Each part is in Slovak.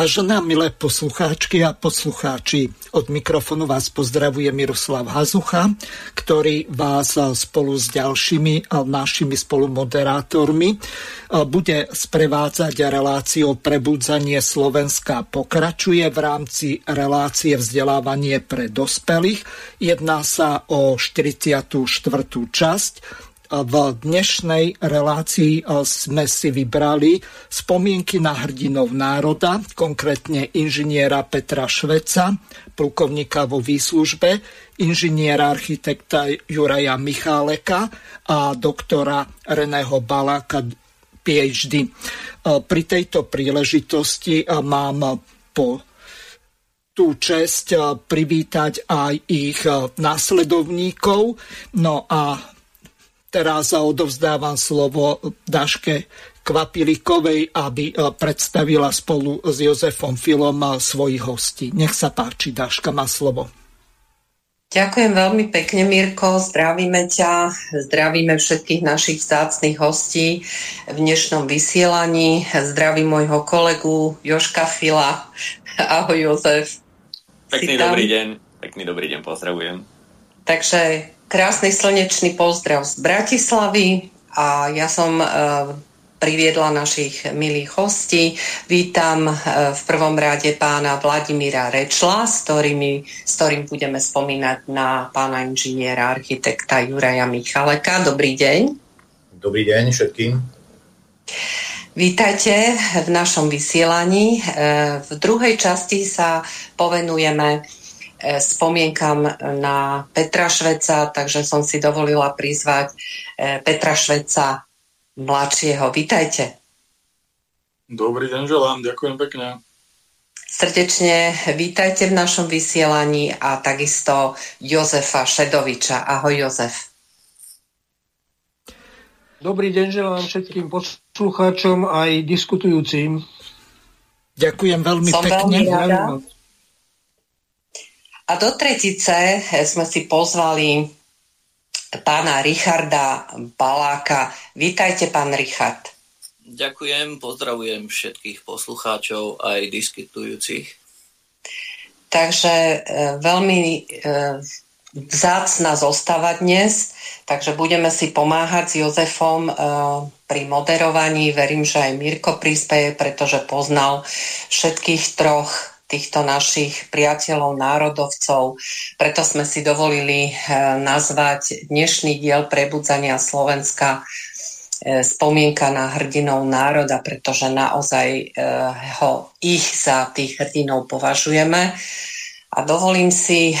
Vážená milé poslucháčky a poslucháči, od mikrofonu vás pozdravuje Miroslav Hazucha, ktorý vás spolu s ďalšími našimi spolumoderátormi bude sprevádzať reláciou Prebudzanie Slovenska. Pokračuje v rámci relácie vzdelávanie pre dospelých. Jedná sa o 44. časť v dnešnej relácii e, sme si vybrali spomienky na hrdinov národa, konkrétne inžiniera Petra Šveca, plukovníka vo výslužbe, inžiniera architekta Juraja Micháleka a doktora Reného Baláka PhD. E, pri tejto príležitosti e, mám po tú čest privítať aj ich následovníkov. No a Teraz odovzdávam slovo Daške Kvapilikovej, aby e, predstavila spolu s Jozefom Filom e, svojich hostí. Nech sa páči, Daška má slovo. Ďakujem veľmi pekne, Mirko. Zdravíme ťa, zdravíme všetkých našich vzácných hostí v dnešnom vysielaní. Zdravím môjho kolegu Joška Fila. Ahoj, Jozef. Pekný dobrý deň. Pekný dobrý deň, pozdravujem. Takže krásny slnečný pozdrav z Bratislavy a ja som e, priviedla našich milých hostí. Vítam e, v prvom rade pána Vladimíra Rečla, s, ktorými, s ktorým budeme spomínať na pána inžiniera, architekta Juraja Michaleka. Dobrý deň. Dobrý deň všetkým. Vítajte v našom vysielaní. E, v druhej časti sa povenujeme spomienkam na Petra Šveca, takže som si dovolila prizvať e, Petra Šveca mladšieho. Vítajte. Dobrý deň želám, ďakujem pekne. Srdečne vítajte v našom vysielaní a takisto Jozefa Šedoviča. Ahoj Jozef. Dobrý deň želám všetkým poslucháčom aj diskutujúcim. Ďakujem veľmi Som pekne. Veľmi rada. A do tretice sme si pozvali pána Richarda Baláka. Vítajte, pán Richard. Ďakujem, pozdravujem všetkých poslucháčov aj diskutujúcich. Takže e, veľmi e, vzácna zostáva dnes, takže budeme si pomáhať s Jozefom e, pri moderovaní. Verím, že aj Mirko prispieje, pretože poznal všetkých troch týchto našich priateľov, národovcov. Preto sme si dovolili eh, nazvať dnešný diel prebudzania Slovenska eh, spomienka na hrdinov národa, pretože naozaj eh, ho ich za tých hrdinov považujeme. A dovolím si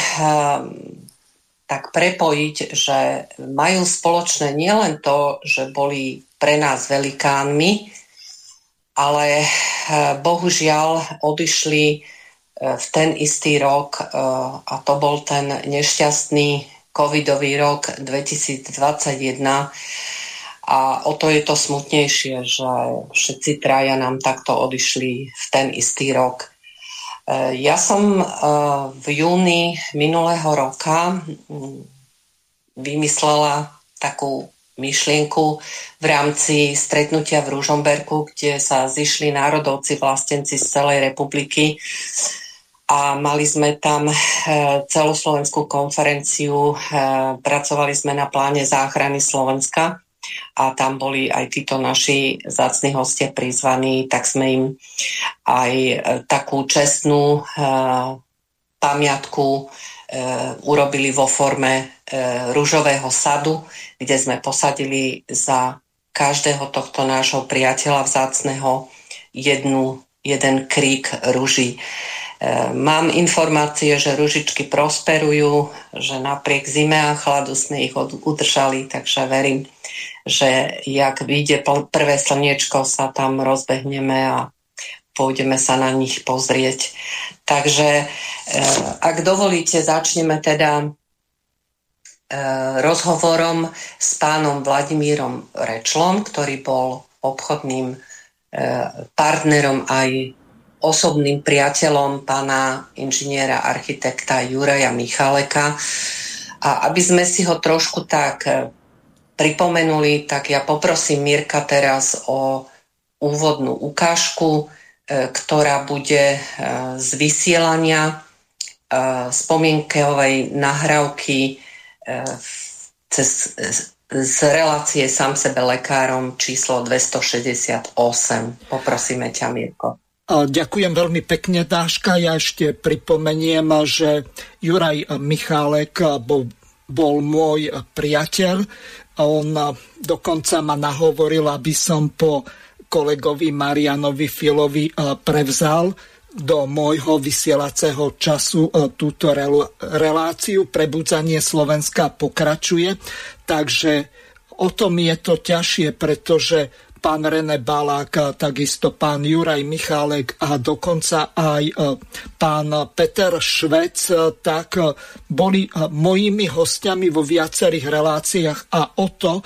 tak prepojiť, že majú spoločné nielen to, že boli pre nás velikánmi, ale bohužiaľ odišli v ten istý rok, e, a to bol ten nešťastný covidový rok 2021. A o to je to smutnejšie, že všetci traja nám takto odišli v ten istý rok. E, ja som e, v júni minulého roka vymyslela takú myšlienku v rámci stretnutia v Ružomberku, kde sa zišli národovci vlastenci z celej republiky a mali sme tam eh, celoslovenskú konferenciu, eh, pracovali sme na pláne záchrany Slovenska a tam boli aj títo naši zácni hostia prizvaní, tak sme im aj eh, takú čestnú pamiatku urobili vo forme rúžového sadu, kde sme posadili za každého tohto nášho priateľa vzácného jednu, jeden krík rúží. Mám informácie, že ružičky prosperujú, že napriek zime a chladu sme ich udržali, takže verím, že jak vyjde prvé slniečko, sa tam rozbehneme a pôjdeme sa na nich pozrieť. Takže e, ak dovolíte, začneme teda e, rozhovorom s pánom Vladimírom Rečlom, ktorý bol obchodným partnerom aj osobným priateľom pána inžiniera architekta Juraja Michaleka. A aby sme si ho trošku tak pripomenuli, tak ja poprosím Mirka teraz o úvodnú ukážku, e, ktorá bude e, z vysielania spomienkovej nahrávky cez, z relácie sám sebe lekárom číslo 268. Poprosíme ťa, Mirko. Ďakujem veľmi pekne, Dáška. Ja ešte pripomeniem, že Juraj Michálek bol, bol môj priateľ. On dokonca ma nahovoril, aby som po kolegovi Marianovi Filovi prevzal do môjho vysielacieho času túto reláciu. Prebudzanie Slovenska pokračuje, takže o tom je to ťažšie, pretože pán René Balák, takisto pán Juraj Michálek a dokonca aj e, pán Peter Švec, e, tak e, boli mojimi hostiami vo viacerých reláciách a o to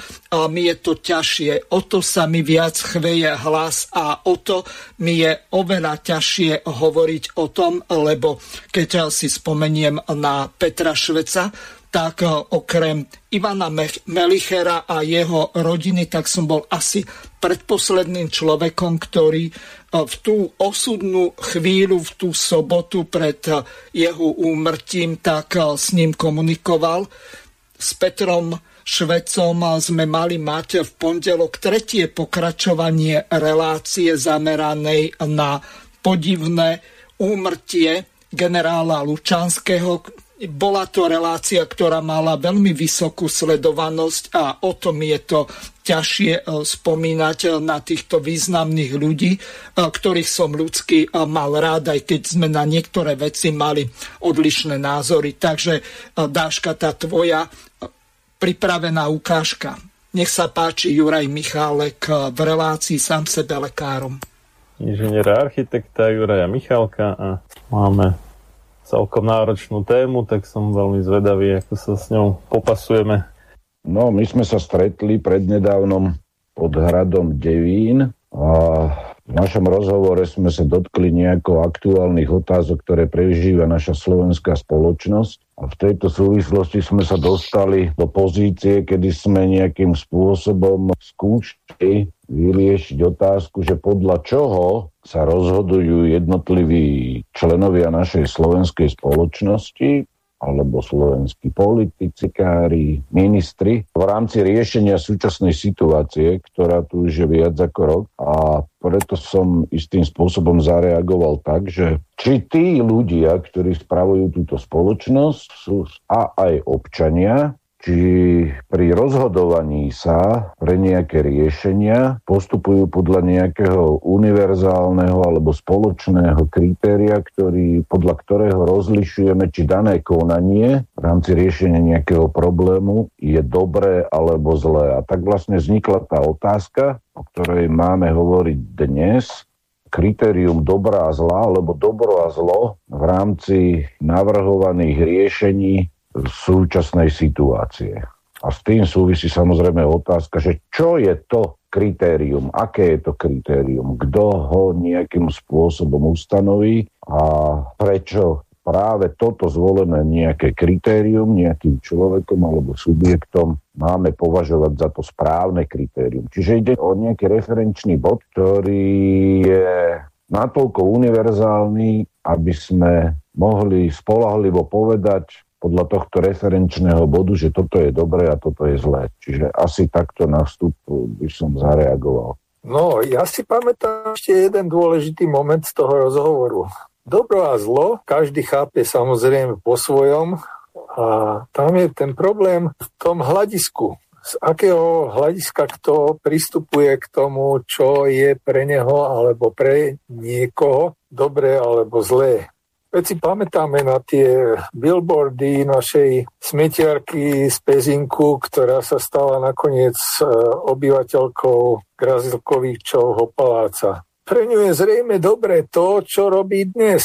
mi je to ťažšie, o to sa mi viac chveje hlas a o to mi je oveľa ťažšie hovoriť o tom, lebo keď si spomeniem na Petra Šveca, tak okrem Ivana Melichera a jeho rodiny, tak som bol asi predposledným človekom, ktorý v tú osudnú chvíľu, v tú sobotu pred jeho úmrtím, tak s ním komunikoval. S Petrom Švecom sme mali mať v pondelok tretie pokračovanie relácie zameranej na podivné úmrtie generála Lučanského, bola to relácia, ktorá mala veľmi vysokú sledovanosť a o tom je to ťažšie e, spomínať e, na týchto významných ľudí, e, ktorých som ľudsky mal rád, aj keď sme na niektoré veci mali odlišné názory. Takže Dáška, tá tvoja pripravená ukážka. Nech sa páči Juraj Michálek v relácii sám sebe lekárom. Inžiniera architekta Juraja Michalka a máme celkom náročnú tému, tak som veľmi zvedavý, ako sa s ňou popasujeme. No, my sme sa stretli prednedávnom pod hradom Devín a v našom rozhovore sme sa dotkli nejako aktuálnych otázok, ktoré prežíva naša slovenská spoločnosť. A v tejto súvislosti sme sa dostali do pozície, kedy sme nejakým spôsobom skúšali vyriešiť otázku, že podľa čoho sa rozhodujú jednotliví členovia našej slovenskej spoločnosti alebo slovenskí politici, kári, ministri v rámci riešenia súčasnej situácie, ktorá tu už je viac ako rok. A preto som istým spôsobom zareagoval tak, že či tí ľudia, ktorí spravujú túto spoločnosť sú a aj občania, či pri rozhodovaní sa pre nejaké riešenia postupujú podľa nejakého univerzálneho alebo spoločného kritéria, ktorý, podľa ktorého rozlišujeme, či dané konanie v rámci riešenia nejakého problému je dobré alebo zlé. A tak vlastne vznikla tá otázka, o ktorej máme hovoriť dnes, kritérium dobrá a zlá, alebo dobro a zlo v rámci navrhovaných riešení súčasnej situácie. A s tým súvisí samozrejme otázka, že čo je to kritérium, aké je to kritérium, kto ho nejakým spôsobom ustanoví a prečo práve toto zvolené nejaké kritérium nejakým človekom alebo subjektom máme považovať za to správne kritérium. Čiže ide o nejaký referenčný bod, ktorý je natoľko univerzálny, aby sme mohli spolahlivo povedať, podľa tohto referenčného bodu, že toto je dobré a toto je zlé. Čiže asi takto na vstup by som zareagoval. No, ja si pamätám ešte jeden dôležitý moment z toho rozhovoru. Dobro a zlo každý chápe samozrejme po svojom a tam je ten problém v tom hľadisku. Z akého hľadiska kto pristupuje k tomu, čo je pre neho alebo pre niekoho dobré alebo zlé Veď si pamätáme na tie billboardy našej smetiarky z Pezinku, ktorá sa stala nakoniec e, obyvateľkou Grazilkovičovho paláca. Pre ňu je zrejme dobré to, čo robí dnes.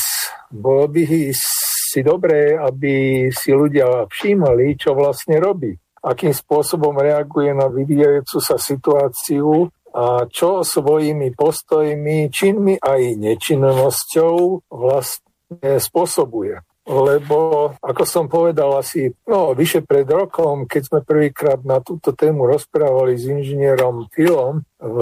Bolo by si dobré, aby si ľudia všímali, čo vlastne robí. Akým spôsobom reaguje na vyvíjajúcu sa situáciu a čo svojimi postojmi, činmi aj nečinnosťou vlastne spôsobuje. Lebo ako som povedal asi no, vyše pred rokom, keď sme prvýkrát na túto tému rozprávali s inžinierom Filom v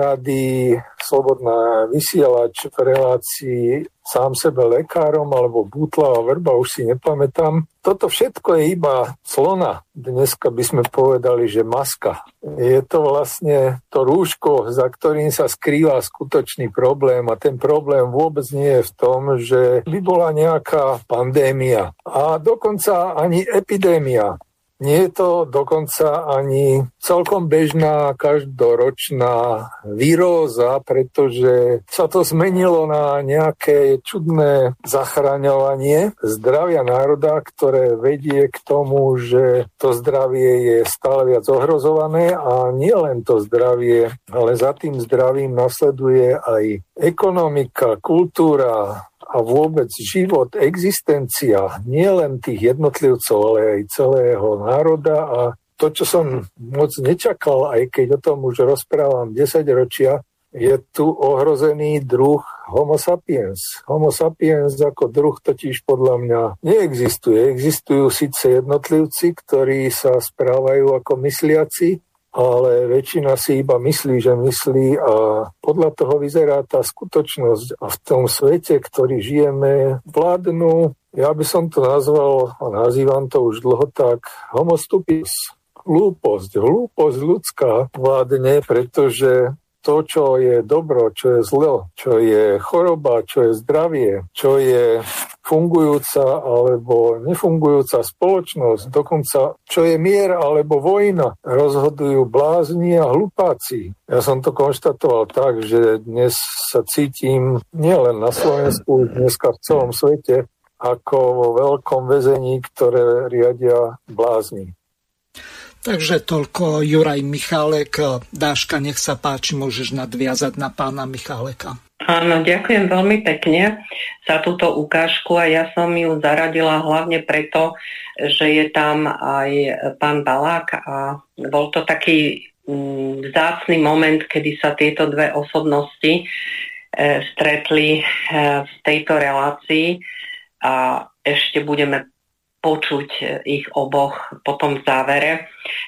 rady Slobodná vysielač v relácii sám sebe lekárom alebo Bútla a Vrba, už si nepamätám. Toto všetko je iba slona. Dneska by sme povedali, že maska. Je to vlastne to rúško, za ktorým sa skrýva skutočný problém a ten problém vôbec nie je v tom, že by bola nejaká pandémia a dokonca ani epidémia. Nie je to dokonca ani celkom bežná každoročná výroza, pretože sa to zmenilo na nejaké čudné zachraňovanie zdravia národa, ktoré vedie k tomu, že to zdravie je stále viac ohrozované a nie len to zdravie, ale za tým zdravím nasleduje aj ekonomika, kultúra, a vôbec život, existencia nielen tých jednotlivcov, ale aj celého národa a to, čo som moc nečakal, aj keď o tom už rozprávam 10 ročia, je tu ohrozený druh Homo sapiens. Homo sapiens ako druh totiž podľa mňa neexistuje. Existujú síce jednotlivci, ktorí sa správajú ako mysliaci, ale väčšina si iba myslí, že myslí a podľa toho vyzerá tá skutočnosť. A v tom svete, ktorý žijeme, vládnu, ja by som to nazval, a nazývam to už dlho tak, homostupis, hlúposť. Hlúposť ľudská vládne, pretože to, čo je dobro, čo je zlo, čo je choroba, čo je zdravie, čo je fungujúca alebo nefungujúca spoločnosť, dokonca čo je mier alebo vojna, rozhodujú blázni a hlupáci. Ja som to konštatoval tak, že dnes sa cítim nielen na Slovensku, dneska v celom svete, ako vo veľkom väzení, ktoré riadia blázni. Takže toľko Juraj Michálek. Dáška, nech sa páči, môžeš nadviazať na pána Micháleka. Áno, ďakujem veľmi pekne za túto ukážku a ja som ju zaradila hlavne preto, že je tam aj pán Balák a bol to taký mm, vzácný moment, kedy sa tieto dve osobnosti e, stretli e, v tejto relácii a ešte budeme počuť e, ich oboch potom v závere.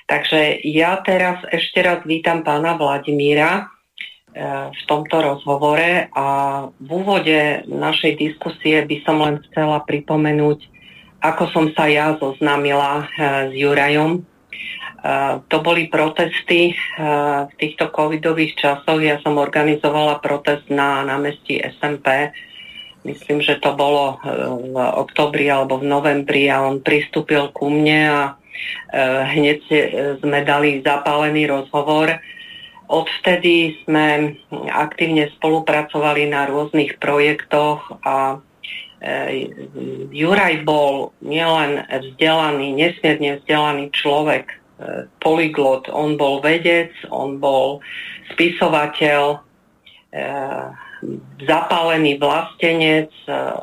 Takže ja teraz ešte raz vítam pána Vladimíra, v tomto rozhovore a v úvode našej diskusie by som len chcela pripomenúť, ako som sa ja zoznámila eh, s Jurajom. To boli protesty v týchto covidových časoch. Ja som organizovala protest na námestí SMP. Myslím, že to bolo v oktobri alebo v novembri a on pristúpil ku mne a hneď sme dali zapálený rozhovor. Odvtedy sme aktívne spolupracovali na rôznych projektoch a e, Juraj bol nielen vzdelaný, nesmierne vzdelaný človek, e, polyglot, on bol vedec, on bol spisovateľ, e, zapálený vlastenec,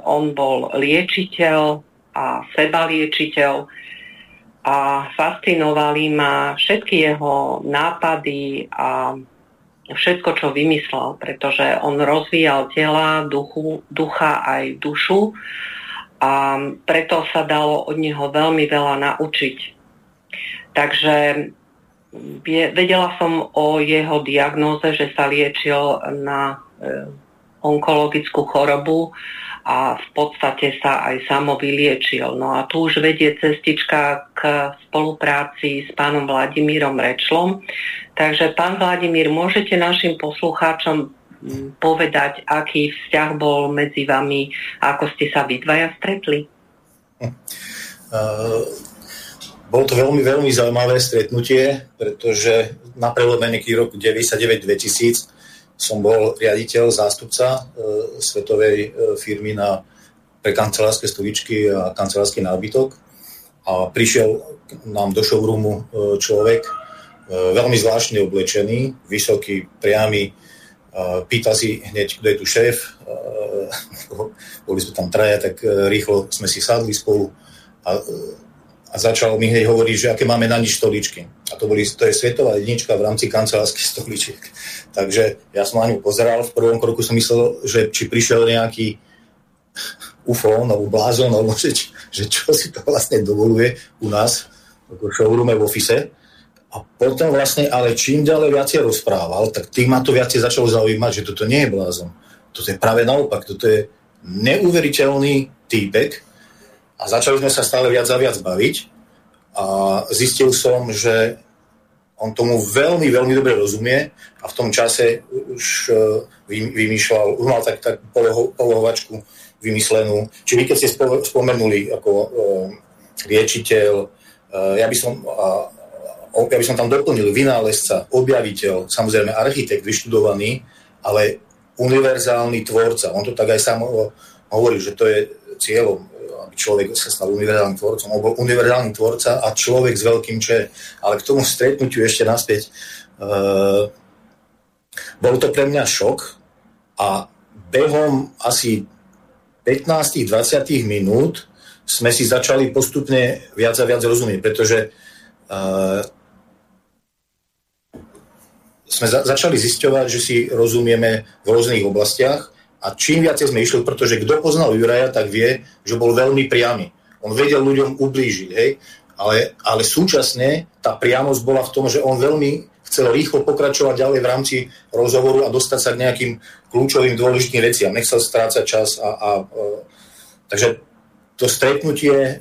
on bol liečiteľ a sebaliečiteľ a fascinovali ma všetky jeho nápady a všetko, čo vymyslel, pretože on rozvíjal tela, duchu, ducha aj dušu a preto sa dalo od neho veľmi veľa naučiť. Takže vedela som o jeho diagnóze, že sa liečil na e, onkologickú chorobu a v podstate sa aj samo vyliečil. No a tu už vedie cestička k spolupráci s pánom Vladimírom Rečlom. Takže pán Vladimír, môžete našim poslucháčom mm, povedať, aký vzťah bol medzi vami, ako ste sa vy dvaja stretli? Uh, bolo to veľmi, veľmi zaujímavé stretnutie, pretože na prelomený roku 99-2000 som bol riaditeľ, zástupca e, svetovej e, firmy na pre kancelárske stoličky a kancelársky nábytok. A prišiel nám do showroomu človek, veľmi zvláštne oblečený, vysoký, priamy, pýta si hneď, kto je tu šéf. Boli sme tam traja, tak rýchlo sme si sadli spolu a, a začal mi hneď hovoriť, že aké máme na nič stoličky. A to, boli, to je svetová jednička v rámci kancelárskych stoličiek. Takže ja som na ňu pozeral, v prvom kroku som myslel, že či prišiel nejaký UFO, alebo blázon, alebo že, že čo si to vlastne dovoluje u nás v showroome v office. A potom vlastne, ale čím ďalej viacej rozprával, tak tým ma to viacej začalo zaujímať, že toto nie je blázon. Toto je práve naopak, toto je neuveriteľný týpek a začali sme sa stále viac a viac baviť a zistil som, že on tomu veľmi, veľmi dobre rozumie a v tom čase už e, vymýšľal, už mal tak, tak poloho, polohovačku vymyslenú. Či vy, keď ste spomenuli ako liečiteľ, uh, ja by som ja by som tam doplnil vynálezca, objaviteľ, samozrejme architekt vyštudovaný, ale univerzálny tvorca. On to tak aj sám hovorí, že to je cieľom, aby človek sa stal univerzálnym tvorcom. Bol univerzálny tvorca a človek s veľkým če. Ale k tomu stretnutiu ešte naspäť. Uh, bol to pre mňa šok a behom asi 15-20 minút sme si začali postupne viac a viac rozumieť, pretože uh, sme za- začali zisťovať, že si rozumieme v rôznych oblastiach a čím viacej sme išli, pretože kto poznal Juraja, tak vie, že bol veľmi priamy. On vedel ľuďom ublížiť, hej? Ale, ale súčasne tá priamosť bola v tom, že on veľmi chcel rýchlo pokračovať ďalej v rámci rozhovoru a dostať sa k nejakým kľúčovým dôležitým veciam. Nechcel strácať čas a, a, a takže to stretnutie e,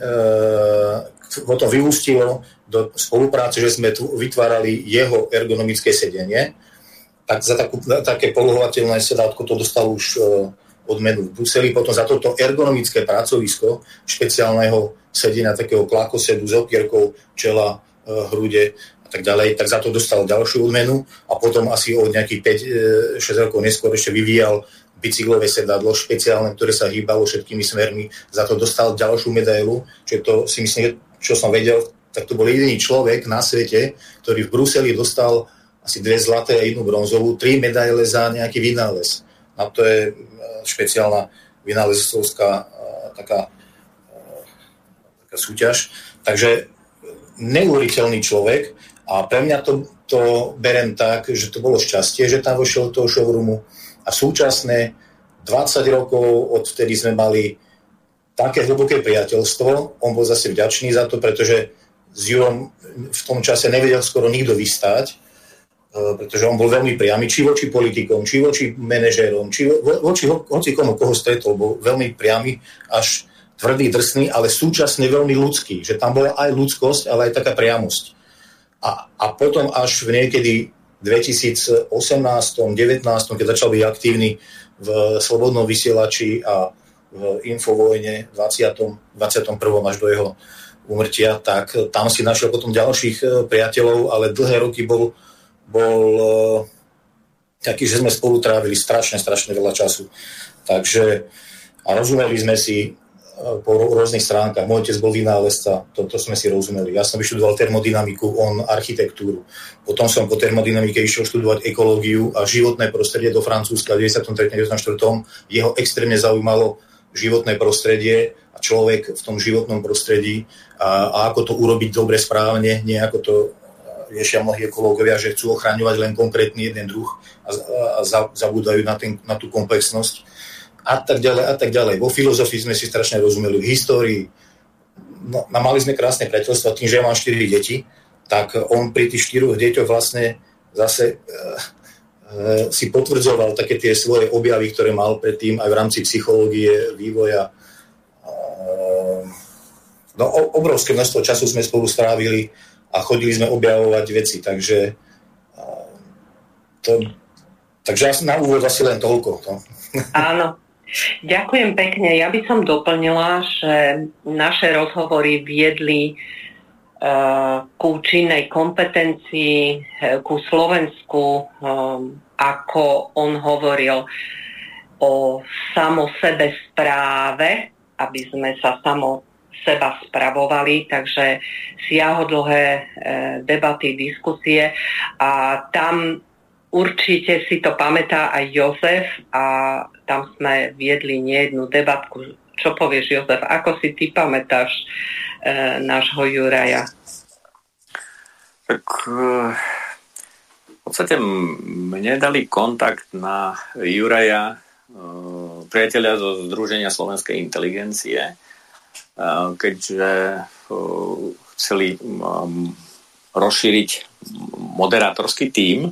potom vyústilo do spolupráce, že sme tu vytvárali jeho ergonomické sedenie, tak za takú, také polohovateľné sedátko to dostal už uh, odmenu v Bruseli. Potom za toto ergonomické pracovisko špeciálneho sedenia takého klakosedu s opierkou čela, uh, hrude a tak ďalej, tak za to dostal ďalšiu odmenu a potom asi o nejakých 5-6 uh, rokov neskôr ešte vyvíjal bicyklové sedadlo špeciálne, ktoré sa hýbalo všetkými smermi. Za to dostal ďalšiu medailu, čo to si myslím, čo som vedel tak to bol jediný človek na svete, ktorý v Bruseli dostal asi dve zlaté a jednu bronzovú, tri medaile za nejaký vynález. A to je e, špeciálna vynálezovská e, taká, e, taká súťaž. Takže neuveriteľný človek a pre mňa to, to berem tak, že to bolo šťastie, že tam vošiel do toho showroomu a súčasné 20 rokov odvtedy sme mali také hlboké priateľstvo. On bol zase vďačný za to, pretože s Jurom v tom čase nevedel skoro nikto vystať, pretože on bol veľmi priamy, či voči politikom, či voči manažérom, či voči hoci komu, koho stretol, bol veľmi priamy, až tvrdý, drsný, ale súčasne veľmi ľudský, že tam bola aj ľudskosť, ale aj taká priamosť. A, a potom až v niekedy 2018 19 keď začal byť aktívny v Slobodnom vysielači a v Infovojne 20. 21. až do jeho úmrtia, tak tam si našiel potom ďalších e, priateľov, ale dlhé roky bol, bol e, taký, že sme spolu trávili strašne, strašne veľa času. Takže a rozumeli sme si e, po rôznych stránkach. Môj otec bol vynálezca, toto sme si rozumeli. Ja som vyštudoval termodynamiku, on architektúru. Potom som po termodynamike išiel študovať ekológiu a životné prostredie do Francúzska v 93. 94. Jeho extrémne zaujímalo životné prostredie a človek v tom životnom prostredí a, a ako to urobiť dobre, správne, nie ako to riešia mnohí ekológovia, že chcú ochraňovať len konkrétny jeden druh a, a za, zabúdajú na, ten, na tú komplexnosť a tak ďalej a tak ďalej. Vo filozofii sme si strašne rozumeli, v histórii no, mali sme krásne priateľstvo, tým, že ja mám 4 deti, tak on pri tých štyroch deťoch vlastne zase e, si potvrdzoval také tie svoje objavy, ktoré mal predtým aj v rámci psychológie, vývoja. No, obrovské množstvo času sme spolu strávili a chodili sme objavovať veci, takže to, takže na úvod asi len toľko. No. Áno. Ďakujem pekne. Ja by som doplnila, že naše rozhovory viedli ku činnej kompetencii, ku Slovensku, ako on hovoril o samo sebe správe aby sme sa samo seba spravovali, takže siahodlhé e, debaty, diskusie a tam určite si to pamätá aj Jozef a tam sme viedli nejednú debatku. Čo povieš, Jozef? Ako si ty pamätáš e, nášho Juraja? Tak e, v podstate mne dali kontakt na Juraja e, priateľia zo Združenia slovenskej inteligencie, keďže chceli rozšíriť moderátorský tím,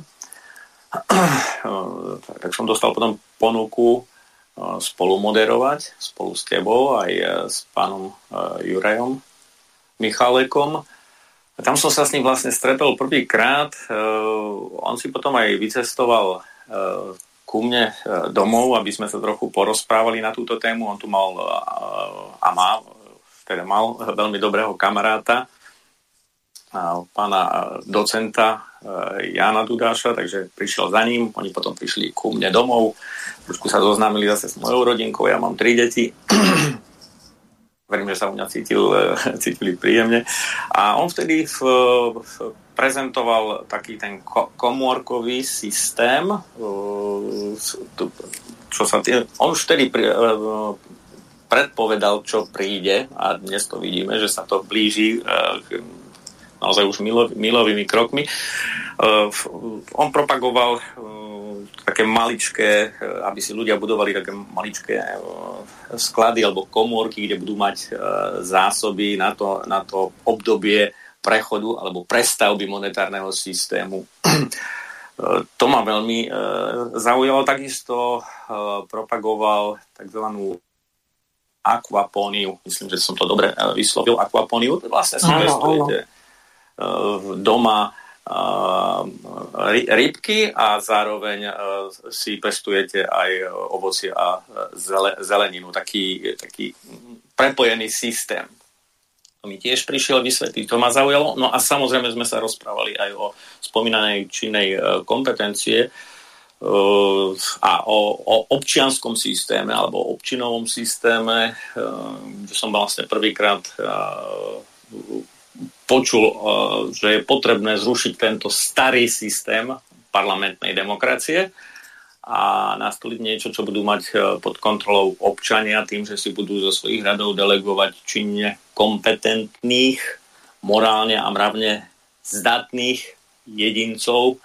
tak som dostal potom ponuku spolu moderovať spolu s tebou aj e, s pánom Jurajom Michalekom. A tam som sa s ním vlastne stretol prvýkrát. On si potom aj vycestoval ku mne domov, aby sme sa trochu porozprávali na túto tému. On tu mal a má teda mal veľmi dobrého kamaráta, pána docenta Jana Dudáša, takže prišiel za ním, oni potom prišli ku mne domov, trošku sa zoznámili zase s mojou rodinkou, ja mám tri deti, verím, že sa u mňa cítil, cítili príjemne. A on vtedy v, v, prezentoval taký ten komórkový systém, čo sa tý, on vtedy pri, predpovedal, čo príde a dnes to vidíme, že sa to blíži e, naozaj už milo, milovými krokmi. E, on propagoval e, také maličké, aby si ľudia budovali také maličké sklady alebo komórky, kde budú mať zásoby na to, na to obdobie prechodu alebo prestavby monetárneho systému. To ma veľmi zaujalo. Takisto propagoval tzv akvapóniu. Myslím, že som to dobre eh, vyslovil. Akvapóniu. Vlastne si pestujete eh, doma eh, rybky a zároveň si pestujete aj ovocie a zeleninu. Taký, taký prepojený systém. To mi tiež prišiel vysvetliť, to ma zaujalo. No a samozrejme sme sa rozprávali aj o spomínanej činnej kompetencie, a o, o občianskom systéme alebo občinovom systéme, kde som vlastne prvýkrát počul, že je potrebné zrušiť tento starý systém parlamentnej demokracie a nastoliť niečo, čo budú mať pod kontrolou občania tým, že si budú zo svojich radov delegovať činne kompetentných, morálne a mravne zdatných jedincov,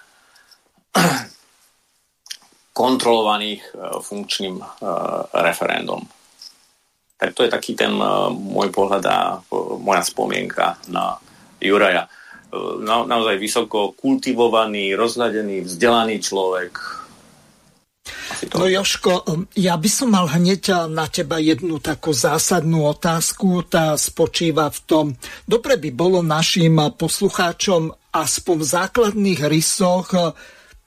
kontrolovaných e, funkčným e, referendum. Tak to je taký ten e, môj pohľad a moja spomienka na Juraja. Na, naozaj vysoko kultivovaný, rozhľadený, vzdelaný človek. No Joško, ja by som mal hneď na teba jednu takú zásadnú otázku. Tá spočíva v tom, dobre by bolo našim poslucháčom aspoň v základných rysoch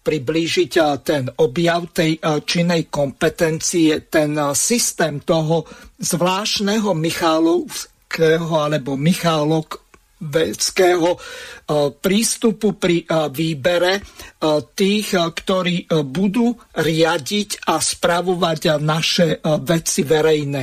priblížiť ten objav tej činnej kompetencie, ten systém toho zvláštneho Michálovského alebo Michálok vedeckého prístupu pri výbere tých, ktorí budú riadiť a spravovať naše veci verejné.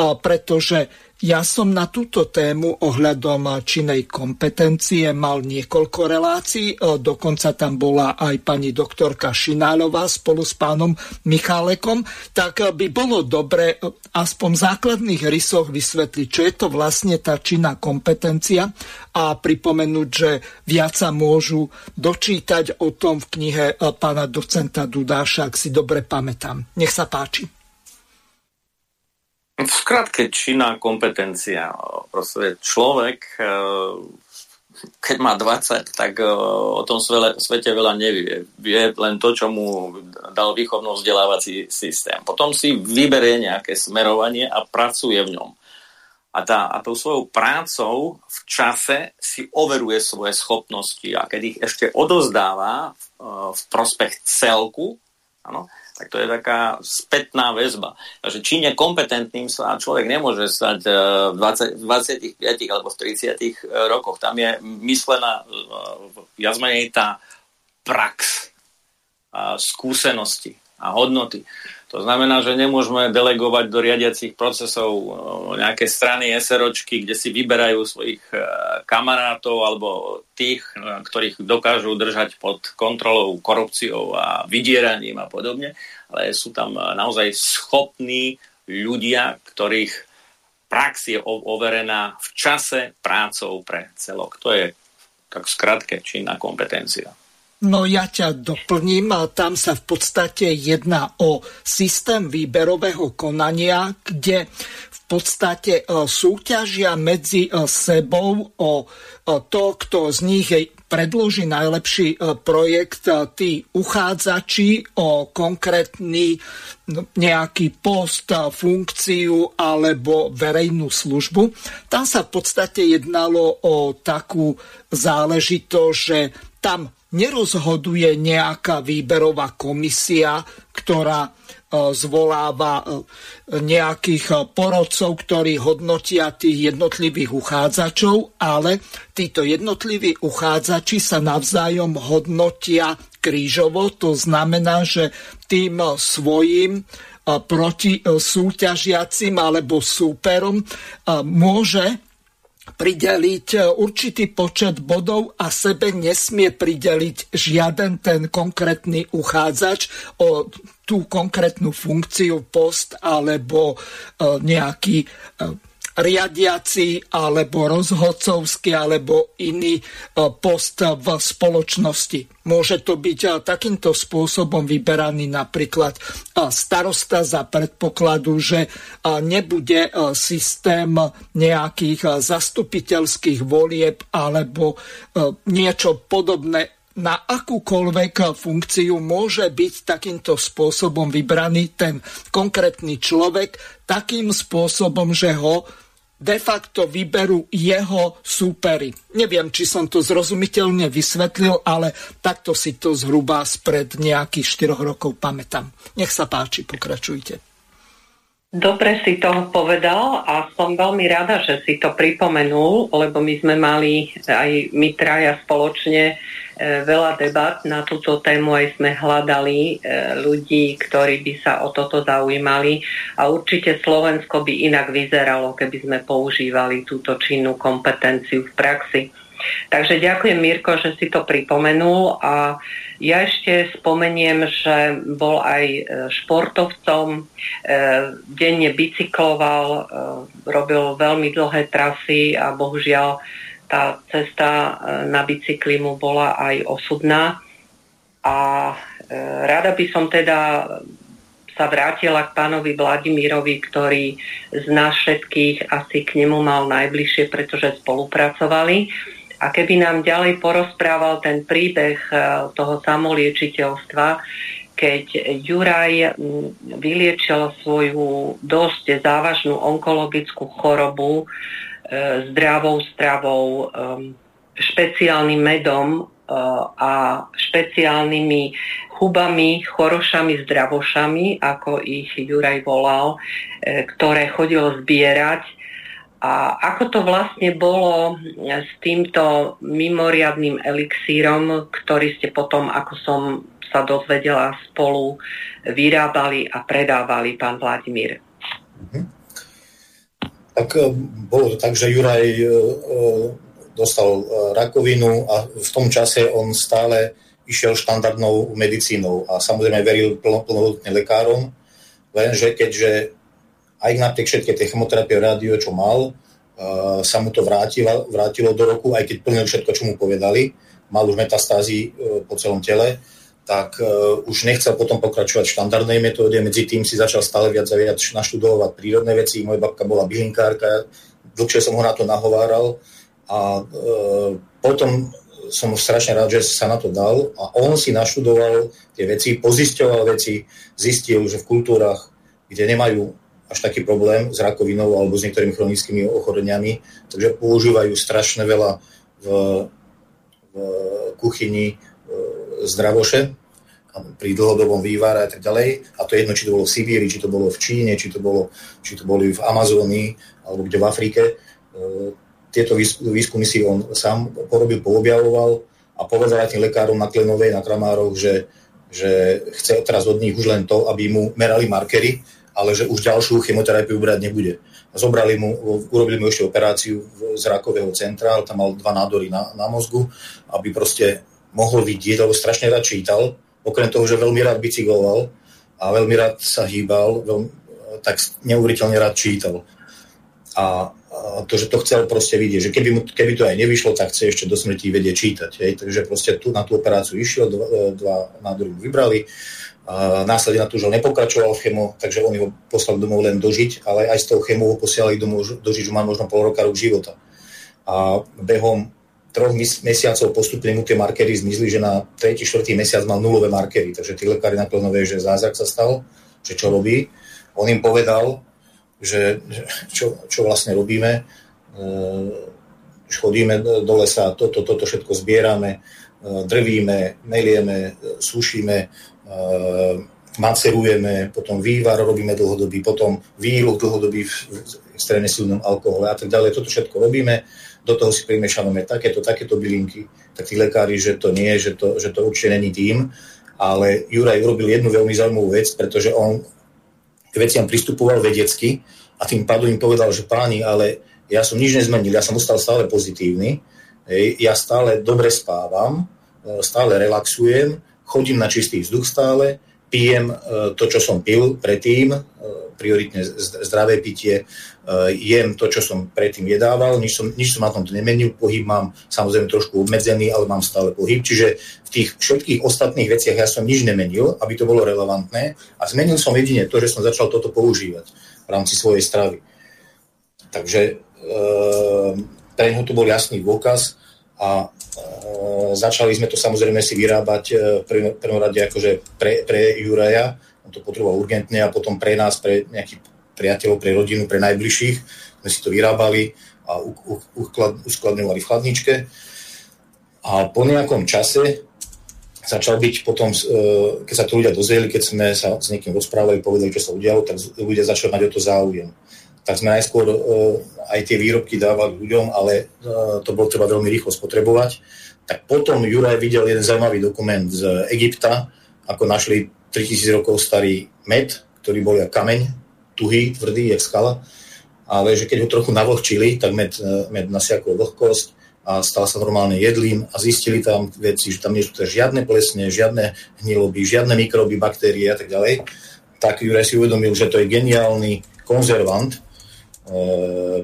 Pretože ja som na túto tému ohľadom činej kompetencie mal niekoľko relácií, e, dokonca tam bola aj pani doktorka Šinálová spolu s pánom Michálekom, tak e, by bolo dobre e, aspoň v základných rysoch vysvetliť, čo je to vlastne tá činná kompetencia a pripomenúť, že viac sa môžu dočítať o tom v knihe pána docenta Dudáša, ak si dobre pamätám. Nech sa páči. V skratke, činná kompetencia. Proste človek, e, keď má 20, tak e, o tom svete veľa nevie. Vie len to, čo mu dal výchovno vzdelávací systém. Potom si vyberie nejaké smerovanie a pracuje v ňom. A, tá, a tou svojou prácou v čase si overuje svoje schopnosti a keď ich ešte odozdáva e, v prospech celku, ano, tak to je taká spätná väzba. Takže či nekompetentným sa človek nemôže stať e, v 20, 25 alebo v 30 e, rokoch. Tam je myslená e, viac tá prax, skúsenosti, a hodnoty. To znamená, že nemôžeme delegovať do riadiacich procesov nejaké strany SROčky, kde si vyberajú svojich e, kamarátov alebo tých, e, ktorých dokážu držať pod kontrolou korupciou a vydieraním a podobne, ale sú tam e, naozaj schopní ľudia, ktorých prax je overená v čase prácou pre celok. To je tak skratke činná kompetencia. No ja ťa doplním, tam sa v podstate jedná o systém výberového konania, kde v podstate e, súťažia medzi e, sebou o e, to, kto z nich predloží najlepší projekt, tí uchádzači o konkrétny no, nejaký post, funkciu alebo verejnú službu. Tam sa v podstate jednalo o takú záležitosť, že tam nerozhoduje nejaká výberová komisia, ktorá e, zvoláva e, nejakých e, porodcov, ktorí hodnotia tých jednotlivých uchádzačov, ale títo jednotliví uchádzači sa navzájom hodnotia krížovo. To znamená, že tým svojim proti súťažiacim alebo súperom môže prideliť e, určitý počet bodov a sebe nesmie prideliť žiaden ten konkrétny uchádzač o tú konkrétnu funkciu, post alebo e, nejaký e, riadiaci alebo rozhodcovský alebo iný e, post v spoločnosti. Môže to byť e, takýmto spôsobom vyberaný napríklad e, starosta za predpokladu, že nebude systém nejakých zastupiteľských volieb alebo niečo podobné na akúkoľvek funkciu môže byť takýmto spôsobom vybraný ten konkrétny človek takým spôsobom, že ho de facto vyberú jeho súpery. Neviem, či som to zrozumiteľne vysvetlil, ale takto si to zhruba spred nejakých 4 rokov pamätám. Nech sa páči, pokračujte. Dobre si to povedal a som veľmi rada, že si to pripomenul, lebo my sme mali aj my traja spoločne veľa debat na túto tému, aj sme hľadali e, ľudí, ktorí by sa o toto zaujímali. A určite Slovensko by inak vyzeralo, keby sme používali túto činnú kompetenciu v praxi. Takže ďakujem Mirko, že si to pripomenul. A ja ešte spomeniem, že bol aj e, športovcom, denne bicykloval, robil veľmi dlhé trasy a bohužiaľ tá cesta e, na bicykli mu bola aj osudná. A e, rada by som teda sa vrátila k pánovi Vladimírovi, ktorý z nás všetkých asi k nemu mal najbližšie, pretože spolupracovali. A keby nám ďalej porozprával ten príbeh e, toho samoliečiteľstva, keď Juraj vyliečil svoju dosť závažnú onkologickú chorobu, zdravou stravou, špeciálnym medom e, a špeciálnymi hubami, chorošami, zdravošami, ako ich Juraj volal, e, ktoré chodil zbierať. A ako to vlastne bolo s týmto mimoriadným elixírom, ktorý ste potom, ako som sa dozvedela, spolu vyrábali a predávali, pán Vladimír. Mm-hmm tak e, bolo to tak, že Juraj e, e, dostal rakovinu a v tom čase on stále išiel štandardnou medicínou a samozrejme veril plnohodnotne lekárom, lenže keďže aj napriek všetky tie chemoterapie rádio, čo mal, sa mu to vrátilo, vrátilo do roku, aj keď plnil všetko, čo mu povedali, mal už metastázy po celom tele, tak uh, už nechcel potom pokračovať v štandardnej metóde, medzi tým si začal stále viac a viac naštudovať prírodné veci. Moja babka bola bylinkárka, dlhšie som ho na to nahováral a uh, potom som strašne rád, že sa na to dal a on si naštudoval tie veci, pozisťoval veci, zistil, že v kultúrach, kde nemajú až taký problém s rakovinou alebo s niektorými chronickými ochoreniami, takže používajú strašne veľa v, v kuchyni zdravoše pri dlhodobom vývare a tak ďalej. A to je jedno, či to bolo v Sibíri, či to bolo v Číne, či to, bolo, či to boli v Amazónii alebo kde v Afrike. E, tieto výskumy si on sám porobil, poobjavoval a povedal aj tým lekárom na Klenovej, na Kramároch, že, že chce teraz od nich už len to, aby mu merali markery, ale že už ďalšiu chemoterapiu brať nebude. Zobrali mu, urobili mu ešte operáciu z rakového centra, ale tam mal dva nádory na, na mozgu, aby proste mohol vidieť, lebo strašne rád čítal, okrem toho, že veľmi rád bicykloval a veľmi rád sa hýbal, veľmi, tak neuveriteľne rád čítal. A to, že to chcel proste vidieť, že keby, mu, keby to aj nevyšlo, tak chce ešte do smrti vedieť čítať. Hej? Takže proste tu na tú operáciu išiel, dva, dva nádory mu vybrali, a následne na to, že nepokračoval v chemo, takže oni ho poslali domov len dožiť, ale aj s tou chemou ho posielali domov dožiť, že má možno pol roka rok života. A behom troch mesiacov postupne mu tie markery zmizli, že na 3. 4. mesiac mal nulové markery, takže tí lekári nakladno že zázrak sa stal, že čo robí. On im povedal, že čo, čo vlastne robíme. E, chodíme do lesa, toto, toto to všetko zbierame, e, drvíme, melieme, sušíme, e, macerujeme, potom vývar robíme dlhodobý, potom výluch dlhodobý v extrémne silnom alkohole a tak ďalej. Toto všetko robíme, do toho si primešávame takéto, takéto bylinky, tak tí lekári, že to nie, že to, že to určite není tým, ale Juraj urobil jednu veľmi zaujímavú vec, pretože on k veciam pristupoval vedecky a tým pádom im povedal, že páni, ale ja som nič nezmenil, ja som ostal stále pozitívny, ja stále dobre spávam, e, stále relaxujem, chodím na čistý vzduch stále, pijem e, to, čo som pil predtým, e, prioritne zdravé pitie, jem to, čo som predtým jedával, nič som, nič som na tomto nemenil, pohyb mám samozrejme trošku obmedzený, ale mám stále pohyb, čiže v tých všetkých ostatných veciach ja som nič nemenil, aby to bolo relevantné a zmenil som jedine to, že som začal toto používať v rámci svojej stravy. Takže e, pre neho to bol jasný dôkaz a e, začali sme to samozrejme si vyrábať e, v prvom rade akože pre, pre Juraja, on to potreboval urgentne a potom pre nás, pre nejakých priateľov, pre rodinu, pre najbližších sme si to vyrábali a uskladňovali v chladničke. A po nejakom čase začal byť potom, e, keď sa to ľudia dozvedeli, keď sme sa s niekým rozprávali, povedali, čo sa udialo, tak ľudia začali mať o to záujem. Tak sme najskôr e, aj tie výrobky dávali ľuďom, ale e, to bolo treba veľmi rýchlo spotrebovať. Tak potom Juraj videl jeden zaujímavý dokument z Egypta, ako našli 3000 rokov starý med, ktorý bol jak kameň, tuhý, tvrdý, jak skala, ale že keď ho trochu navlhčili, tak med, med nasiakol vlhkosť, a stal sa normálne jedlým a zistili tam veci, že tam nie sú žiadne plesne, žiadne hniloby, žiadne mikroby, baktérie a tak ďalej, tak Juraj si uvedomil, že to je geniálny konzervant, e,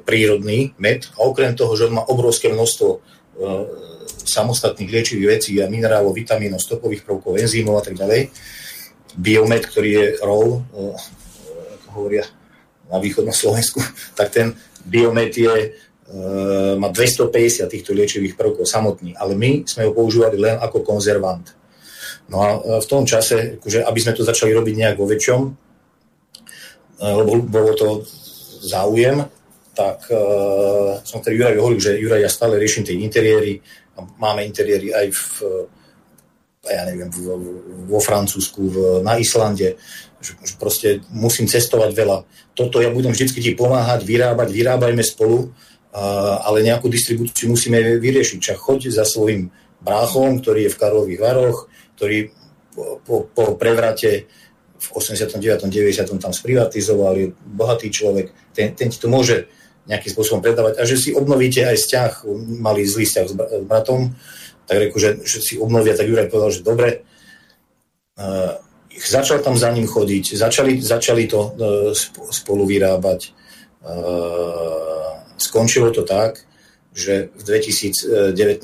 prírodný med a okrem toho, že on má obrovské množstvo e, samostatných liečivých vecí a minerálov, vitamínov, stopových prvkov, enzymov a tak ďalej. Biomed, ktorý je ROV, e, ako hovoria na východnom Slovensku, tak ten biomed je má 250 týchto liečivých prvkov samotný, ale my sme ho používali len ako konzervant. No a v tom čase, akože, aby sme to začali robiť nejak vo väčšom, lebo bolo to záujem, tak uh, som tedy Juraj hovoril, že Juraj, ja stále riešim tie interiéry, máme interiéry aj v, ja neviem, vo Francúzsku, v, na Islande, že, že proste musím cestovať veľa. Toto ja budem vždy ti pomáhať, vyrábať, vyrábajme spolu, ale nejakú distribúciu musíme vyriešiť. Čak choď za svojim bráchom, ktorý je v Karlových Varoch, ktorý po, po, po prevrate v 89. 90. tam sprivatizoval, je bohatý človek, ten, ten ti to môže nejakým spôsobom predávať. A že si obnovíte aj vzťah, mali zlý vzťah s bratom, tak reku, že, že si obnovia, tak Juraj povedal, že dobre, uh, začal tam za ním chodiť, začali, začali to uh, spolu vyrábať, uh, Skončilo to tak, že v 2019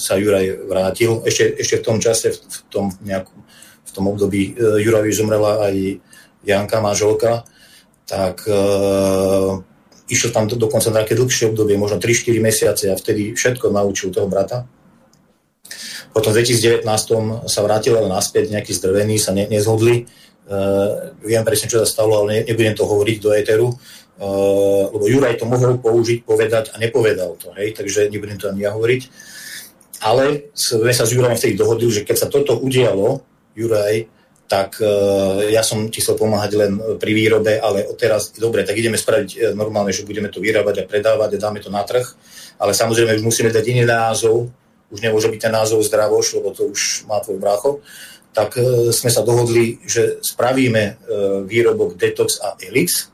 sa Juraj vrátil. Ešte, ešte v tom čase, v tom, nejakú, v tom období e, Jurajovi zomrela aj Janka, manželka, tak uh, išiel tam dokonca na také dlhšie obdobie, možno 3-4 mesiace a vtedy všetko naučil toho brata. Potom v 2019 sa vrátil ale naspäť, nejakí zdrvení sa ne, nezhodli. Uh, viem presne, čo sa stalo, ale ne, nebudem to hovoriť do éteru. Uh, lebo Juraj to mohol použiť, povedať a nepovedal to, hej, takže nebudem to ani ja hovoriť. Ale sme sa s Jurajom vtedy dohodli, že keď sa toto udialo, Juraj, tak uh, ja som ti chcel pomáhať len pri výrobe, ale teraz, dobre, tak ideme spraviť uh, normálne, že budeme to vyrábať a predávať a dáme to na trh, ale samozrejme už musíme dať iný názov, už nemôže byť ten názov zdravoš, lebo to už má tvoj brácho, tak sme sa dohodli, že spravíme výrobok Detox a Elix,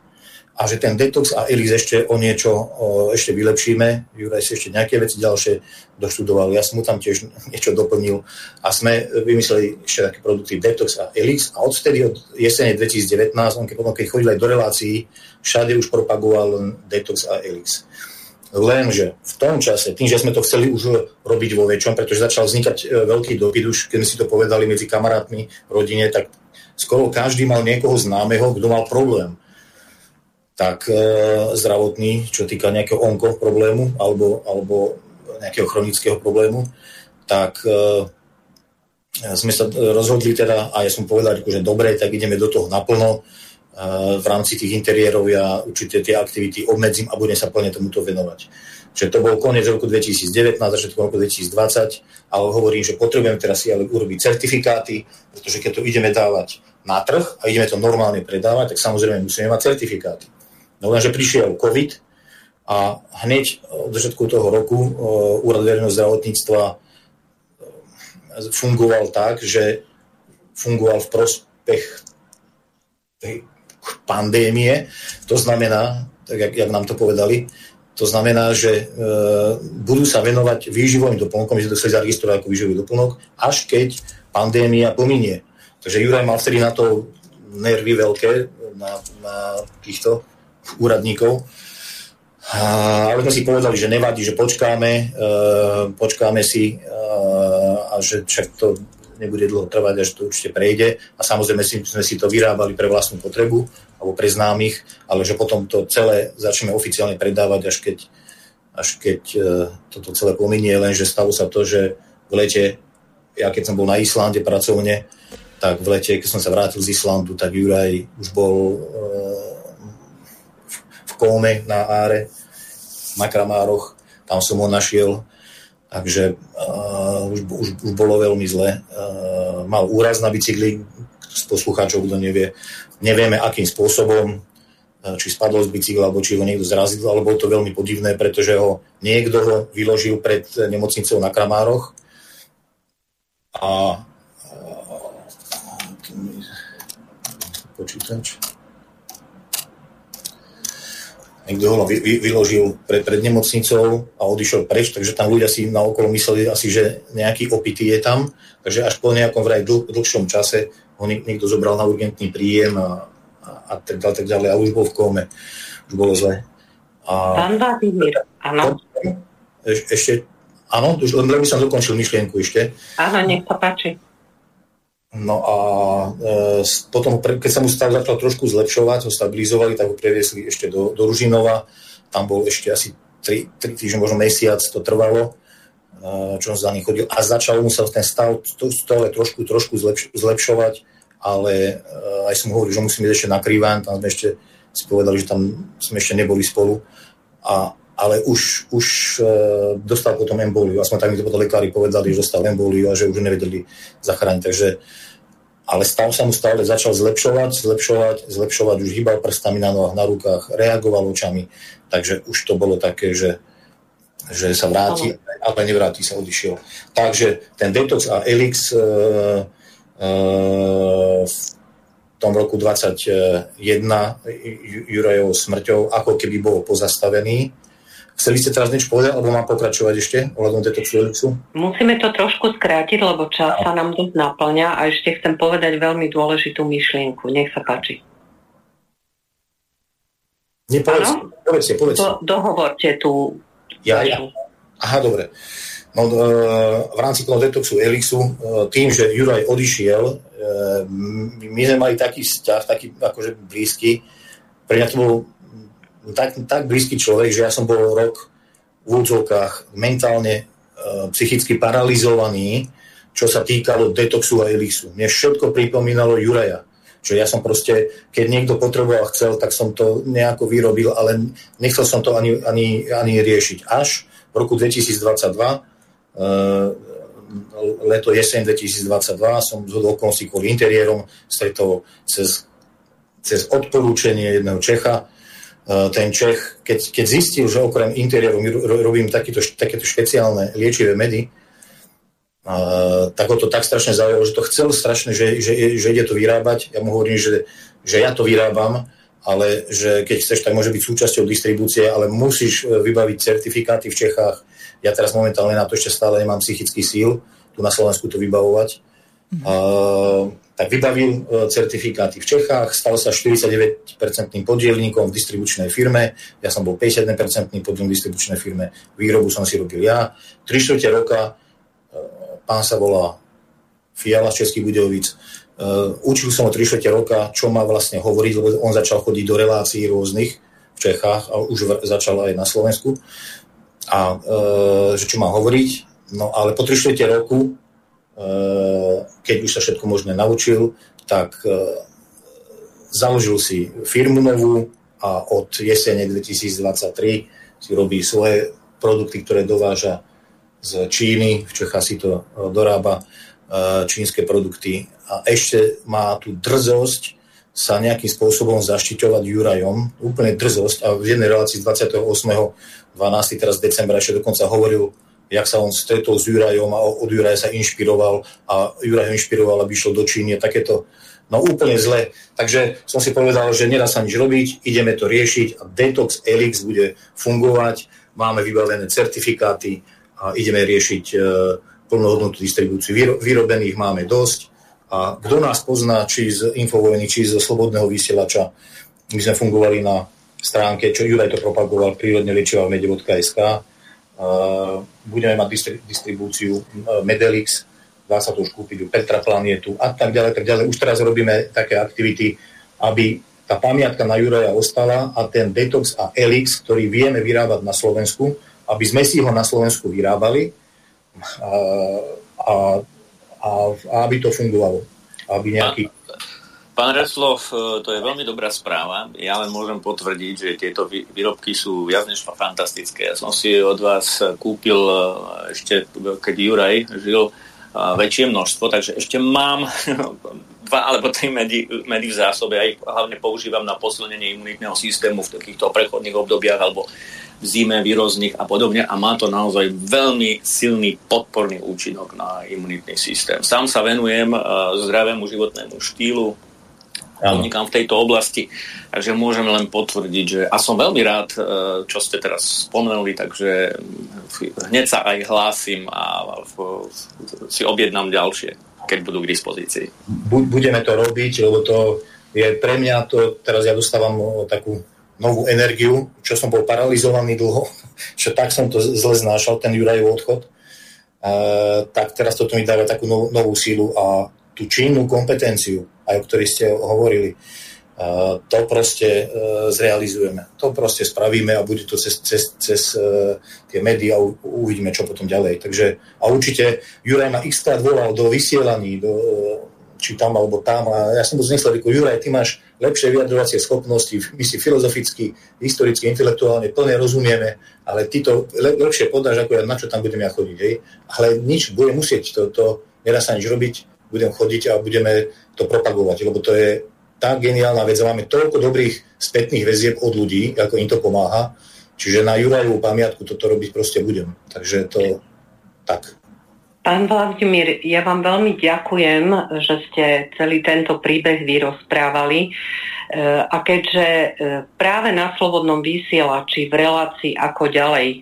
a že ten detox a ELIX ešte o niečo o, ešte vylepšíme. Juraj si ešte nejaké veci ďalšie doštudoval, ja som mu tam tiež niečo doplnil a sme vymysleli ešte také produkty detox a ELIX a odvtedy od jesene 2019, on keď, potom keď chodil aj do relácií, všade už propagoval detox a ELIX. Lenže v tom čase, tým, že sme to chceli už robiť vo väčšom, pretože začal vznikať e, veľký dopyt, už keď sme si to povedali medzi kamarátmi, rodine, tak skoro každý mal niekoho známeho, kto mal problém tak e, zdravotný, čo týka nejakého onko problému alebo, alebo nejakého chronického problému, tak e, sme sa rozhodli teda, a ja som povedal, že dobre, tak ideme do toho naplno. E, v rámci tých interiérov ja určite tie aktivity obmedzím a budem sa plne tomuto venovať. Čiže to bol koniec roku 2019, začiatkom roku 2020, ale hovorím, že potrebujeme teraz si ale urobiť certifikáty, pretože keď to ideme dávať na trh a ideme to normálne predávať, tak samozrejme musíme mať certifikáty. No lenže prišiel COVID a hneď od začiatku toho roku uh, Úrad verejného zdravotníctva uh, fungoval tak, že fungoval v prospech tej pandémie. To znamená, tak jak, jak nám to povedali, to znamená, že e, budú sa venovať výživovým doplnkom, že to sa zaregistrovať ako výživový doplnok, až keď pandémia pominie. Takže Juraj mal vtedy na to nervy veľké, na, na týchto úradníkov. Ale sme si povedali, že nevadí, že počkáme, uh, počkáme si uh, a že však to nebude dlho trvať a že to určite prejde. A samozrejme si, sme si to vyrábali pre vlastnú potrebu alebo pre známych, ale že potom to celé začneme oficiálne predávať, až keď, až keď uh, toto celé pominie, lenže stalo sa to, že v lete, ja keď som bol na Islande pracovne, tak v lete, keď som sa vrátil z Islandu, tak Juraj už bol Kóme na Áre, na Kramároch, tam som ho našiel, takže uh, už, už, už bolo veľmi zle. Uh, mal úraz na bicykli, z poslucháčov, kto nevie, nevieme akým spôsobom, uh, či spadol z bicykla, alebo či ho niekto zrazil, ale bolo to veľmi podivné, pretože ho niekto ho vyložil pred nemocnicou na Kramároch. A počítač niekto ho vy, vy, vyložil pred, pred nemocnicou a odišiel preč, takže tam ľudia si na okolo mysleli asi, že nejaký opitý je tam, takže až po nejakom vraj dl, dlhšom čase ho niekto zobral na urgentný príjem a, a, a tak ďalej, tak ďalej a už bol v kóme, už bolo zle. A... Pán Vladimír, áno. Eš, ešte, áno, už len by som dokončil myšlienku ešte. Áno, nech sa páči. No a e, potom, keď sa mu stav začal trošku zlepšovať, ho stabilizovali, tak ho previesli ešte do, do Ružinova. Tam bol ešte asi 3, 3 týždne, možno mesiac to trvalo, e, čo on za chodil. A začal mu sa ten stav stále trošku, trošku zlepš- zlepšovať, ale e, aj som hovoril, že musím ísť ešte na Krývan, tam sme ešte si povedali, že tam sme ešte neboli spolu. A, ale už, už e, dostal potom emboliu. Aspoň tak mi to lekári povedali, že dostal emboliu a že už nevedeli zachrániť. Takže ale stav sa mu stále začal zlepšovať, zlepšovať, zlepšovať, už hýbal prstami na nohách, na rukách, reagoval očami, takže už to bolo také, že, že sa vráti, ale nevráti sa, odišiel. Takže ten detox a elix e, e, v tom roku 21 Jurajovou smrťou ako keby bol pozastavený Chceli ste teraz niečo povedať, alebo mám pokračovať ešte ohľadom tejto Felixu? Musíme to trošku skrátiť, lebo čas sa nám dosť naplňa a ešte chcem povedať veľmi dôležitú myšlienku. Nech sa páči. Nepovedzte, povedzte, povedzte. Do, dohovorte tú ja, ja. Aha, dobre. No, e, v rámci toho detoxu Elixu, e, tým, že Juraj odišiel, e, my sme mali taký vzťah, taký akože blízky. Pre mňa to bol tak, tak blízky človek, že ja som bol rok v údzovkách mentálne, e, psychicky paralizovaný, čo sa týkalo detoxu a elixu. Mne všetko pripomínalo Juraja. Čo ja som proste, keď niekto potreboval chcel, tak som to nejako vyrobil, ale nechcel som to ani, ani, ani riešiť. Až v roku 2022, e, leto jeseň 2022, som z okolností kvôli interiérom stretol cez, cez odporúčanie jedného Čecha, ten Čech, keď, keď zistil, že okrem interiéru my robím takýto, takéto špeciálne liečivé medy, Uh, tak ho to tak strašne zaujalo, že to chcel strašne, že, že, že ide to vyrábať. Ja mu hovorím, že, že ja to vyrábam, ale že keď chceš, tak môže byť súčasťou distribúcie, ale musíš e, vybaviť certifikáty v Čechách. Ja teraz momentálne na to ešte stále nemám psychický síl, tu na Slovensku to vybavovať. Mm. Uh, tak vybavil uh, certifikáty v Čechách, stal sa 49% podielníkom v distribučnej firme, ja som bol 51% podielník v distribučnej firme, výrobu som si robil ja. 3 čtvrte roka pán sa volá Fiala z Českých Budejovic. Uh, učil som ho 3 roka, čo má vlastne hovoriť, lebo on začal chodiť do relácií rôznych v Čechách a už začal aj na Slovensku. A že čo má hovoriť. No ale po 3 roku, uh, keď už sa všetko možné naučil, tak uh, založil si firmu novú a od jesene 2023 si robí svoje produkty, ktoré dováža z Číny, v Čechách si to e, dorába čínske produkty a ešte má tú drzosť sa nejakým spôsobom zaštiťovať Jurajom, úplne drzosť a v jednej relácii 28.12. teraz decembra ešte dokonca hovoril, jak sa on stretol s Jurajom a od Juraja sa inšpiroval a Juraj ho inšpiroval, aby išiel do Číny takéto no úplne zle. Takže som si povedal, že nedá sa nič robiť, ideme to riešiť a Detox Elix bude fungovať, máme vybavené certifikáty, a ideme riešiť e, plnohodnotnú distribúciu. Vyrobených máme dosť a kto nás pozná, či z Infovojny, či zo Slobodného vysielača, my sme fungovali na stránke, čo Juraj to propagoval, prírodne liečiva v mede.sk. Budeme mať distribúciu e, Medelix, dá sa to už kúpiť u Petra Planietu a tak ďalej, tak ďalej. Už teraz robíme také aktivity, aby tá pamiatka na Juraja ostala a ten Detox a Elix, ktorý vieme vyrábať na Slovensku, aby sme si ho na Slovensku vyrábali a, a, a, a aby to fungovalo. Aby nejaký... Pán Reslov, e, to je veľmi dobrá správa. Ja len môžem potvrdiť, že tieto výrobky sú viac než fantastické. Ja som si od vás kúpil e, ešte, keď Juraj žil, e, väčšie množstvo, takže ešte mám dva alebo tri medy, medy v zásobe. Ja ich hlavne používam na posilnenie imunitného systému v takýchto prechodných obdobiach alebo v zime, výrozných a podobne a má to naozaj veľmi silný podporný účinok na imunitný systém. Sám sa venujem zdravému životnému štýlu, podnikám v tejto oblasti, takže môžem len potvrdiť, že a som veľmi rád, uh, čo ste teraz spomenuli, takže hneď sa aj hlásim a si objednám ďalšie, keď budú k dispozícii. Budeme to robiť, lebo to je pre mňa to, teraz ja dostávam takú novú energiu, čo som bol paralizovaný dlho, že tak som to zle znášal, ten Jurajov odchod, e, tak teraz toto mi dáva takú novú, novú sílu a tú činnú kompetenciu, aj o ktorej ste hovorili, e, to proste e, zrealizujeme. To proste spravíme a bude to cez, cez, cez e, tie médiá, uvidíme, čo potom ďalej. Takže, a určite Juraj ma x volal do vysielaní, do, či tam alebo tam. A ja som bol znesel, ako Juraj, ty máš lepšie vyjadrovacie schopnosti, my si filozoficky, historicky, intelektuálne plne rozumieme, ale ty to le- lepšie podáš, ako ja, na čo tam budem ja chodiť. Hej? Ale nič, budem musieť, to, to nedá sa nič robiť, budem chodiť a budeme to propagovať, lebo to je tá geniálna vec a máme toľko dobrých spätných väzieb od ľudí, ako im to pomáha, čiže na Jurajovú pamiatku toto robiť proste budem. Takže to tak. Pán Vladimír, ja vám veľmi ďakujem, že ste celý tento príbeh vyrozprávali. E, a keďže e, práve na Slobodnom vysielači v relácii ako ďalej e,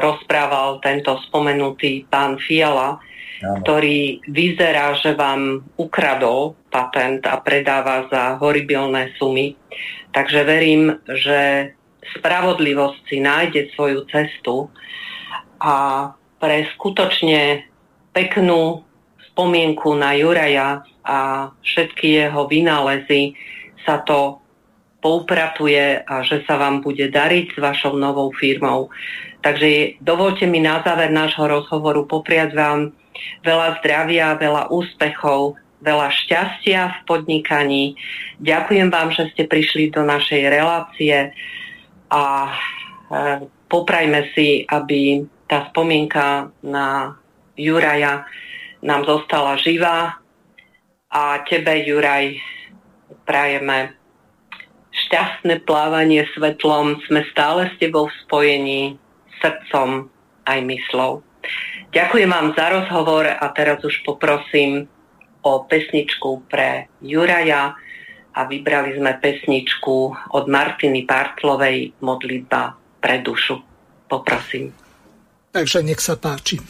rozprával tento spomenutý pán Fiala, Ktorý vyzerá, že vám ukradol patent a predáva za horibilné sumy. Takže verím, že spravodlivosť si nájde svoju cestu a pre skutočne peknú spomienku na Juraja a všetky jeho vynálezy sa to poupratuje a že sa vám bude dariť s vašou novou firmou. Takže dovolte mi na záver nášho rozhovoru popriať vám veľa zdravia, veľa úspechov, veľa šťastia v podnikaní. Ďakujem vám, že ste prišli do našej relácie a e, poprajme si, aby tá spomienka na Juraja nám zostala živá a tebe, Juraj, prajeme šťastné plávanie svetlom. Sme stále s tebou v spojení srdcom aj myslou. Ďakujem vám za rozhovor a teraz už poprosím o pesničku pre Juraja a vybrali sme pesničku od Martiny Partlovej Modlitba pre dušu. Poprosím. Takže nech sa páči.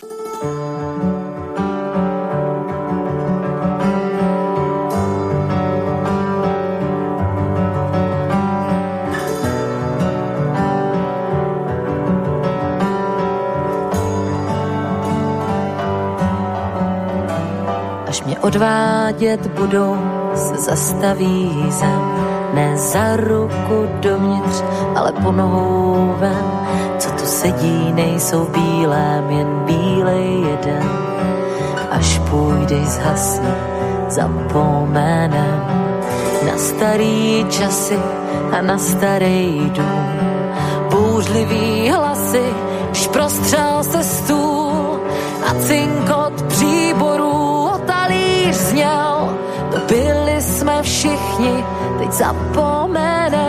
Odvádět budou, se zastaví zem. Ne za ruku dovnitř, ale po nohou ven. Co tu sedí, nejsou bílém, jen bílej jeden. Až půjdeš zhasni, zapomenem na starý časy a na starý dům. Bouřlivý hlasy, když prostřel se stůl a cinkot příborů všichni, teď zapomenem.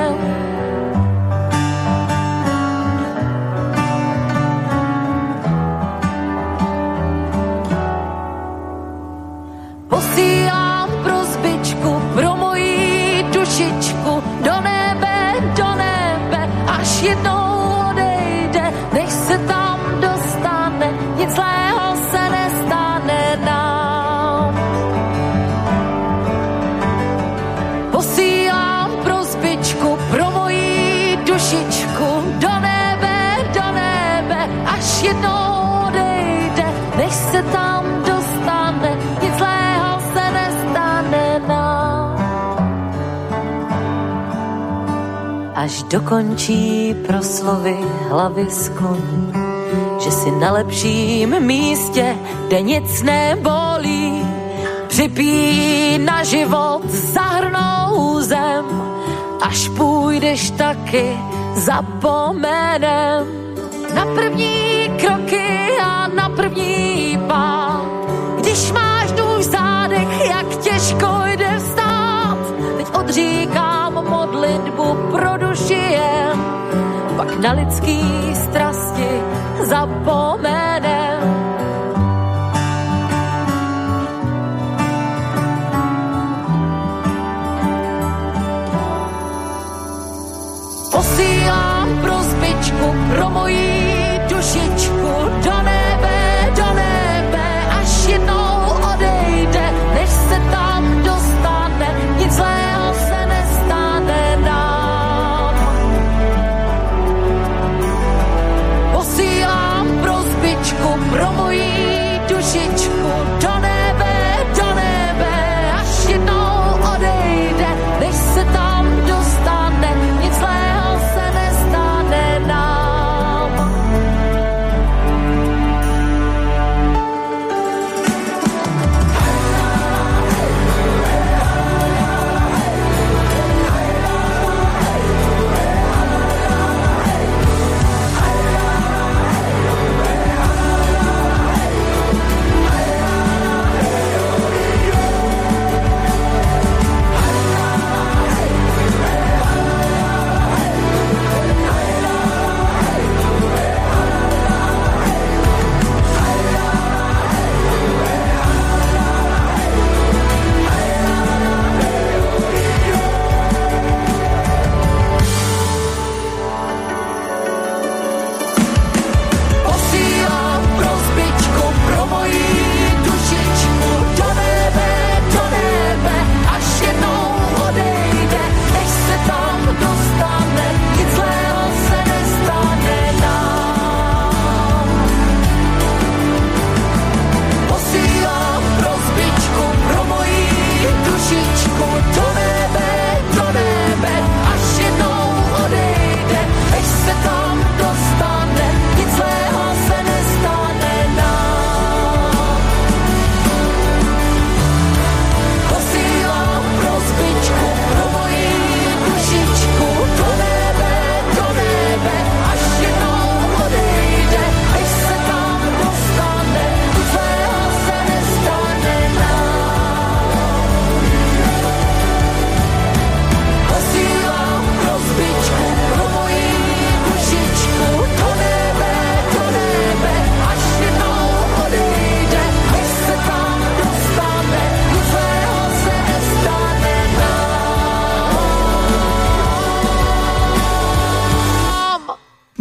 Dokončí proslovy hlavy skloní, že si na lepším místě, kde nic nebolí, připí na život zahrnou zem, až půjdeš taky zapomenem na první na lidský strasti zapomenem.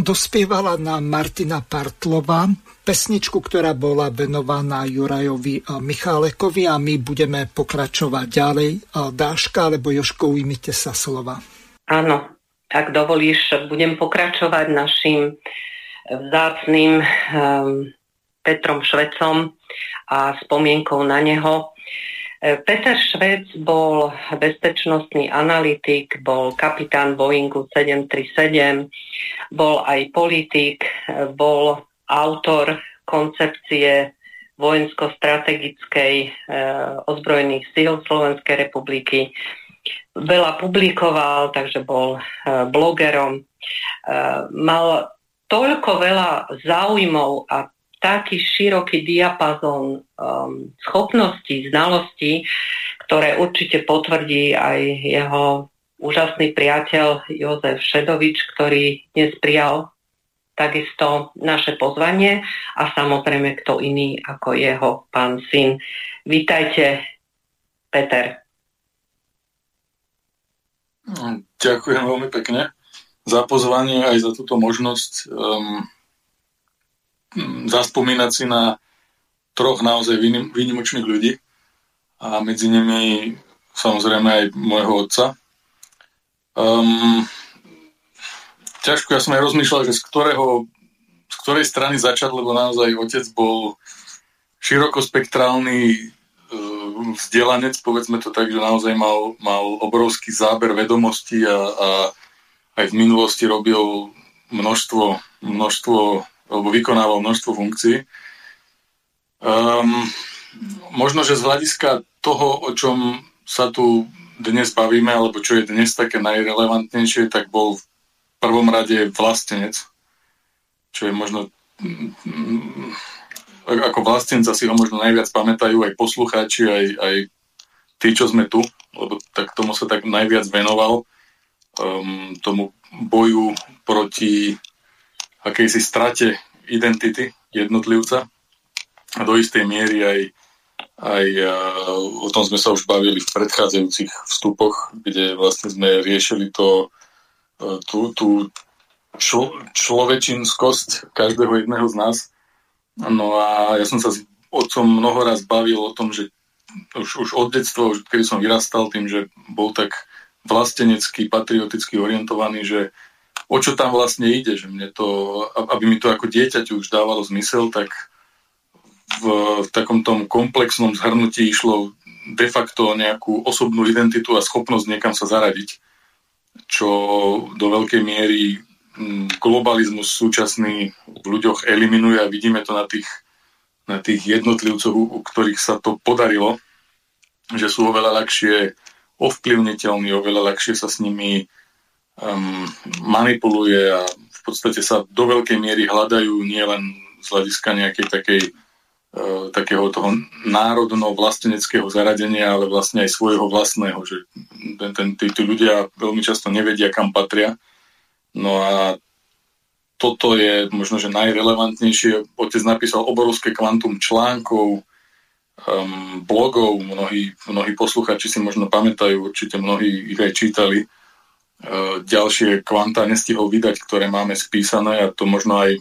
Dospievala nám Martina Partlova, pesničku, ktorá bola venovaná Jurajovi Michálekovi a my budeme pokračovať ďalej. Dáška alebo Joško, ujmite sa slova. Áno, ak dovolíš, budem pokračovať našim vzácným um, Petrom Švecom a spomienkou na neho. E, Peter Švec bol bezpečnostný analytik, bol kapitán Boeingu 737, bol aj politik, e, bol autor koncepcie vojensko-strategickej e, ozbrojených síl Slovenskej republiky. Veľa publikoval, takže bol e, blogerom. E, mal toľko veľa záujmov a taký široký diapazon um, schopností, znalostí, ktoré určite potvrdí aj jeho úžasný priateľ Jozef Šedovič, ktorý dnes prijal takisto naše pozvanie a samozrejme kto iný ako jeho pán syn. Vítajte, Peter. Ďakujem veľmi pekne za pozvanie aj za túto možnosť um, zaspomínať si na troch naozaj výnimočných ľudí a medzi nimi samozrejme aj môjho otca. Um, ťažko, ja som aj rozmýšľal, že z, ktorého, z ktorej strany začať, lebo naozaj otec bol širokospektrálny uh, vzdelanec, povedzme to tak, že naozaj mal, mal obrovský záber vedomostí a, a aj v minulosti robil množstvo, množstvo alebo vykonával množstvo funkcií. Um, možno, že z hľadiska toho, o čom sa tu dnes bavíme, alebo čo je dnes také najrelevantnejšie, tak bol v prvom rade vlastenec, čo je možno mm, ako vlastenca si ho možno najviac pamätajú aj poslucháči, aj, aj tí, čo sme tu, lebo tak tomu sa tak najviac venoval, um, tomu boju proti akejsi strate identity jednotlivca a do istej miery aj, aj o tom sme sa už bavili v predchádzajúcich vstupoch, kde vlastne sme riešili to, e, tú, tú člo, človečinskosť každého jedného z nás. No a ja som sa s otcom mnoho raz bavil o tom, že už, už od detstva, už kedy som vyrastal tým, že bol tak vlastenecký, patrioticky orientovaný, že o čo tam vlastne ide, že mne to, aby mi to ako dieťaťu už dávalo zmysel, tak v, v takom tom komplexnom zhrnutí išlo de facto o nejakú osobnú identitu a schopnosť niekam sa zaradiť, čo do veľkej miery mm, globalizmus súčasný v ľuďoch eliminuje a vidíme to na tých, na tých jednotlivcoch, u ktorých sa to podarilo, že sú oveľa ľahšie ovplyvniteľní, oveľa ľahšie sa s nimi um, manipuluje a v podstate sa do veľkej miery hľadajú nielen z hľadiska nejakej takej uh, takého toho národno-vlasteneckého zaradenia, ale vlastne aj svojho vlastného, že ten, ten, tí, tí ľudia veľmi často nevedia, kam patria. No a toto je možno, že najrelevantnejšie. Otec napísal obrovské kvantum článkov, um, blogov, mnohí, mnohí posluchači si možno pamätajú, určite mnohí ich aj čítali. E, ďalšie kvanta nestihol vydať, ktoré máme spísané a to možno aj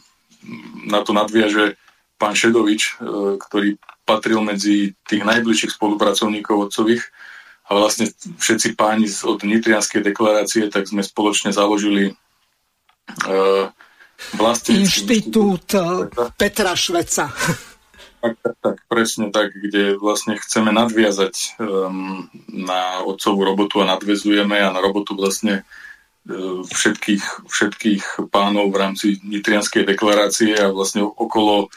na to nadviaže pán Šedovič, e, ktorý patril medzi tých najbližších spolupracovníkov otcových a vlastne všetci páni od Nitrianskej deklarácie, tak sme spoločne založili uh, vlastne Inštitút Petra Šveca. Tak, tak, tak, presne tak, kde vlastne chceme nadviazať um, na otcovú robotu a nadvezujeme a na robotu vlastne uh, všetkých, všetkých pánov v rámci Nitrianskej deklarácie a vlastne okolo,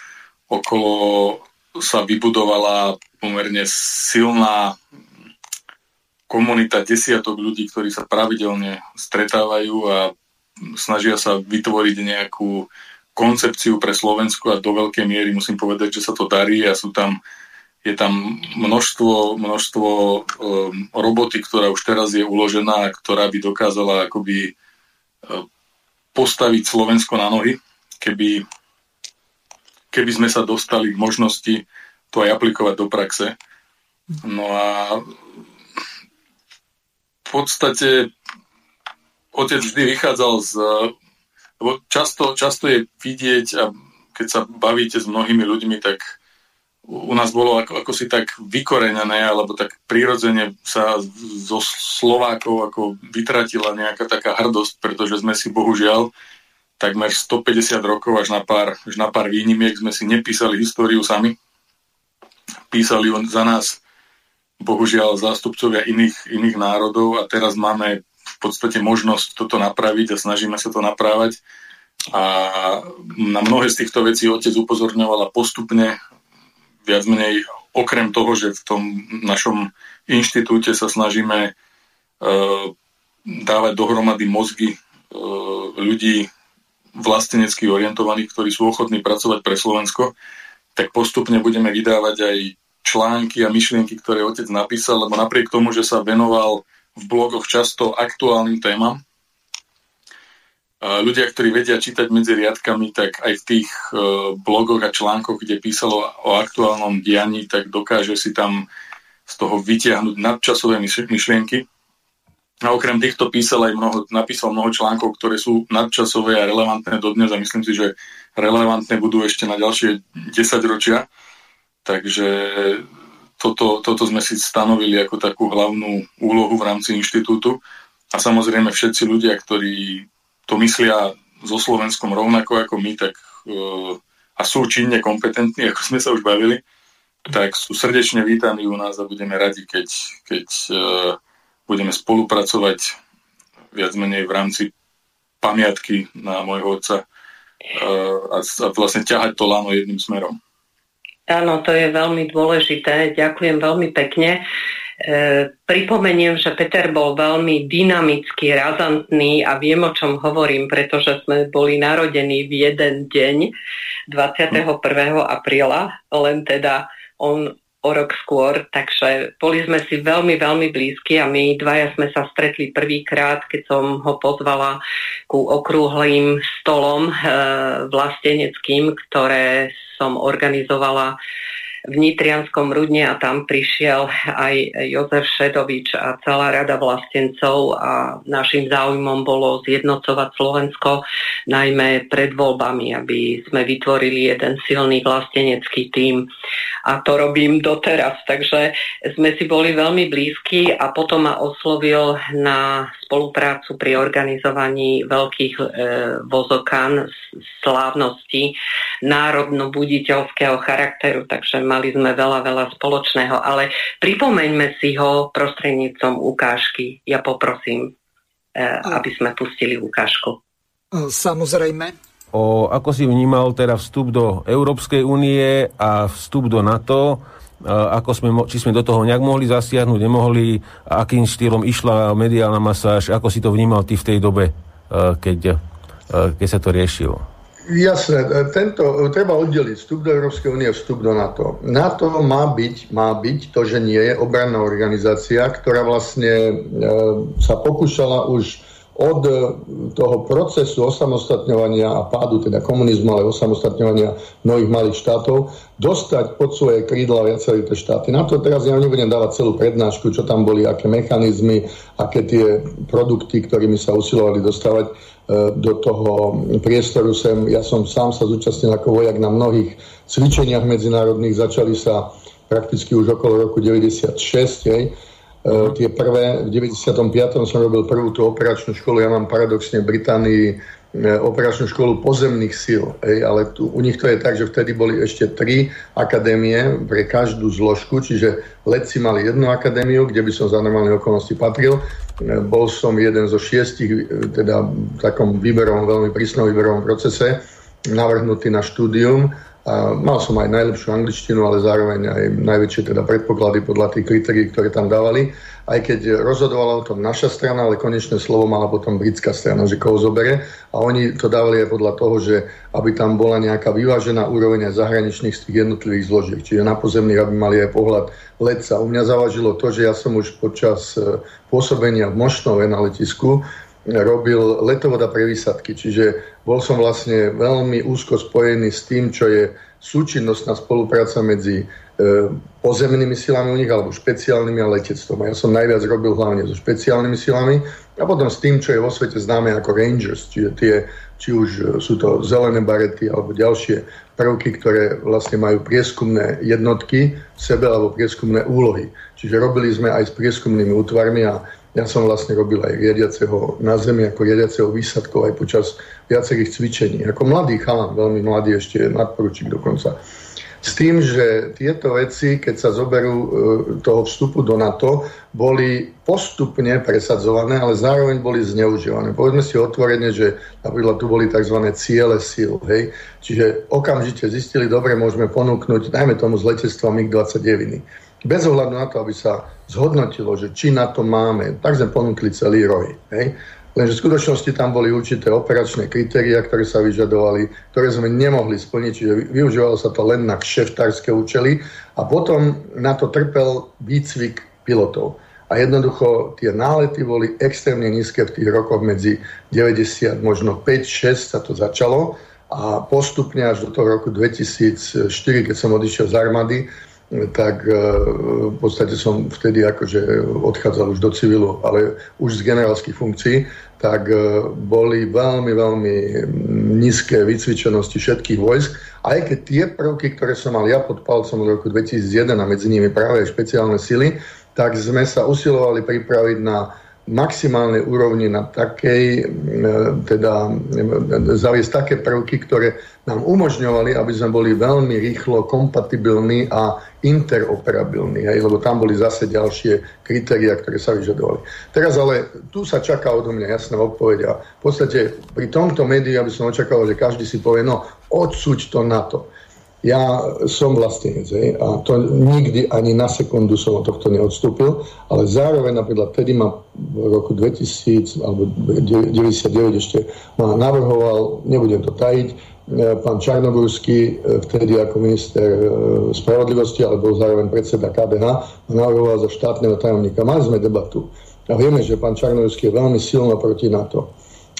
okolo sa vybudovala pomerne silná komunita desiatok ľudí, ktorí sa pravidelne stretávajú a snažia sa vytvoriť nejakú koncepciu pre Slovensko a do veľkej miery musím povedať, že sa to darí a sú tam, je tam množstvo, množstvo um, roboty, ktorá už teraz je uložená a ktorá by dokázala akoby uh, postaviť Slovensko na nohy, keby, keby sme sa dostali k možnosti to aj aplikovať do praxe. No a v podstate otec vždy vychádzal z lebo často, často je vidieť, a keď sa bavíte s mnohými ľuďmi, tak u nás bolo ako, ako si tak vykorenené, alebo tak prirodzene sa zo Slovákov ako vytratila nejaká taká hrdosť, pretože sme si bohužiaľ takmer 150 rokov až na pár, až na pár výnimiek sme si nepísali históriu sami. Písali za nás bohužiaľ zástupcovia iných, iných národov a teraz máme podstate možnosť toto napraviť a snažíme sa to naprávať. A na mnohé z týchto vecí otec upozorňoval a postupne viac menej okrem toho, že v tom našom inštitúte sa snažíme uh, dávať dohromady mozgy uh, ľudí vlastenecky orientovaných, ktorí sú ochotní pracovať pre Slovensko, tak postupne budeme vydávať aj články a myšlienky, ktoré otec napísal, lebo napriek tomu, že sa venoval v blogoch často aktuálnym témam, ľudia, ktorí vedia čítať medzi riadkami, tak aj v tých e, blogoch a článkoch, kde písalo o aktuálnom dianí, tak dokáže si tam z toho vytiahnuť nadčasové myšlienky. A okrem týchto písal aj mnoho, napísal mnoho článkov, ktoré sú nadčasové a relevantné dodnes a myslím si, že relevantné budú ešte na ďalšie 10 ročia. Takže toto, toto sme si stanovili ako takú hlavnú úlohu v rámci inštitútu. A samozrejme všetci ľudia, ktorí to myslia so Slovenskom rovnako ako my, tak uh, a sú činne kompetentní, ako sme sa už bavili, tak sú srdečne vítaní u nás a budeme radi, keď, keď uh, budeme spolupracovať viac menej v rámci pamiatky na môjho otca a, a vlastne ťahať to lano jedným smerom. Áno, to je veľmi dôležité. Ďakujem veľmi pekne. E, pripomeniem, že Peter bol veľmi dynamický, razantný a viem, o čom hovorím, pretože sme boli narodení v jeden deň 21. apríla, len teda on o rok skôr, takže boli sme si veľmi, veľmi blízki a my dvaja sme sa stretli prvýkrát, keď som ho pozvala ku okrúhlým stolom e, vlasteneckým, ktoré som organizovala v Nitrianskom Rudne a tam prišiel aj Jozef Šedovič a celá rada vlastencov a našim záujmom bolo zjednocovať Slovensko najmä pred voľbami, aby sme vytvorili jeden silný vlastenecký tím. A to robím doteraz, takže sme si boli veľmi blízki a potom ma oslovil na spoluprácu pri organizovaní veľkých e, vozokán slávnosti národno-buditeľského charakteru, takže mali sme veľa, veľa spoločného, ale pripomeňme si ho prostredníctvom ukážky. Ja poprosím, e, aby sme pustili ukážku. E, samozrejme. O, ako si vnímal teda vstup do Európskej únie a vstup do NATO, ako sme, či sme do toho nejak mohli zasiahnuť, nemohli, akým štýlom išla mediálna masáž, ako si to vnímal ty v tej dobe, keď, keď sa to riešilo? Jasné, tento, treba oddeliť vstup do Európskej únie a vstup do NATO. NATO má byť, má byť to, že nie je obranná organizácia, ktorá vlastne e, sa pokúšala už od e, toho procesu osamostatňovania a pádu teda komunizmu, ale osamostatňovania mnohých malých štátov, dostať pod svoje krídla viaceré tie štáty. Na to teraz ja nebudem dávať celú prednášku, čo tam boli, aké mechanizmy, aké tie produkty, ktorými sa usilovali dostávať e, do toho priestoru sem. Ja som sám sa zúčastnil ako vojak na mnohých cvičeniach medzinárodných, začali sa prakticky už okolo roku 96, hej, Uh, tie prvé, v 95. som robil prvú tú operačnú školu, ja mám paradoxne v Británii e, operačnú školu pozemných síl, ej, ale tu, u nich to je tak, že vtedy boli ešte tri akadémie pre každú zložku, čiže letci mali jednu akadémiu, kde by som za normálne okolnosti patril. E, bol som jeden zo šiestich, teda v takom výberovom, veľmi prísnom výberovom procese, navrhnutý na štúdium a mal som aj najlepšiu angličtinu, ale zároveň aj najväčšie teda predpoklady podľa tých kritérií, ktoré tam dávali. Aj keď rozhodovala o tom naša strana, ale konečné slovo mala potom britská strana, že koho zobere. A oni to dávali aj podľa toho, že aby tam bola nejaká vyvážená úroveň zahraničných z tých jednotlivých zložiek. Čiže na pozemných, aby mali aj pohľad letca. U mňa zavažilo to, že ja som už počas e, pôsobenia v Mošnove na letisku robil letovoda pre výsadky, čiže bol som vlastne veľmi úzko spojený s tým, čo je súčinnostná spolupráca medzi E, pozemnými silami u nich alebo špeciálnymi a letectvom. Ja som najviac robil hlavne so špeciálnymi silami a potom s tým, čo je vo svete známe ako Rangers, čiže tie, či už e, sú to zelené barety alebo ďalšie prvky, ktoré vlastne majú prieskumné jednotky v sebe alebo prieskumné úlohy. Čiže robili sme aj s prieskumnými útvarmi a ja som vlastne robil aj riadiaceho na zemi, ako riadiaceho výsadkov aj počas viacerých cvičení. Ako mladý chalan, veľmi mladý, ešte nadporučík dokonca. S tým, že tieto veci, keď sa zoberú e, toho vstupu do NATO, boli postupne presadzované, ale zároveň boli zneužívané. Povedzme si otvorene, že napríklad tu boli tzv. ciele síl. Hej? Čiže okamžite zistili, dobre, môžeme ponúknuť, dajme tomu z letectva MiG-29. Bez ohľadu na to, aby sa zhodnotilo, že či na to máme, tak sme ponúkli celý roj. Hej? Lenže v skutočnosti tam boli určité operačné kritéria, ktoré sa vyžadovali, ktoré sme nemohli splniť, čiže využívalo sa to len na kšeftárske účely a potom na to trpel výcvik pilotov. A jednoducho tie nálety boli extrémne nízke v tých rokoch medzi 90, možno 5-6 sa to začalo a postupne až do toho roku 2004, keď som odišiel z armády, tak e, v podstate som vtedy akože odchádzal už do civilu, ale už z generálskych funkcií, tak e, boli veľmi, veľmi nízke vycvičenosti všetkých vojsk. Aj keď tie prvky, ktoré som mal ja pod palcom v roku 2001 a medzi nimi práve špeciálne sily, tak sme sa usilovali pripraviť na maximálnej úrovni na takej, e, teda e, zaviesť také prvky, ktoré nám umožňovali, aby sme boli veľmi rýchlo kompatibilní a interoperabilní, hej, lebo tam boli zase ďalšie kritéria, ktoré sa vyžadovali. Teraz ale tu sa čaká odo mňa jasná odpoveď a v podstate pri tomto médiu by som očakával, že každý si povie, no odsúď to na to. Ja som vlastenec hej, a to nikdy ani na sekundu som od tohto neodstúpil, ale zároveň napríklad vtedy ma v roku 2000 alebo 99 ešte ma navrhoval, nebudem to tajiť, e, pán Čarnogórsky, e, vtedy ako minister e, spravodlivosti, ale bol zároveň predseda KDH, ma navrhoval za štátneho tajomníka. Mali sme debatu. A vieme, že pán Čarnogórsky je veľmi silno proti NATO.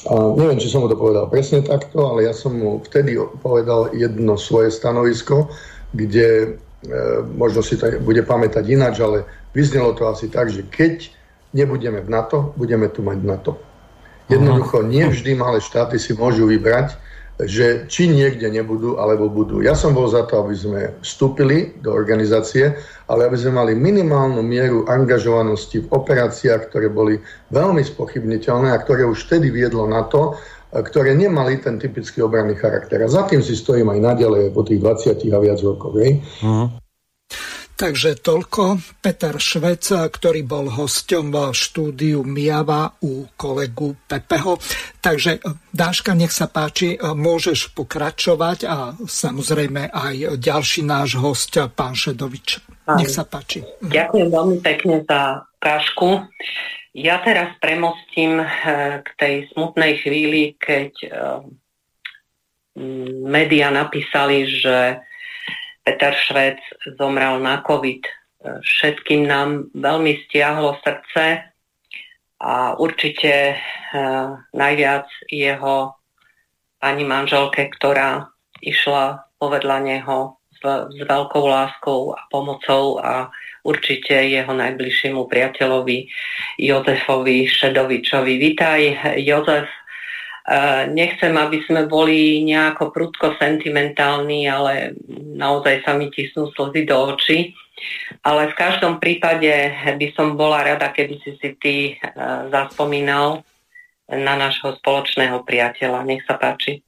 A neviem, či som mu to povedal presne takto, ale ja som mu vtedy povedal jedno svoje stanovisko, kde e, možno si to bude pamätať ináč, ale vyznelo to asi tak, že keď nebudeme v NATO, budeme tu mať NATO. Jednoducho, nie vždy malé štáty si môžu vybrať, že či niekde nebudú, alebo budú. Ja som bol za to, aby sme vstúpili do organizácie, ale aby sme mali minimálnu mieru angažovanosti v operáciách, ktoré boli veľmi spochybniteľné a ktoré už vtedy viedlo na to, ktoré nemali ten typický obranný charakter. A za tým si stojím aj naďalej po tých 20 a viac rokov. Uh-huh. Takže toľko Peter Švec, ktorý bol hosťom v štúdiu Miava u kolegu Pepeho. Takže Dáška, nech sa páči, môžeš pokračovať a samozrejme aj ďalší náš host, pán Šedovič. Nech sa páči. Ďakujem veľmi pekne za kážku. Ja teraz premostím eh, k tej smutnej chvíli, keď eh, média napísali, že Peter Švec zomrel na COVID. Všetkým nám veľmi stiahlo srdce a určite uh, najviac jeho pani manželke, ktorá išla povedľa neho s, s veľkou láskou a pomocou a určite jeho najbližšiemu priateľovi Jozefovi Šedovičovi. Vítaj, Jozef, Nechcem, aby sme boli nejako prudko sentimentálni, ale naozaj sa mi tisnú slzy do očí. Ale v každom prípade by som bola rada, keby si si ty e, zaspomínal na nášho spoločného priateľa. Nech sa páči.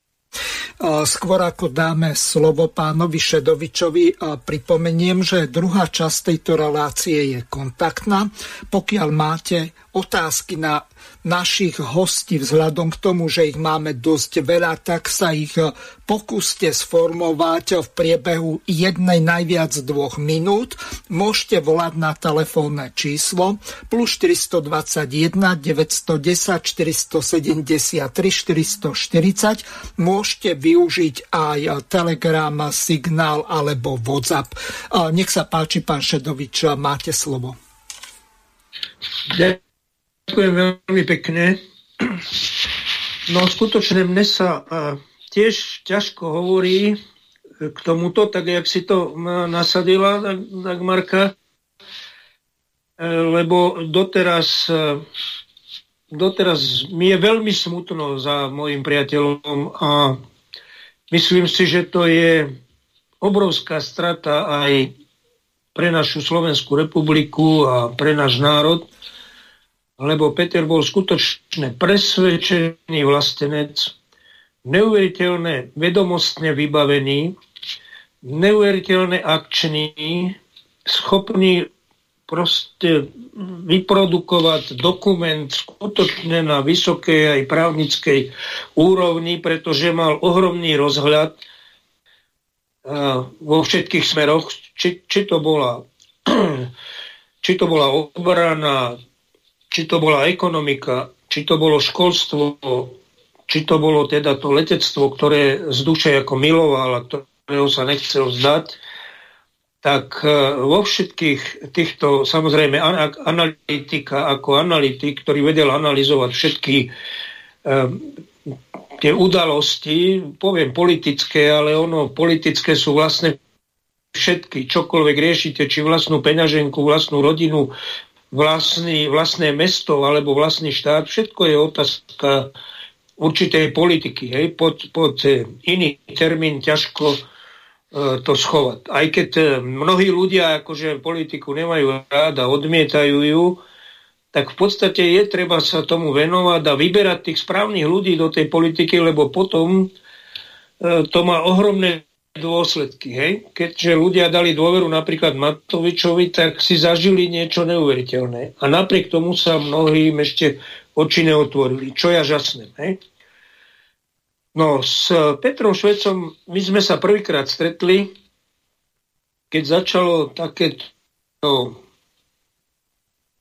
Skôr ako dáme slovo pánovi Šedovičovi, pripomeniem, že druhá časť tejto relácie je kontaktná. Pokiaľ máte otázky na našich hostí vzhľadom k tomu, že ich máme dosť veľa, tak sa ich eh, pokúste sformovať v priebehu jednej najviac dvoch minút. Môžete volať na telefónne číslo plus 421 910 473 440. Môžete využiť aj Telegram, Signál alebo WhatsApp. Nech sa páči, pán Šedovič, máte slovo. Ďakujem veľmi pekne. No skutočne mne sa tiež ťažko hovorí k tomuto, tak jak si to nasadila Dagmarka, e, lebo doteraz, e, doteraz mi je veľmi smutno za môjim priateľom a myslím si, že to je obrovská strata aj pre našu Slovenskú republiku a pre náš národ, lebo Peter bol skutočne presvedčený vlastenec, neuveriteľné vedomostne vybavený, neuveriteľne akčný, schopný proste vyprodukovať dokument skutočne na vysokej aj právnickej úrovni, pretože mal ohromný rozhľad vo všetkých smeroch, či, či, to bola, či to bola obrana, či to bola ekonomika, či to bolo školstvo, či to bolo teda to letectvo, ktoré z duše ako miloval a ktorého sa nechcel vzdať, tak e, vo všetkých týchto, samozrejme, analytika ako analytik, ktorý vedel analyzovať všetky um, tie udalosti, poviem politické, ale ono, politické sú vlastne všetky, čokoľvek riešite, či vlastnú peňaženku, vlastnú rodinu, vlastný, vlastné mesto alebo vlastný štát, všetko je otázka určitej politiky. Hej? Pod, pod e, iný termín ťažko e, to schovať. Aj keď e, mnohí ľudia akože politiku nemajú rád a odmietajú ju, tak v podstate je treba sa tomu venovať a vyberať tých správnych ľudí do tej politiky, lebo potom to má ohromné dôsledky. Hej? Keďže ľudia dali dôveru napríklad Matovičovi, tak si zažili niečo neuveriteľné. A napriek tomu sa mnohým ešte oči neotvorili, čo ja žasnem. Hej? No, s Petrom Švecom my sme sa prvýkrát stretli, keď začalo takéto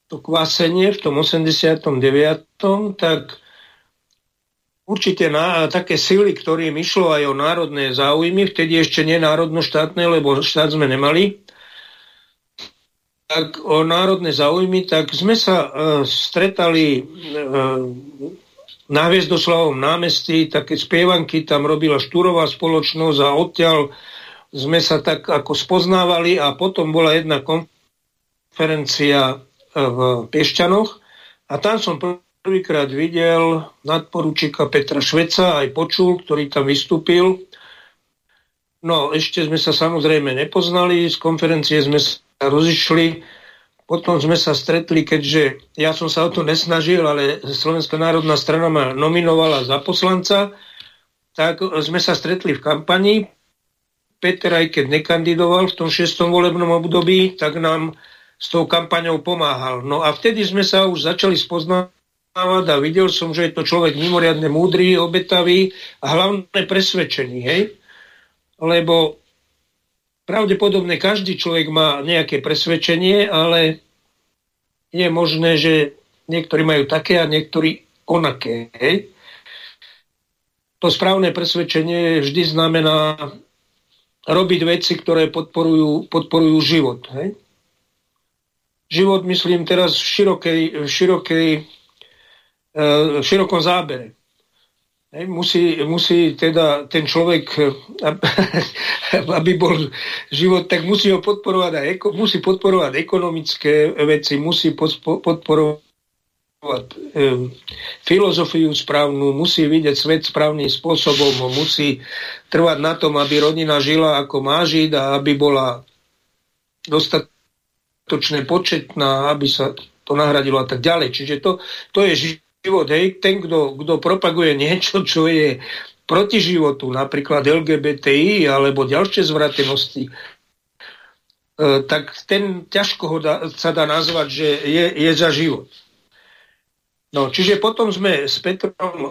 to kvásenie v tom 89. tak určite na, také sily, ktorým išlo aj o národné záujmy, vtedy ešte nie národno-štátne, lebo štát sme nemali, tak o národné záujmy, tak sme sa uh, stretali uh, na Hviezdoslavom námestí, také spievanky tam robila štúrová spoločnosť a odtiaľ sme sa tak ako spoznávali a potom bola jedna konferencia e, v Piešťanoch a tam som prvýkrát videl nadporučíka Petra Šveca, aj počul, ktorý tam vystúpil. No, ešte sme sa samozrejme nepoznali, z konferencie sme sa rozišli, potom sme sa stretli, keďže ja som sa o to nesnažil, ale Slovenská národná strana ma nominovala za poslanca, tak sme sa stretli v kampani. Peter, aj keď nekandidoval v tom šestom volebnom období, tak nám s tou kampaňou pomáhal. No a vtedy sme sa už začali spoznávať a videl som, že je to človek mimoriadne múdry, obetavý a hlavne presvedčený. Hej? Lebo Pravdepodobne každý človek má nejaké presvedčenie, ale je možné, že niektorí majú také a niektorí onaké. Hej? To správne presvedčenie vždy znamená robiť veci, ktoré podporujú, podporujú život. Hej? Život myslím teraz v širokej, v širokej, v širokom zábere. Musí, musí teda ten človek, aby bol život, tak musí ho podporovať aj, musí podporovať ekonomické veci, musí podporovať e, filozofiu správnu, musí vidieť svet správnym spôsobom, musí trvať na tom, aby rodina žila ako má žiť a aby bola dostatočne početná, aby sa to nahradilo a tak ďalej. Čiže to, to je život hej, ten, kto, kto propaguje niečo, čo je proti životu, napríklad LGBTI alebo ďalšie zvratenosti, e, tak ten ťažko ho dá, sa dá nazvať, že je, je za život. No, čiže potom sme s Petrom e,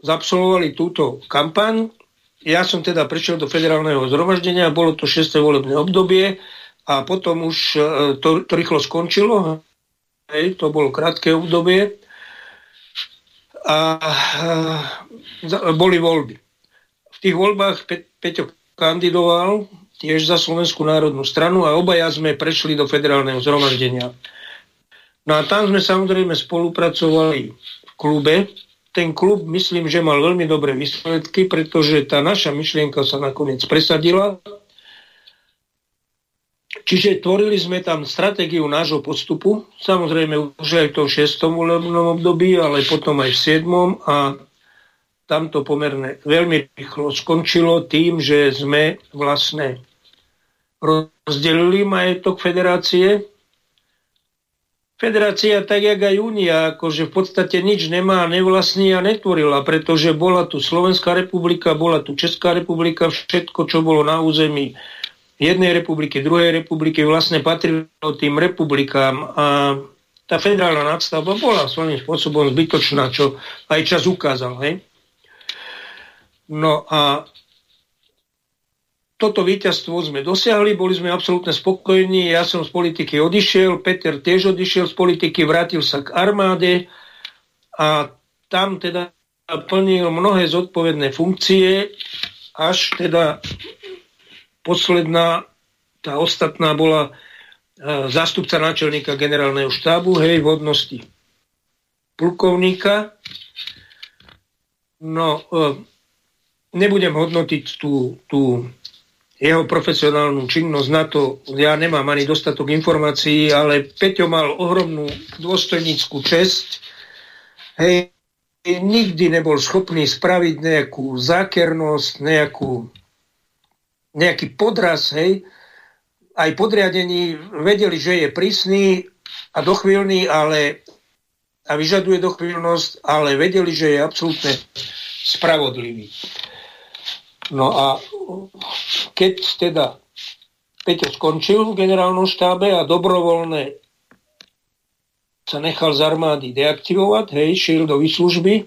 zabsolvovali túto kampaň. Ja som teda prišiel do federálneho zhromaždenia, bolo to 6. volebné obdobie a potom už e, to, to rýchlo skončilo. Hej, to bolo krátke obdobie a boli voľby. V tých voľbách Pe- Peťo kandidoval tiež za Slovenskú národnú stranu a obaja sme prešli do federálneho zhromaždenia. No a tam sme samozrejme spolupracovali v klube. Ten klub myslím, že mal veľmi dobré výsledky, pretože tá naša myšlienka sa nakoniec presadila. Čiže tvorili sme tam stratégiu nášho postupu, samozrejme už aj to v 6. volebnom období, ale potom aj v 7. a tam to pomerne veľmi rýchlo skončilo tým, že sme vlastne rozdelili majetok federácie. Federácia, tak jak aj Únia, akože v podstate nič nemá, nevlastní a netvorila, pretože bola tu Slovenská republika, bola tu Česká republika, všetko, čo bolo na území jednej republiky, druhej republiky, vlastne patrilo tým republikám a tá federálna nadstavba bola svojím spôsobom zbytočná, čo aj čas ukázal. Hej? No a toto víťazstvo sme dosiahli, boli sme absolútne spokojní, ja som z politiky odišiel, Peter tiež odišiel z politiky, vrátil sa k armáde a tam teda plnil mnohé zodpovedné funkcie, až teda posledná, tá ostatná bola e, zástupca náčelníka generálneho štábu, hej, v hodnosti plukovníka. No, e, nebudem hodnotiť tú, tú jeho profesionálnu činnosť na to, ja nemám ani dostatok informácií, ale Peťo mal ohromnú dôstojníckú česť. Hej, nikdy nebol schopný spraviť nejakú zákernosť, nejakú, nejaký podraz, hej. Aj podriadení vedeli, že je prísny a dochvíľný, ale a vyžaduje dochvíľnosť, ale vedeli, že je absolútne spravodlivý. No a keď teda Peťo skončil v generálnom štábe a dobrovoľne sa nechal z armády deaktivovať, hej, šiel do výslužby,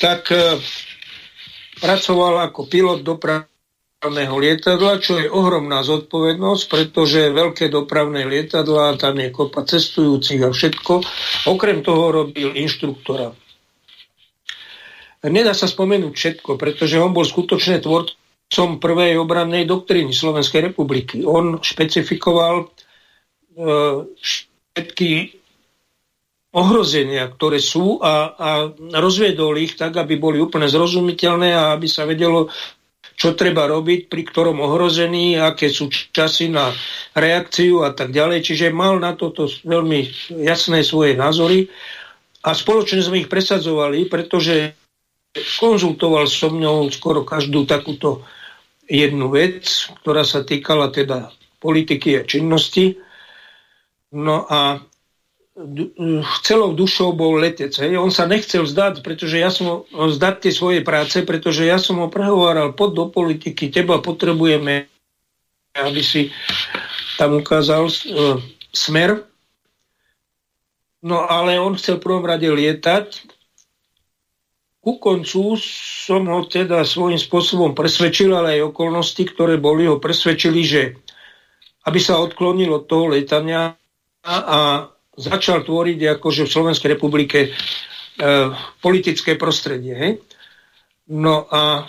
tak e, pracoval ako pilot dopravného lietadla, čo je ohromná zodpovednosť, pretože veľké dopravné lietadla, tam je kopa cestujúcich a všetko. Okrem toho robil inštruktora nedá sa spomenúť všetko, pretože on bol skutočne tvorcom prvej obrannej doktríny Slovenskej republiky. On špecifikoval e, všetky ohrozenia, ktoré sú a, a rozviedol ich tak, aby boli úplne zrozumiteľné a aby sa vedelo, čo treba robiť, pri ktorom ohrození, aké sú časy na reakciu a tak ďalej. Čiže mal na toto veľmi jasné svoje názory a spoločne sme ich presadzovali, pretože konzultoval so mňou skoro každú takúto jednu vec, ktorá sa týkala teda politiky a činnosti. No a celou dušou bol letec. Hej. On sa nechcel zdať, pretože ja som zdať tie svoje práce, pretože ja som ho prehováral pod do politiky, teba potrebujeme, aby si tam ukázal uh, smer. No ale on chcel v prvom rade lietať ku koncu som ho teda svojím spôsobom presvedčil, ale aj okolnosti, ktoré boli, ho presvedčili, že aby sa odklonil od toho letania a začal tvoriť akože v Slovenskej republike e, politické prostredie. Hej? No a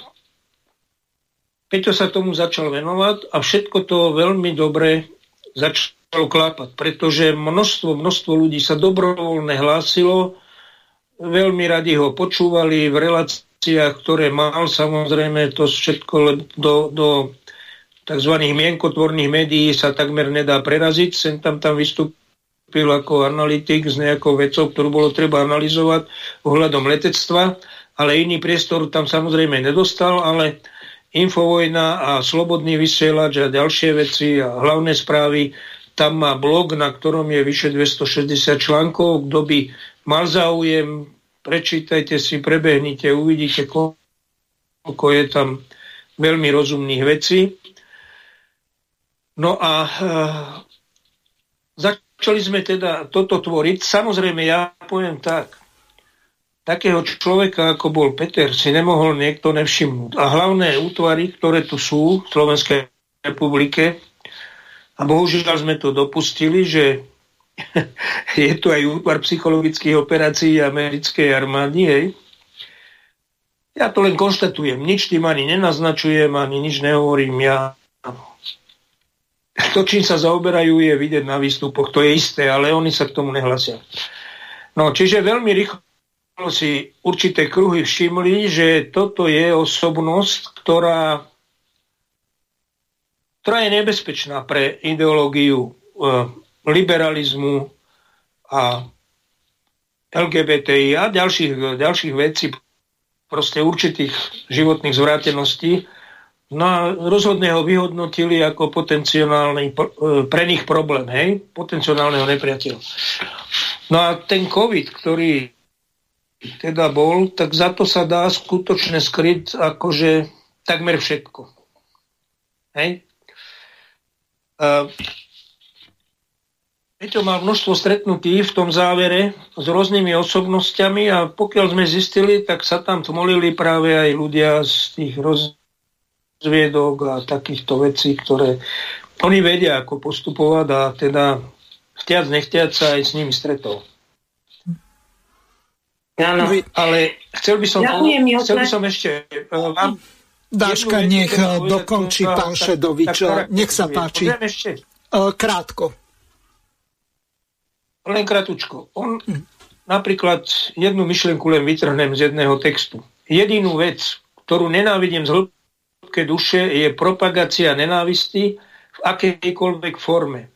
Peťo sa tomu začal venovať a všetko to veľmi dobre začalo klápať, pretože množstvo, množstvo ľudí sa dobrovoľne hlásilo, veľmi radi ho počúvali v reláciách, ktoré mal. Samozrejme, to všetko do, do tzv. mienkotvorných médií sa takmer nedá preraziť. Sem tam tam vystúpil ako analytik s nejakou vecou, ktorú bolo treba analyzovať ohľadom letectva, ale iný priestor tam samozrejme nedostal, ale Infovojna a Slobodný vysielač a ďalšie veci a hlavné správy tam má blog, na ktorom je vyše 260 článkov. Kto by mal záujem, prečítajte si, prebehnite, uvidíte, koľko je tam veľmi rozumných vecí. No a e, začali sme teda toto tvoriť. Samozrejme, ja poviem tak, takého človeka, ako bol Peter, si nemohol niekto nevšimnúť. A hlavné útvary, ktoré tu sú v Slovenskej republike, a bohužiaľ sme to dopustili, že je tu aj útvar psychologických operácií americkej armády, hej. Ja to len konštatujem, nič tým ani nenaznačujem, ani nič nehovorím. Ja to, čím sa zaoberajú, je vidieť na výstupoch, to je isté, ale oni sa k tomu nehlasia. No, čiže veľmi rýchlo si určité kruhy všimli, že toto je osobnosť, ktorá, ktorá je nebezpečná pre ideológiu e, liberalizmu a LGBTI a ďalších, ďalších vecí, proste určitých životných zvráteností. No a rozhodne ho vyhodnotili ako potenciálny e, pre nich problém, hej, potenciálneho nepriateľa. No a ten COVID, ktorý teda bol, tak za to sa dá skutočne skryť akože takmer všetko. Hej? Uh, Peťo mal množstvo stretnutí v tom závere s rôznymi osobnosťami a pokiaľ sme zistili, tak sa tam tmolili práve aj ľudia z tých rozviedok a takýchto vecí, ktoré oni vedia, ako postupovať a teda chtiac, nechtiac sa aj s nimi stretol. Áno. Ale chcel by som, Ďakujem, chcel by som ešte... Uh, vám Dáška, nech eh, dokončí pán Šedovič. Nech sa páči. Ešte? Krátko. Len kratučko. On hm. napríklad jednu myšlienku len vytrhnem z jedného textu. Jedinú vec, ktorú nenávidím z hĺbke duše, je propagácia nenávisti v akejkoľvek forme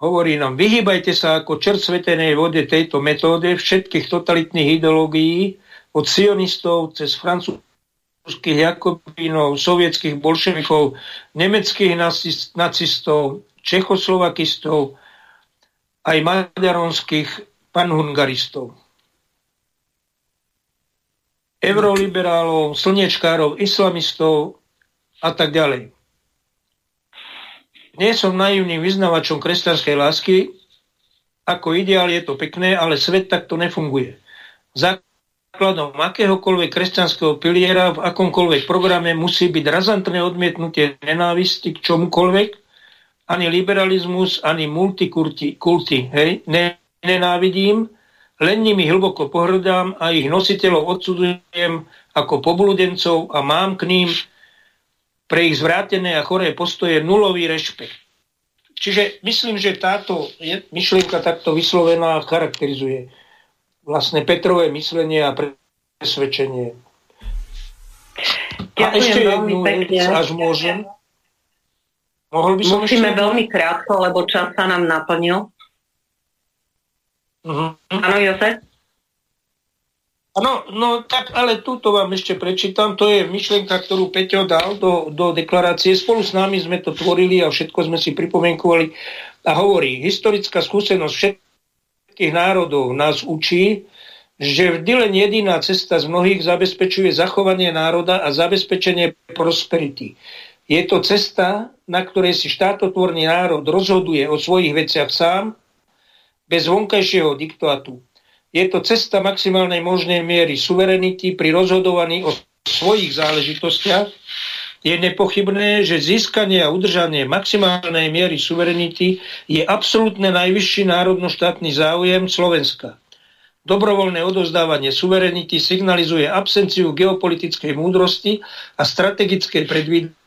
hovorí nám, vyhýbajte sa ako čersvetenej vode tejto metóde všetkých totalitných ideológií od sionistov cez francúzských jakobínov, sovietských bolševikov, nemeckých nacistov, čechoslovakistov, aj maďaronských panhungaristov. Euroliberálov, slnečkárov, islamistov a tak ďalej. Nie som naivným vyznavačom kresťanskej lásky. Ako ideál je to pekné, ale svet takto nefunguje. Základom akéhokoľvek kresťanského piliera v akomkoľvek programe musí byť razantné odmietnutie nenávisti k čomukoľvek, ani liberalizmus, ani multikulty. Kulty, hej? Ne, nenávidím, len nimi hlboko pohrdám a ich nositeľov odsudzujem ako pobludencov a mám k ním pre ich zvrátené a choré postoje nulový rešpekt. Čiže myslím, že táto myšlienka takto vyslovená charakterizuje vlastne Petrové myslenie a presvedčenie. Ďakujem a ešte jednu vec, až môžem. Mohol by som Musíme ešte... veľmi krátko, lebo čas sa nám naplnil. Uh-huh. Áno, Jozef? No, no tak ale túto vám ešte prečítam. To je myšlienka, ktorú Peťo dal do, do deklarácie. Spolu s nami sme to tvorili a všetko sme si pripomienkovali. A hovorí, historická skúsenosť všetkých národov nás učí, že vždy len jediná cesta z mnohých zabezpečuje zachovanie národa a zabezpečenie prosperity. Je to cesta, na ktorej si štátotvorný národ rozhoduje o svojich veciach sám, bez vonkajšieho diktátu. Je to cesta maximálnej možnej miery suverenity pri rozhodovaní o svojich záležitostiach. Je nepochybné, že získanie a udržanie maximálnej miery suverenity je absolútne najvyšší národno-štátny záujem Slovenska. Dobrovoľné odozdávanie suverenity signalizuje absenciu geopolitickej múdrosti a strategickej predvídania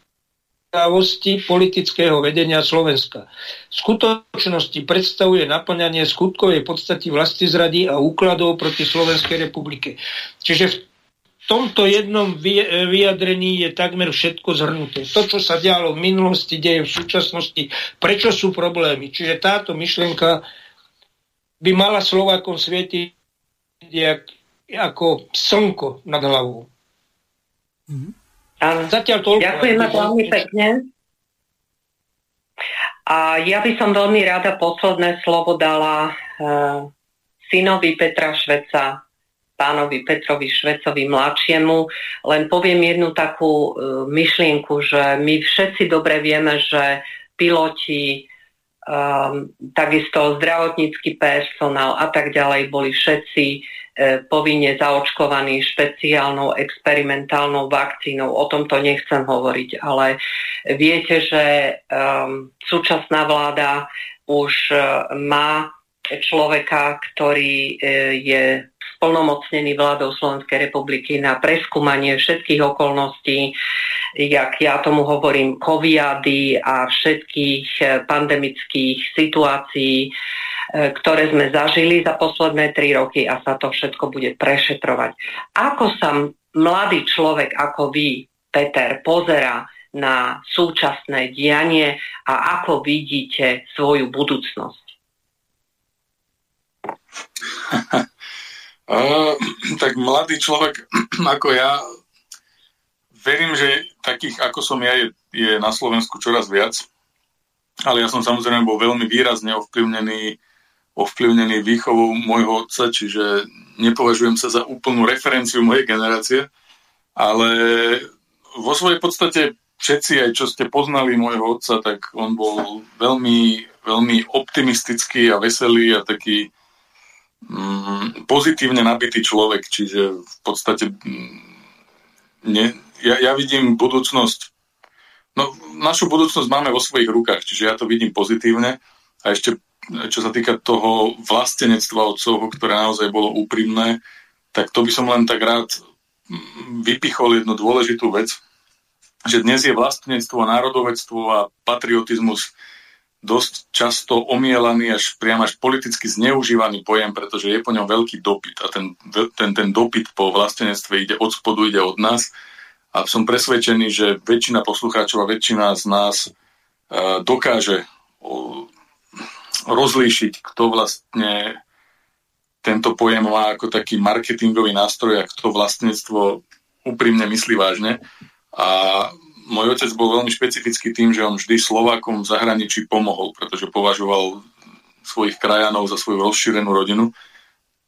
očakávosti politického vedenia Slovenska. V skutočnosti predstavuje naplňanie skutkovej podstaty vlasti zrady a úkladov proti Slovenskej republike. Čiže v tomto jednom vyjadrení je takmer všetko zhrnuté. To, čo sa dialo v minulosti, deje v súčasnosti, prečo sú problémy. Čiže táto myšlienka by mala Slovákom svietiť ako slnko nad hlavou. Mm-hmm. Zatiaľ toľko. Ďakujem veľmi pekne. A ja by som veľmi rada posledné slovo dala uh, synovi Petra Šveca, pánovi Petrovi Švecovi mladšiemu. Len poviem jednu takú uh, myšlienku, že my všetci dobre vieme, že piloti, um, takisto zdravotnícky personál a tak ďalej boli všetci E, povinne zaočkovaní špeciálnou experimentálnou vakcínou. O tomto nechcem hovoriť, ale viete, že um, súčasná vláda už uh, má človeka, ktorý uh, je splnomocnený vládou Slovenskej republiky na preskúmanie všetkých okolností, jak ja tomu hovorím, koviady a všetkých pandemických situácií ktoré sme zažili za posledné tri roky a sa to všetko bude prešetrovať. Ako sa mladý človek ako vy, Peter, pozera na súčasné dianie a ako vidíte svoju budúcnosť? tak mladý človek ako ja, verím, že takých ako som ja je, je na Slovensku čoraz viac, ale ja som samozrejme bol veľmi výrazne ovplyvnený, ovplyvnený výchovou môjho otca, čiže nepovažujem sa za úplnú referenciu mojej generácie, ale vo svojej podstate všetci, aj čo ste poznali môjho otca, tak on bol veľmi, veľmi optimistický a veselý a taký mm, pozitívne nabitý človek, čiže v podstate mm, ne, ja, ja vidím budúcnosť, no našu budúcnosť máme vo svojich rukách, čiže ja to vidím pozitívne a ešte čo sa týka toho vlastenectva otcovho, ktoré naozaj bolo úprimné, tak to by som len tak rád mm, vypichol jednu dôležitú vec, že dnes je vlastenectvo, národovectvo a patriotizmus dosť často omielaný až priam až politicky zneužívaný pojem, pretože je po ňom veľký dopyt a ten, ten, ten dopyt po vlastenectve ide od spodu, ide od nás. A som presvedčený, že väčšina poslucháčov a väčšina z nás uh, dokáže rozlíšiť, kto vlastne tento pojem má ako taký marketingový nástroj a kto vlastníctvo úprimne myslí vážne. A môj otec bol veľmi špecifický tým, že on vždy Slovákom v zahraničí pomohol, pretože považoval svojich krajanov za svoju rozšírenú rodinu.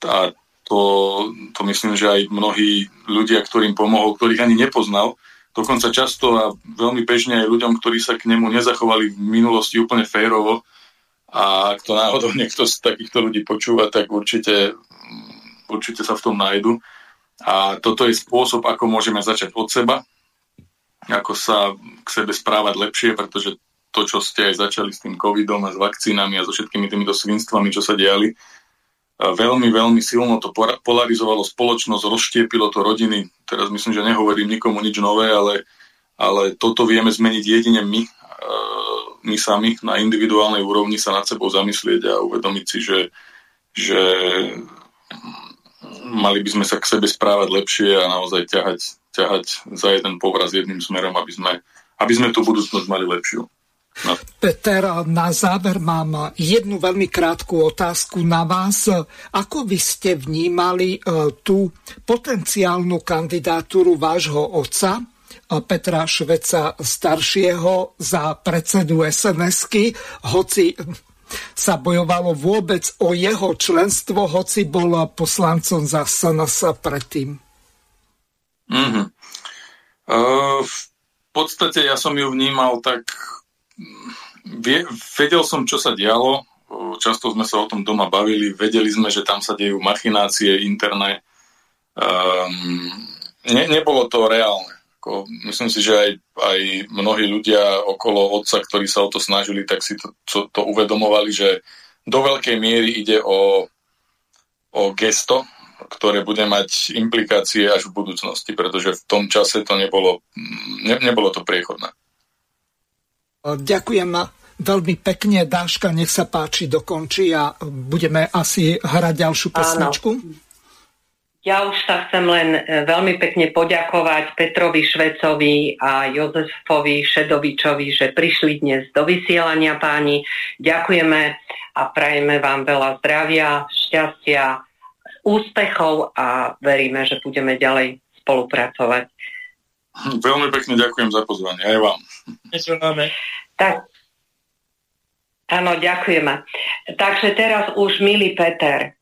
A to, to myslím, že aj mnohí ľudia, ktorým pomohol, ktorých ani nepoznal, dokonca často a veľmi bežne aj ľuďom, ktorí sa k nemu nezachovali v minulosti úplne férovo. A ak to náhodou niekto z takýchto ľudí počúva, tak určite, určite sa v tom nájdu. A toto je spôsob, ako môžeme začať od seba, ako sa k sebe správať lepšie, pretože to, čo ste aj začali s tým covidom a s vakcínami a so všetkými týmito svinstvami, čo sa diali, veľmi, veľmi silno to polarizovalo spoločnosť, rozštiepilo to rodiny. Teraz myslím, že nehovorím nikomu nič nové, ale, ale toto vieme zmeniť jedine my, my sami na individuálnej úrovni sa nad sebou zamyslieť a uvedomiť si, že, že mali by sme sa k sebe správať lepšie a naozaj ťahať, ťahať za jeden povraz jedným smerom, aby sme, aby sme tú budúcnosť mali lepšiu. No. Peter, na záver mám jednu veľmi krátku otázku na vás. Ako by ste vnímali e, tú potenciálnu kandidatúru vášho otca, Petra Šveca staršieho za predsedu SNS-ky, hoci sa bojovalo vôbec o jeho členstvo, hoci bol poslancom za SNS predtým? Mm-hmm. Uh, v podstate ja som ju vnímal tak... Vie, vedel som, čo sa dialo, často sme sa o tom doma bavili, vedeli sme, že tam sa dejú machinácie interné. Um, ne, nebolo to reálne. Ako, myslím si, že aj, aj mnohí ľudia okolo otca, ktorí sa o to snažili, tak si to, to, to uvedomovali, že do veľkej miery ide o, o gesto, ktoré bude mať implikácie až v budúcnosti, pretože v tom čase to nebolo, ne, nebolo to priechodné. Ďakujem veľmi pekne. Dáška, nech sa páči, dokončí a budeme asi hrať ďalšiu pesničku. Áno. Ja už sa chcem len e, veľmi pekne poďakovať Petrovi Švecovi a Jozefovi Šedovičovi, že prišli dnes do vysielania páni. Ďakujeme a prajeme vám veľa zdravia, šťastia, úspechov a veríme, že budeme ďalej spolupracovať. Veľmi pekne ďakujem za pozvanie, aj vám. Tak, áno, ďakujeme. Takže teraz už, milý Peter,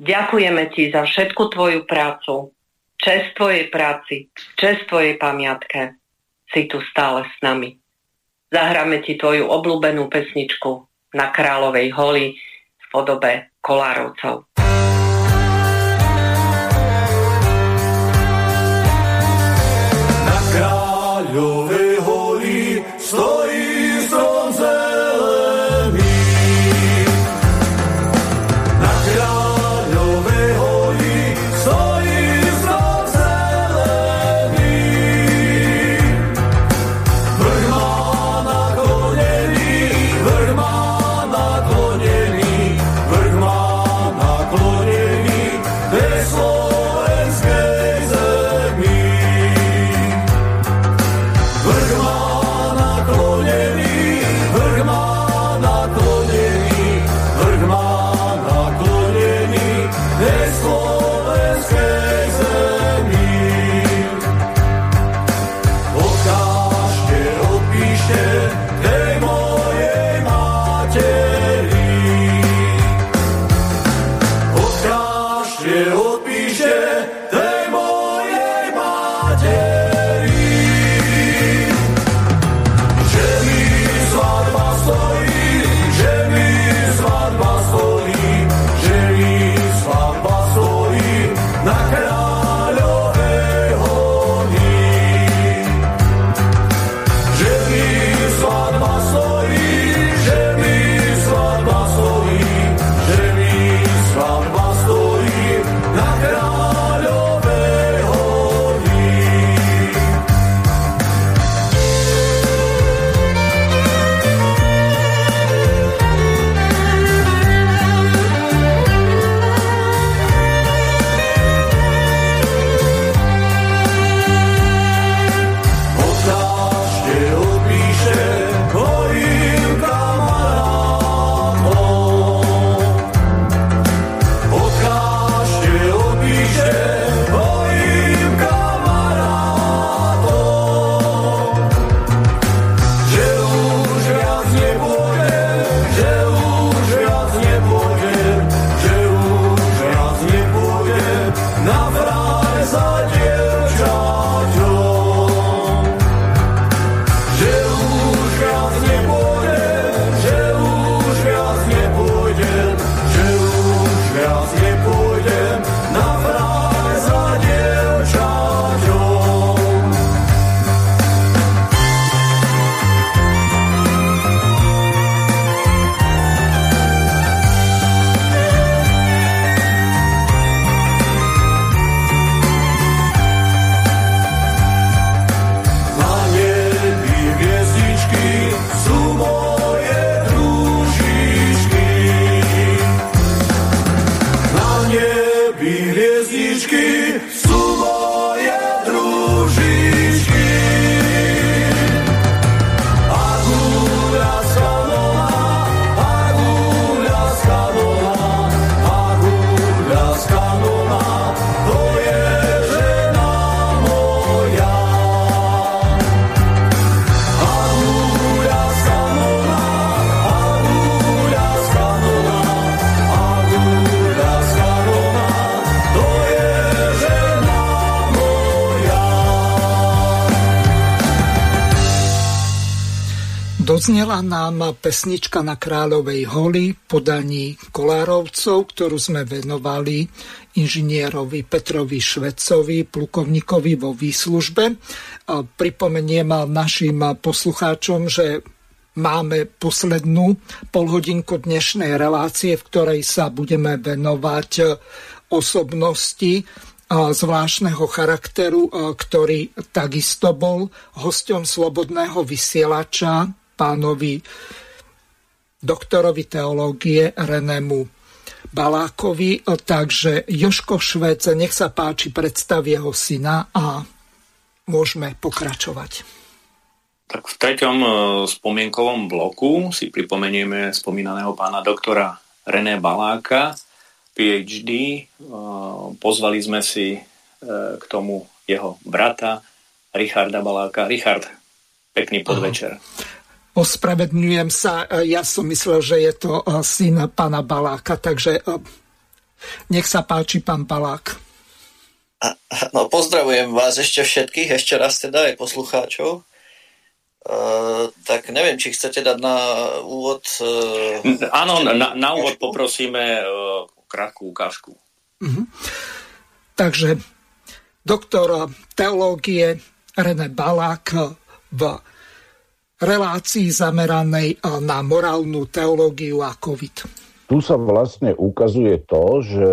Ďakujeme ti za všetku tvoju prácu, čest tvojej práci, čest tvojej pamiatke. Si tu stále s nami. Zahráme ti tvoju obľúbenú pesničku na Kráľovej holi v podobe Kolárovcov. Na Kráľovej Odznela nám pesnička na Kráľovej holi podaní Kolárovcov, ktorú sme venovali inžinierovi Petrovi Švecovi, plukovníkovi vo výslužbe. Pripomeniem našim poslucháčom, že máme poslednú polhodinku dnešnej relácie, v ktorej sa budeme venovať osobnosti zvláštneho charakteru, ktorý takisto bol hosťom slobodného vysielača pánovi doktorovi teológie Renému Balákovi. Takže Joško Švec, nech sa páči, predstav jeho syna a môžeme pokračovať. Tak v treťom e, spomienkovom bloku si pripomenieme spomínaného pána doktora René Baláka, PhD. E, pozvali sme si e, k tomu jeho brata Richarda Baláka. Richard, pekný podvečer. Aha. Ospravedňujem sa, ja som myslel, že je to eh, syn pána Baláka, takže eh, nech sa páči, pán Balák. No, pozdravujem vás ešte všetkých, ešte raz teda aj poslucháčov. Uh, tak neviem, či chcete dať na úvod... Uh, Áno, na, na úvod poprosíme uh, krátku ukážku. Uh-huh. Takže doktor teológie René Balák v relácii zameranej na morálnu teológiu a COVID. Tu sa vlastne ukazuje to, že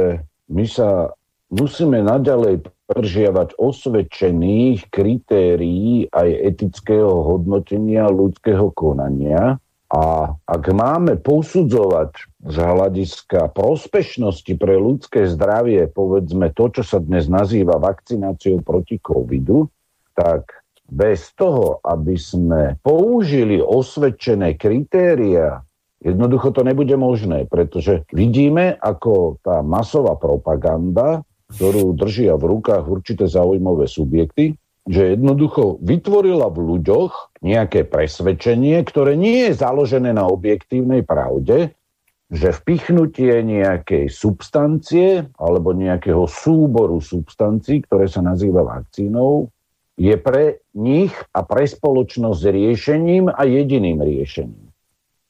my sa musíme naďalej pržiavať osvedčených kritérií aj etického hodnotenia ľudského konania. A ak máme posudzovať z hľadiska prospešnosti pre ľudské zdravie, povedzme to, čo sa dnes nazýva vakcináciou proti covidu, tak bez toho, aby sme použili osvedčené kritéria, jednoducho to nebude možné, pretože vidíme, ako tá masová propaganda, ktorú držia v rukách určité zaujímavé subjekty, že jednoducho vytvorila v ľuďoch nejaké presvedčenie, ktoré nie je založené na objektívnej pravde, že vpichnutie nejakej substancie alebo nejakého súboru substancií, ktoré sa nazýva vakcínou, je pre nich a pre spoločnosť riešením a jediným riešením.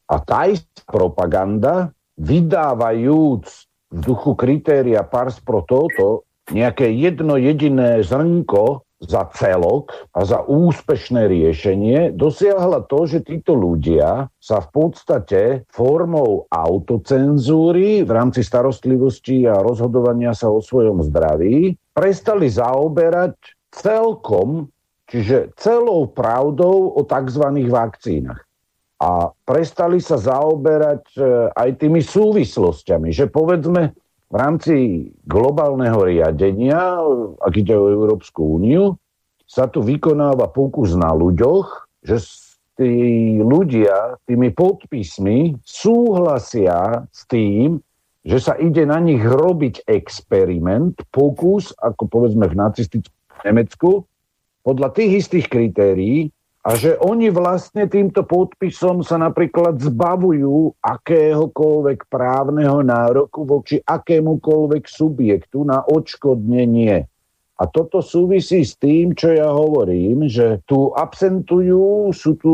A tá propaganda, vydávajúc v duchu kritéria pars pro toto nejaké jedno jediné zrnko za celok a za úspešné riešenie, dosiahla to, že títo ľudia sa v podstate formou autocenzúry v rámci starostlivosti a rozhodovania sa o svojom zdraví prestali zaoberať celkom, čiže celou pravdou o tzv. vakcínach. A prestali sa zaoberať e, aj tými súvislostiami, že povedzme v rámci globálneho riadenia, ak ide o Európsku úniu, sa tu vykonáva pokus na ľuďoch, že tí ľudia tými podpismi súhlasia s tým, že sa ide na nich robiť experiment, pokus, ako povedzme v nacistickom Nemecku podľa tých istých kritérií a že oni vlastne týmto podpisom sa napríklad zbavujú akéhokoľvek právneho nároku voči akémukoľvek subjektu na odškodnenie. A toto súvisí s tým, čo ja hovorím, že tu absentujú, sú tu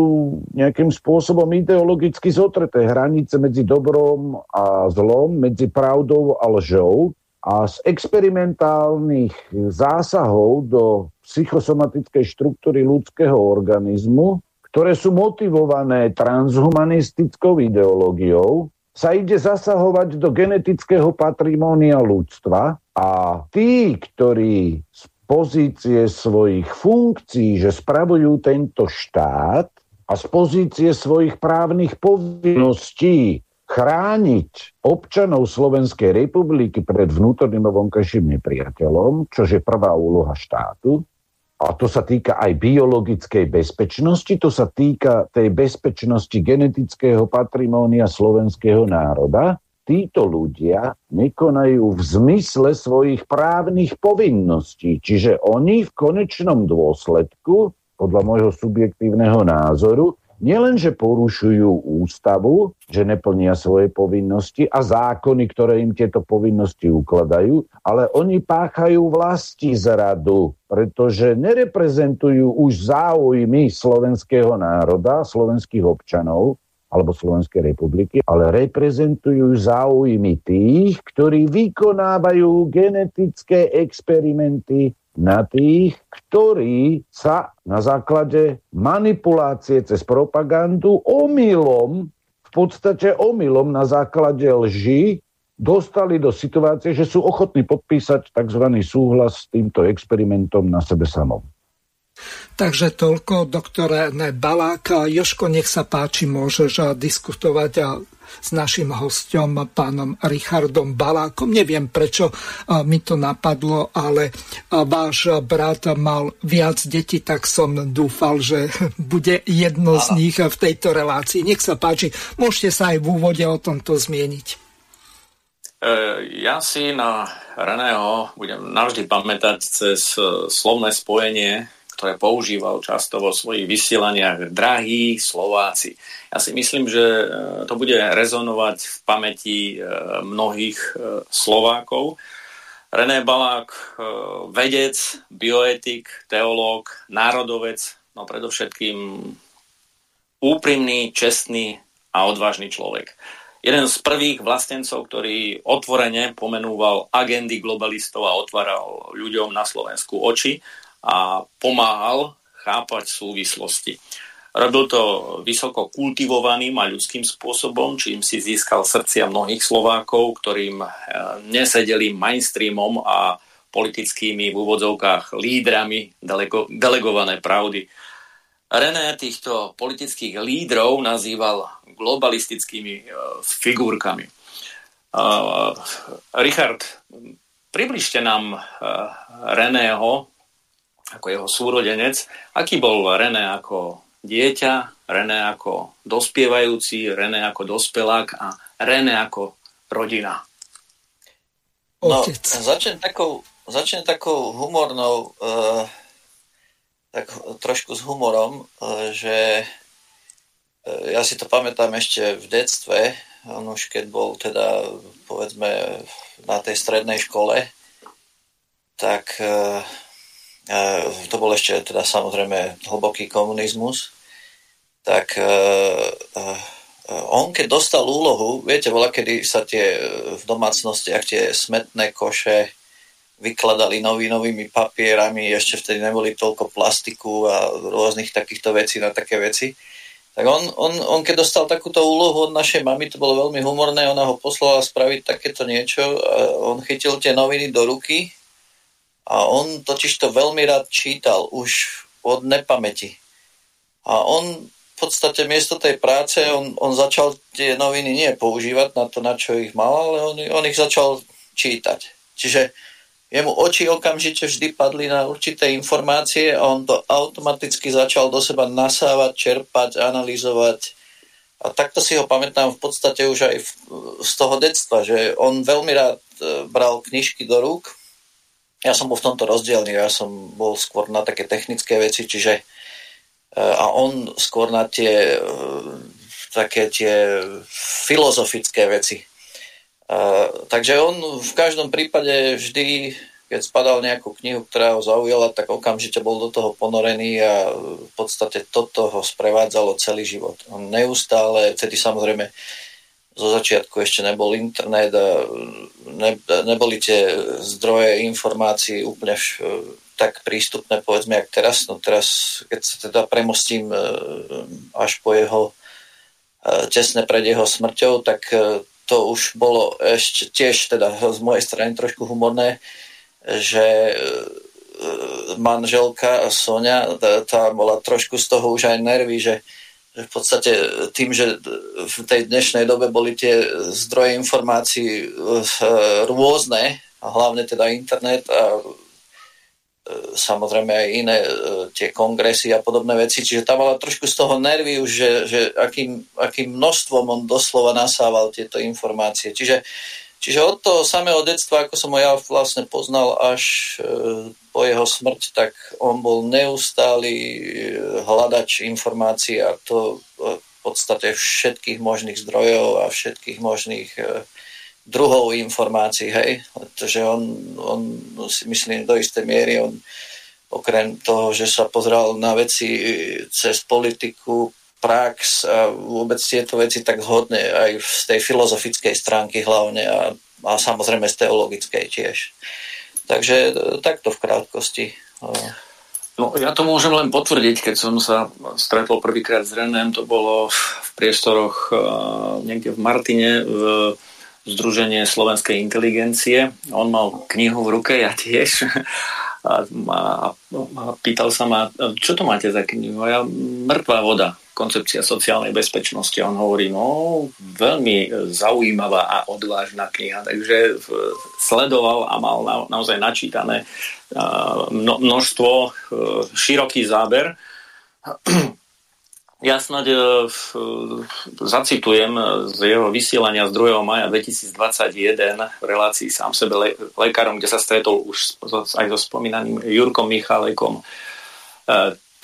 nejakým spôsobom ideologicky zotreté hranice medzi dobrom a zlom, medzi pravdou a lžou a z experimentálnych zásahov do psychosomatickej štruktúry ľudského organizmu, ktoré sú motivované transhumanistickou ideológiou, sa ide zasahovať do genetického patrimónia ľudstva a tí, ktorí z pozície svojich funkcií, že spravujú tento štát a z pozície svojich právnych povinností chrániť občanov Slovenskej republiky pred vnútorným a vonkajším nepriateľom, čo je prvá úloha štátu, a to sa týka aj biologickej bezpečnosti, to sa týka tej bezpečnosti genetického patrimónia slovenského národa. Títo ľudia nekonajú v zmysle svojich právnych povinností, čiže oni v konečnom dôsledku, podľa môjho subjektívneho názoru, nielenže porušujú ústavu, že neplnia svoje povinnosti a zákony, ktoré im tieto povinnosti ukladajú, ale oni páchajú vlasti zradu, pretože nereprezentujú už záujmy slovenského národa, slovenských občanov, alebo Slovenskej republiky, ale reprezentujú záujmy tých, ktorí vykonávajú genetické experimenty na tých, ktorí sa na základe manipulácie cez propagandu omylom, v podstate omylom na základe lži, dostali do situácie, že sú ochotní podpísať tzv. súhlas s týmto experimentom na sebe samom. Takže toľko, doktore Balák. Joško, nech sa páči, môžeš diskutovať s našim hostom, pánom Richardom Balákom. Neviem, prečo mi to napadlo, ale váš brat mal viac detí, tak som dúfal, že bude jedno z nich v tejto relácii. Nech sa páči, môžete sa aj v úvode o tomto zmieniť. E, ja si na Reného budem navždy pamätať cez e, slovné spojenie ktoré používal často vo svojich vysielaniach drahí Slováci. Ja si myslím, že e, to bude rezonovať v pamäti e, mnohých e, Slovákov. René Balák, vedec, bioetik, teológ, národovec, no predovšetkým úprimný, čestný a odvážny človek. Jeden z prvých vlastencov, ktorý otvorene pomenúval agendy globalistov a otváral ľuďom na Slovensku oči a pomáhal chápať súvislosti. Robil to vysoko kultivovaným a ľudským spôsobom, čím si získal srdcia mnohých Slovákov, ktorým e, nesedeli mainstreamom a politickými v úvodzovkách lídrami delego, delegované pravdy. René týchto politických lídrov nazýval globalistickými uh, figurkami. Uh, Richard, približte nám Reného ako jeho súrodenec. Aký bol René ako dieťa, René ako dospievajúci, René ako dospelák a René ako rodina? No, začnem takou, začnem takou humornou, uh, tak trošku s humorom, uh, že uh, ja si to pamätám ešte v detstve, on už keď bol teda, povedzme, na tej strednej škole, tak uh, to bol ešte teda samozrejme hlboký komunizmus, tak e, e, on keď dostal úlohu, viete, bola, kedy sa tie v domácnostiach tie smetné koše vykladali nový, novými papierami, ešte vtedy neboli toľko plastiku a rôznych takýchto vecí na také veci. Tak on, on, on keď dostal takúto úlohu od našej mamy, to bolo veľmi humorné, ona ho poslala spraviť takéto niečo, on chytil tie noviny do ruky a on totiž to veľmi rád čítal už od nepamäti. A on v podstate miesto tej práce, on, on začal tie noviny nie používať na to, na čo ich mal, ale on, on ich začal čítať. Čiže jemu oči okamžite vždy padli na určité informácie a on to automaticky začal do seba nasávať, čerpať, analyzovať. A takto si ho pamätám v podstate už aj v, z toho detstva, že on veľmi rád e, bral knižky do rúk, ja som bol v tomto rozdielný, ja som bol skôr na také technické veci, čiže e, a on skôr na tie e, také tie filozofické veci. Uh, takže on v každom prípade vždy, keď spadal nejakú knihu, ktorá ho zaujala, tak okamžite bol do toho ponorený a v podstate toto ho sprevádzalo celý život. On neustále, vtedy samozrejme zo začiatku ešte nebol internet a ne, neboli tie zdroje informácií úplne vš, tak prístupné, povedzme, jak teraz. No teraz, keď sa teda premostím e, až po jeho e, tesne pred jeho smrťou, tak e, to už bolo ešte tiež teda z mojej strany trošku humorné, že manželka Sonia, tá bola trošku z toho už aj nervy, že v podstate tým, že v tej dnešnej dobe boli tie zdroje informácií rôzne, a hlavne teda internet a samozrejme aj iné tie kongresy a podobné veci, čiže tam mala trošku z toho nervy už, že, že akým, akým množstvom on doslova nasával tieto informácie. Čiže, Čiže od toho samého detstva, ako som ho ja vlastne poznal až e, po jeho smrť, tak on bol neustály e, hľadač informácií a to e, v podstate všetkých možných zdrojov a všetkých možných druhov informácií, hej. Pretože on, on si myslím do istej miery, on okrem toho, že sa pozrel na veci cez politiku, prax a vôbec tieto veci tak hodne aj z tej filozofickej stránky hlavne a, a samozrejme z teologickej tiež. Takže e, takto v krátkosti. No, ja to môžem len potvrdiť, keď som sa stretol prvýkrát s Renem, to bolo v priestoroch uh, niekde v Martine v Združenie slovenskej inteligencie. On mal knihu v ruke, ja tiež. A, a, a pýtal sa ma, čo to máte za knihu? A ja, mŕtvá voda koncepcia sociálnej bezpečnosti. On hovorí, no, veľmi zaujímavá a odvážna kniha, takže sledoval a mal na, naozaj načítané množstvo, široký záber. Ja snad zacitujem z jeho vysielania z 2. maja 2021 v relácii sám sebe le- lekárom, kde sa stretol už aj so spomínaným Jurkom Michalekom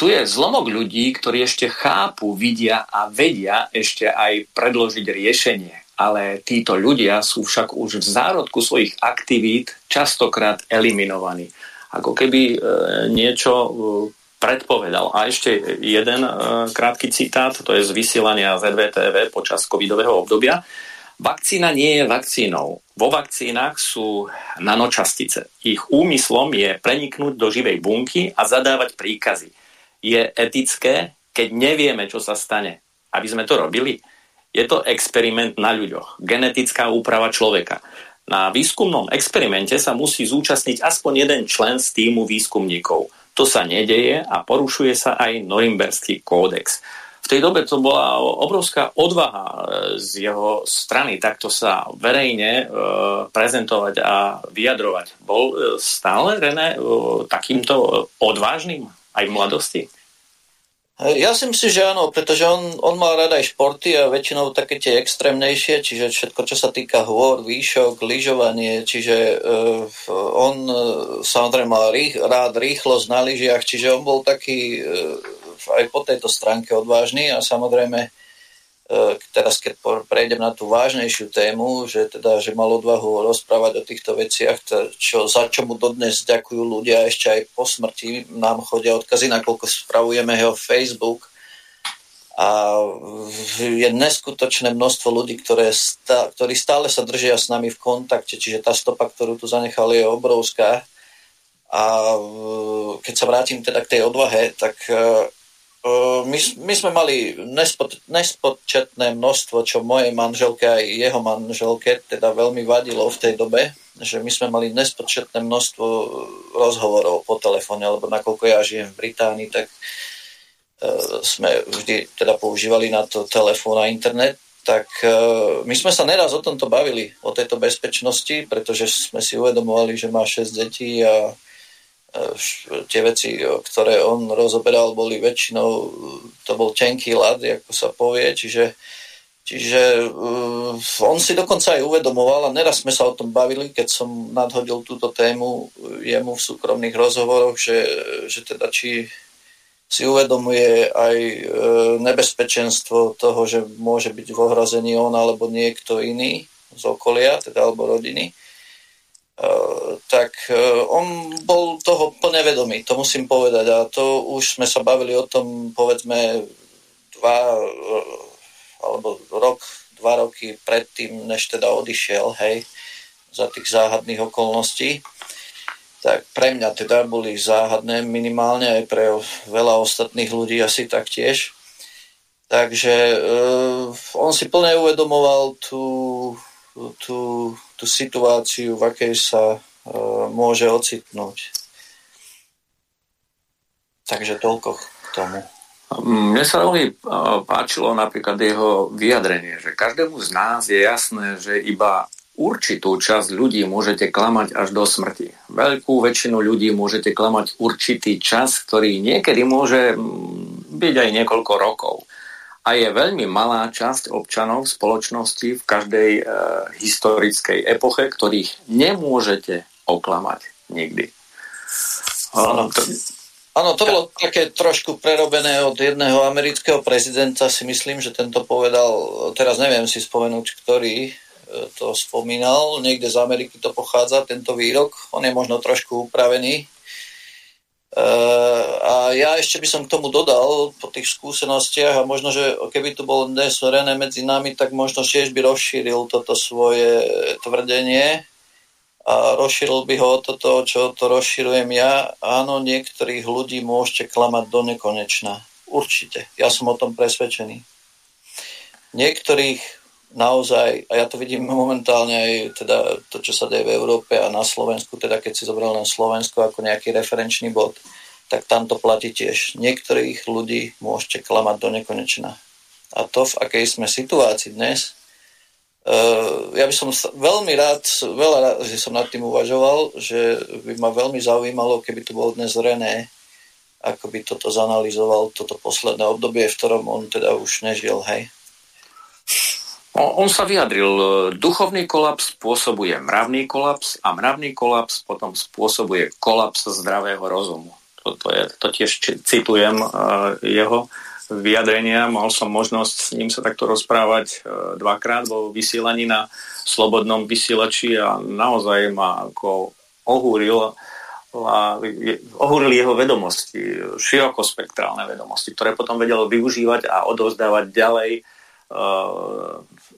tu je zlomok ľudí, ktorí ešte chápu, vidia a vedia ešte aj predložiť riešenie. Ale títo ľudia sú však už v zárodku svojich aktivít častokrát eliminovaní. Ako keby e, niečo e, predpovedal. A ešte jeden e, krátky citát, to je z vysielania ZVTV počas covidového obdobia. Vakcína nie je vakcínou. Vo vakcínach sú nanočastice. Ich úmyslom je preniknúť do živej bunky a zadávať príkazy je etické, keď nevieme, čo sa stane. Aby sme to robili. Je to experiment na ľuďoch. Genetická úprava človeka. Na výskumnom experimente sa musí zúčastniť aspoň jeden člen z týmu výskumníkov. To sa nedeje a porušuje sa aj Norimberský kódex. V tej dobe to bola obrovská odvaha e, z jeho strany takto sa verejne e, prezentovať a vyjadrovať. Bol e, stále René takýmto odvážnym? aj v mladosti? Ja si myslím, že áno, pretože on, on mal rada aj športy a väčšinou také tie extrémnejšie, čiže všetko, čo sa týka hôr, výšok, lyžovanie, čiže uh, on uh, samozrejme mal rých, rád rýchlosť na lyžiach, čiže on bol taký uh, aj po tejto stránke odvážny a samozrejme teraz keď prejdem na tú vážnejšiu tému, že teda, že mal odvahu rozprávať o týchto veciach, čo, za čo mu dodnes ďakujú ľudia ešte aj po smrti, nám chodia odkazy, nakoľko spravujeme jeho Facebook a je neskutočné množstvo ľudí, ktoré stá, ktorí stále sa držia s nami v kontakte, čiže tá stopa, ktorú tu zanechali, je obrovská. A keď sa vrátim teda k tej odvahe, tak e, my, my sme mali nespod, nespočetné množstvo, čo mojej manželke aj jeho manželke teda veľmi vadilo v tej dobe, že my sme mali nespočetné množstvo rozhovorov po telefóne, lebo nakoľko ja žijem v Británii, tak uh, sme vždy teda používali na to telefón a internet, tak uh, my sme sa neraz o tomto bavili, o tejto bezpečnosti, pretože sme si uvedomovali, že má 6 detí a tie veci, ktoré on rozoberal, boli väčšinou, to bol tenký ľad, ako sa povie, čiže, čiže uh, on si dokonca aj uvedomoval a neraz sme sa o tom bavili, keď som nadhodil túto tému jemu v súkromných rozhovoroch, že, že teda či si uvedomuje aj e, nebezpečenstvo toho, že môže byť v ohrození on alebo niekto iný z okolia, teda alebo rodiny tak eh, on bol toho plne vedomý, to musím povedať. A to už sme sa bavili o tom, povedzme, dva eh, alebo rok, dva roky predtým, než teda odišiel, hej, za tých záhadných okolností. Tak pre mňa teda boli záhadné minimálne aj pre veľa ostatných ľudí asi taktiež. Takže uh, on si plne uvedomoval tú, tú tú situáciu, v akej sa uh, môže ocitnúť. Takže toľko k tomu. Mne sa veľmi e, páčilo napríklad jeho vyjadrenie, že každému z nás je jasné, že iba určitú časť ľudí môžete klamať až do smrti. Veľkú väčšinu ľudí môžete klamať určitý čas, ktorý niekedy môže byť aj niekoľko rokov. A je veľmi malá časť občanov spoločnosti v každej e, historickej epoche, ktorých nemôžete oklamať nikdy. Áno, to, Áno, to bolo také trošku prerobené od jedného amerického prezidenta, si myslím, že tento povedal, teraz neviem si spomenúť, ktorý e, to spomínal, niekde z Ameriky to pochádza, tento výrok, on je možno trošku upravený, a ja ešte by som k tomu dodal po tých skúsenostiach a možno, že keby tu bol dnes René medzi nami, tak možno tiež by rozšíril toto svoje tvrdenie a rozšíril by ho toto, čo to rozširujem ja. Áno, niektorých ľudí môžete klamať do nekonečna. Určite. Ja som o tom presvedčený. Niektorých naozaj, a ja to vidím momentálne aj teda to, čo sa deje v Európe a na Slovensku, teda keď si zobral len Slovensko ako nejaký referenčný bod, tak tam to platí tiež. Niektorých ľudí môžete klamať do nekonečna. A to, v akej sme situácii dnes, uh, ja by som veľmi rád, veľa rád, že som nad tým uvažoval, že by ma veľmi zaujímalo, keby to bolo dnes René, ako by toto zanalizoval, toto posledné obdobie, v ktorom on teda už nežil, hej. On sa vyjadril, duchovný kolaps spôsobuje mravný kolaps a mravný kolaps potom spôsobuje kolaps zdravého rozumu to, to, je, to tiež citujem uh, jeho vyjadrenia. Mal som možnosť s ním sa takto rozprávať uh, dvakrát vo vysielaní na slobodnom vysielači a naozaj ma ako ohúril a ohúrili jeho vedomosti, širokospektrálne vedomosti, ktoré potom vedel využívať a odovzdávať ďalej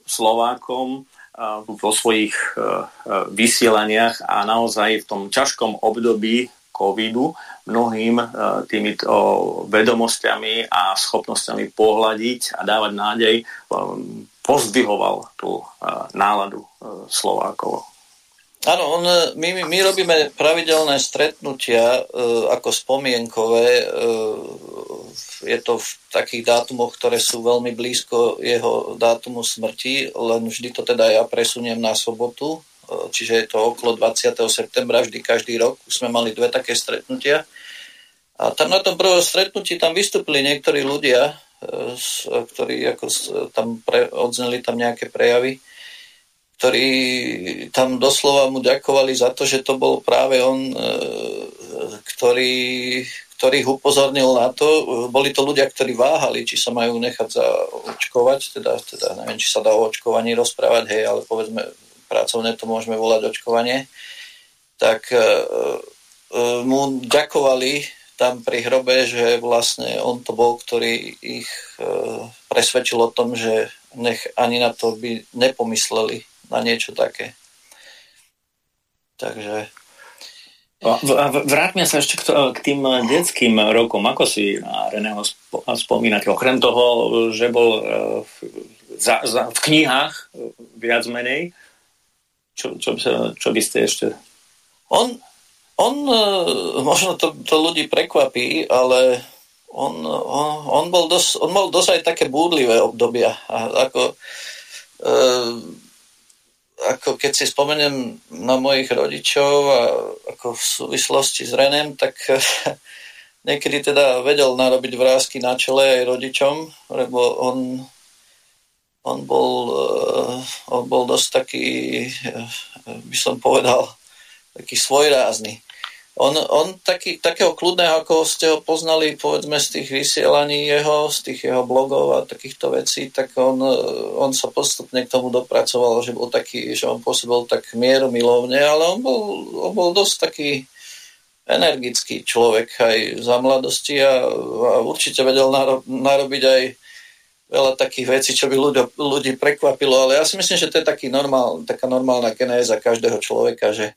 Slovákom uh, vo svojich uh, vysielaniach a naozaj v tom ťažkom období covidu mnohým e, týmito vedomosťami a schopnosťami pohľadiť a dávať nádej, e, pozdvihoval tú e, náladu Slovákov. Áno, on, my, my robíme pravidelné stretnutia e, ako spomienkové. E, je to v takých dátumoch, ktoré sú veľmi blízko jeho dátumu smrti, len vždy to teda ja presuniem na sobotu, čiže je to okolo 20. septembra, vždy každý rok. Už sme mali dve také stretnutia. A tam na tom prvom stretnutí tam vystúpili niektorí ľudia, e, ktorí ako tam pre, odzneli tam nejaké prejavy, ktorí tam doslova mu ďakovali za to, že to bol práve on, e, ktorý, ktorý ich upozornil na to. Boli to ľudia, ktorí váhali, či sa majú nechať zaočkovať, teda, teda neviem, či sa dá o očkovaní rozprávať, hej, ale povedzme pracovne to môžeme volať očkovanie, tak e, e, mu ďakovali tam pri hrobe, že vlastne on to bol, ktorý ich presvedčil o tom, že nech ani na to by nepomysleli na niečo také. Takže... Vráťme sa ešte k tým detským rokom. Ako si Reného spomínate? Okrem toho, že bol v, za, za, v knihách viac menej, čo, čo, čo by ste ešte... On, on možno to, to ľudí prekvapí, ale on, on, on, bol dos, on mal dosť aj také búdlivé obdobia. A ako, e, ako keď si spomeniem na mojich rodičov a ako v súvislosti s Renem, tak niekedy teda vedel narobiť vrázky na čele aj rodičom, lebo on on bol, eh, on bol dosť taký, eh, by som povedal, taký svojrázny. On, on taký, takého kľudného, ako ste ho poznali, povedzme, z tých vysielaní jeho, z tých jeho blogov a takýchto vecí, tak on, on sa postupne k tomu dopracoval, že bol taký, že on pôsobil tak mieru milovne, ale on bol, on bol dosť taký energický človek aj za mladosti a, a určite vedel narobiť aj veľa takých vecí, čo by ľudia, ľudí prekvapilo, ale ja si myslím, že to je taký normál, taká normálna genéza každého človeka, že,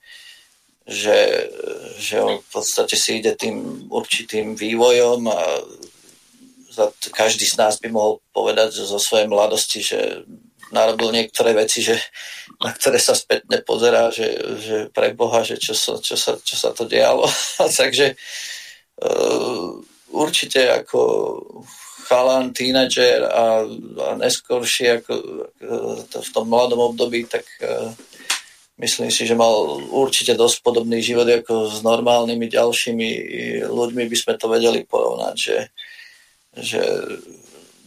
že, že on v podstate si ide tým určitým vývojom a za, každý z nás by mohol povedať že zo svojej mladosti, že narobil niektoré veci, že, na ktoré sa spätne pozerá, že, že pre Boha, že čo sa, čo sa, čo sa to dialo. Takže uh, určite ako chalan, tínedžer a, a neskôršie ako, ako v tom mladom období, tak uh, myslím si, že mal určite dosť podobný život ako s normálnymi ďalšími ľuďmi by sme to vedeli porovnať, že, že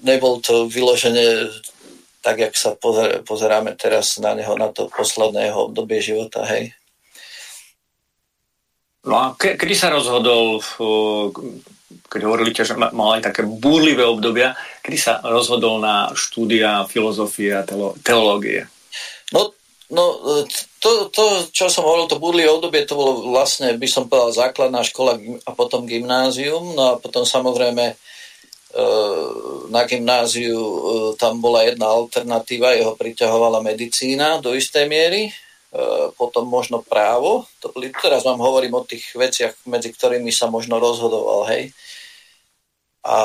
nebol to vyložené tak, jak sa pozer, pozeráme teraz na neho, na to posledného obdobie života, hej. No a ke, kedy sa rozhodol, keď hovorili, že mal aj také búrlivé obdobia, kedy sa rozhodol na štúdia filozofie a teológie? No, no to, to, čo som hovoril, to búrlivé obdobie, to bolo vlastne, by som povedal, základná škola a potom gymnázium, no a potom samozrejme E, na gymnáziu e, tam bola jedna alternatíva, jeho priťahovala medicína do istej miery, e, potom možno právo. To, teraz vám hovorím o tých veciach, medzi ktorými sa možno rozhodoval, hej. A,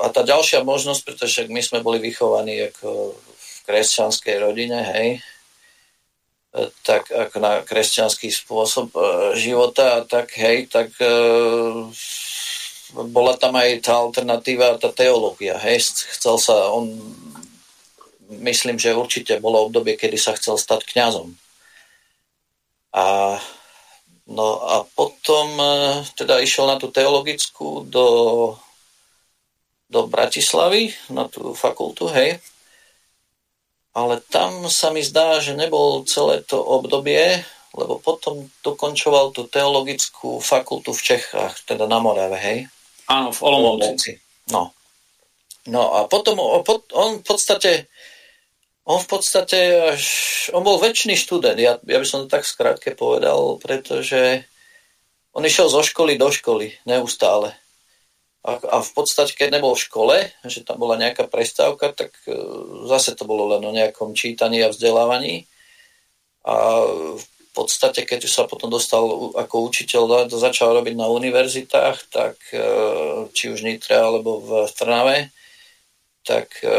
a tá ďalšia možnosť, pretože my sme boli vychovaní ako v kresťanskej rodine, hej, tak ako na kresťanský spôsob života, tak hej, tak bola tam aj tá alternatíva, tá teológia. Hej. Chcel sa, on, myslím, že určite bolo obdobie, kedy sa chcel stať kňazom. A, no a potom e, teda išiel na tú teologickú do, do Bratislavy, na tú fakultu, hej. Ale tam sa mi zdá, že nebol celé to obdobie, lebo potom dokončoval tú teologickú fakultu v Čechách, teda na Morave, hej. Áno, v Olomouci. No. No a potom on v podstate on v podstate až, on bol väčší študent, ja, ja by som to tak skrátke povedal, pretože on išiel zo školy do školy neustále. A, a v podstate, keď nebol v škole, že tam bola nejaká prestávka, tak e, zase to bolo len o nejakom čítaní a vzdelávaní. A v podstate, keď sa potom dostal ako učiteľ, začal robiť na univerzitách, tak e, či už Nitre alebo v Trnave, tak e,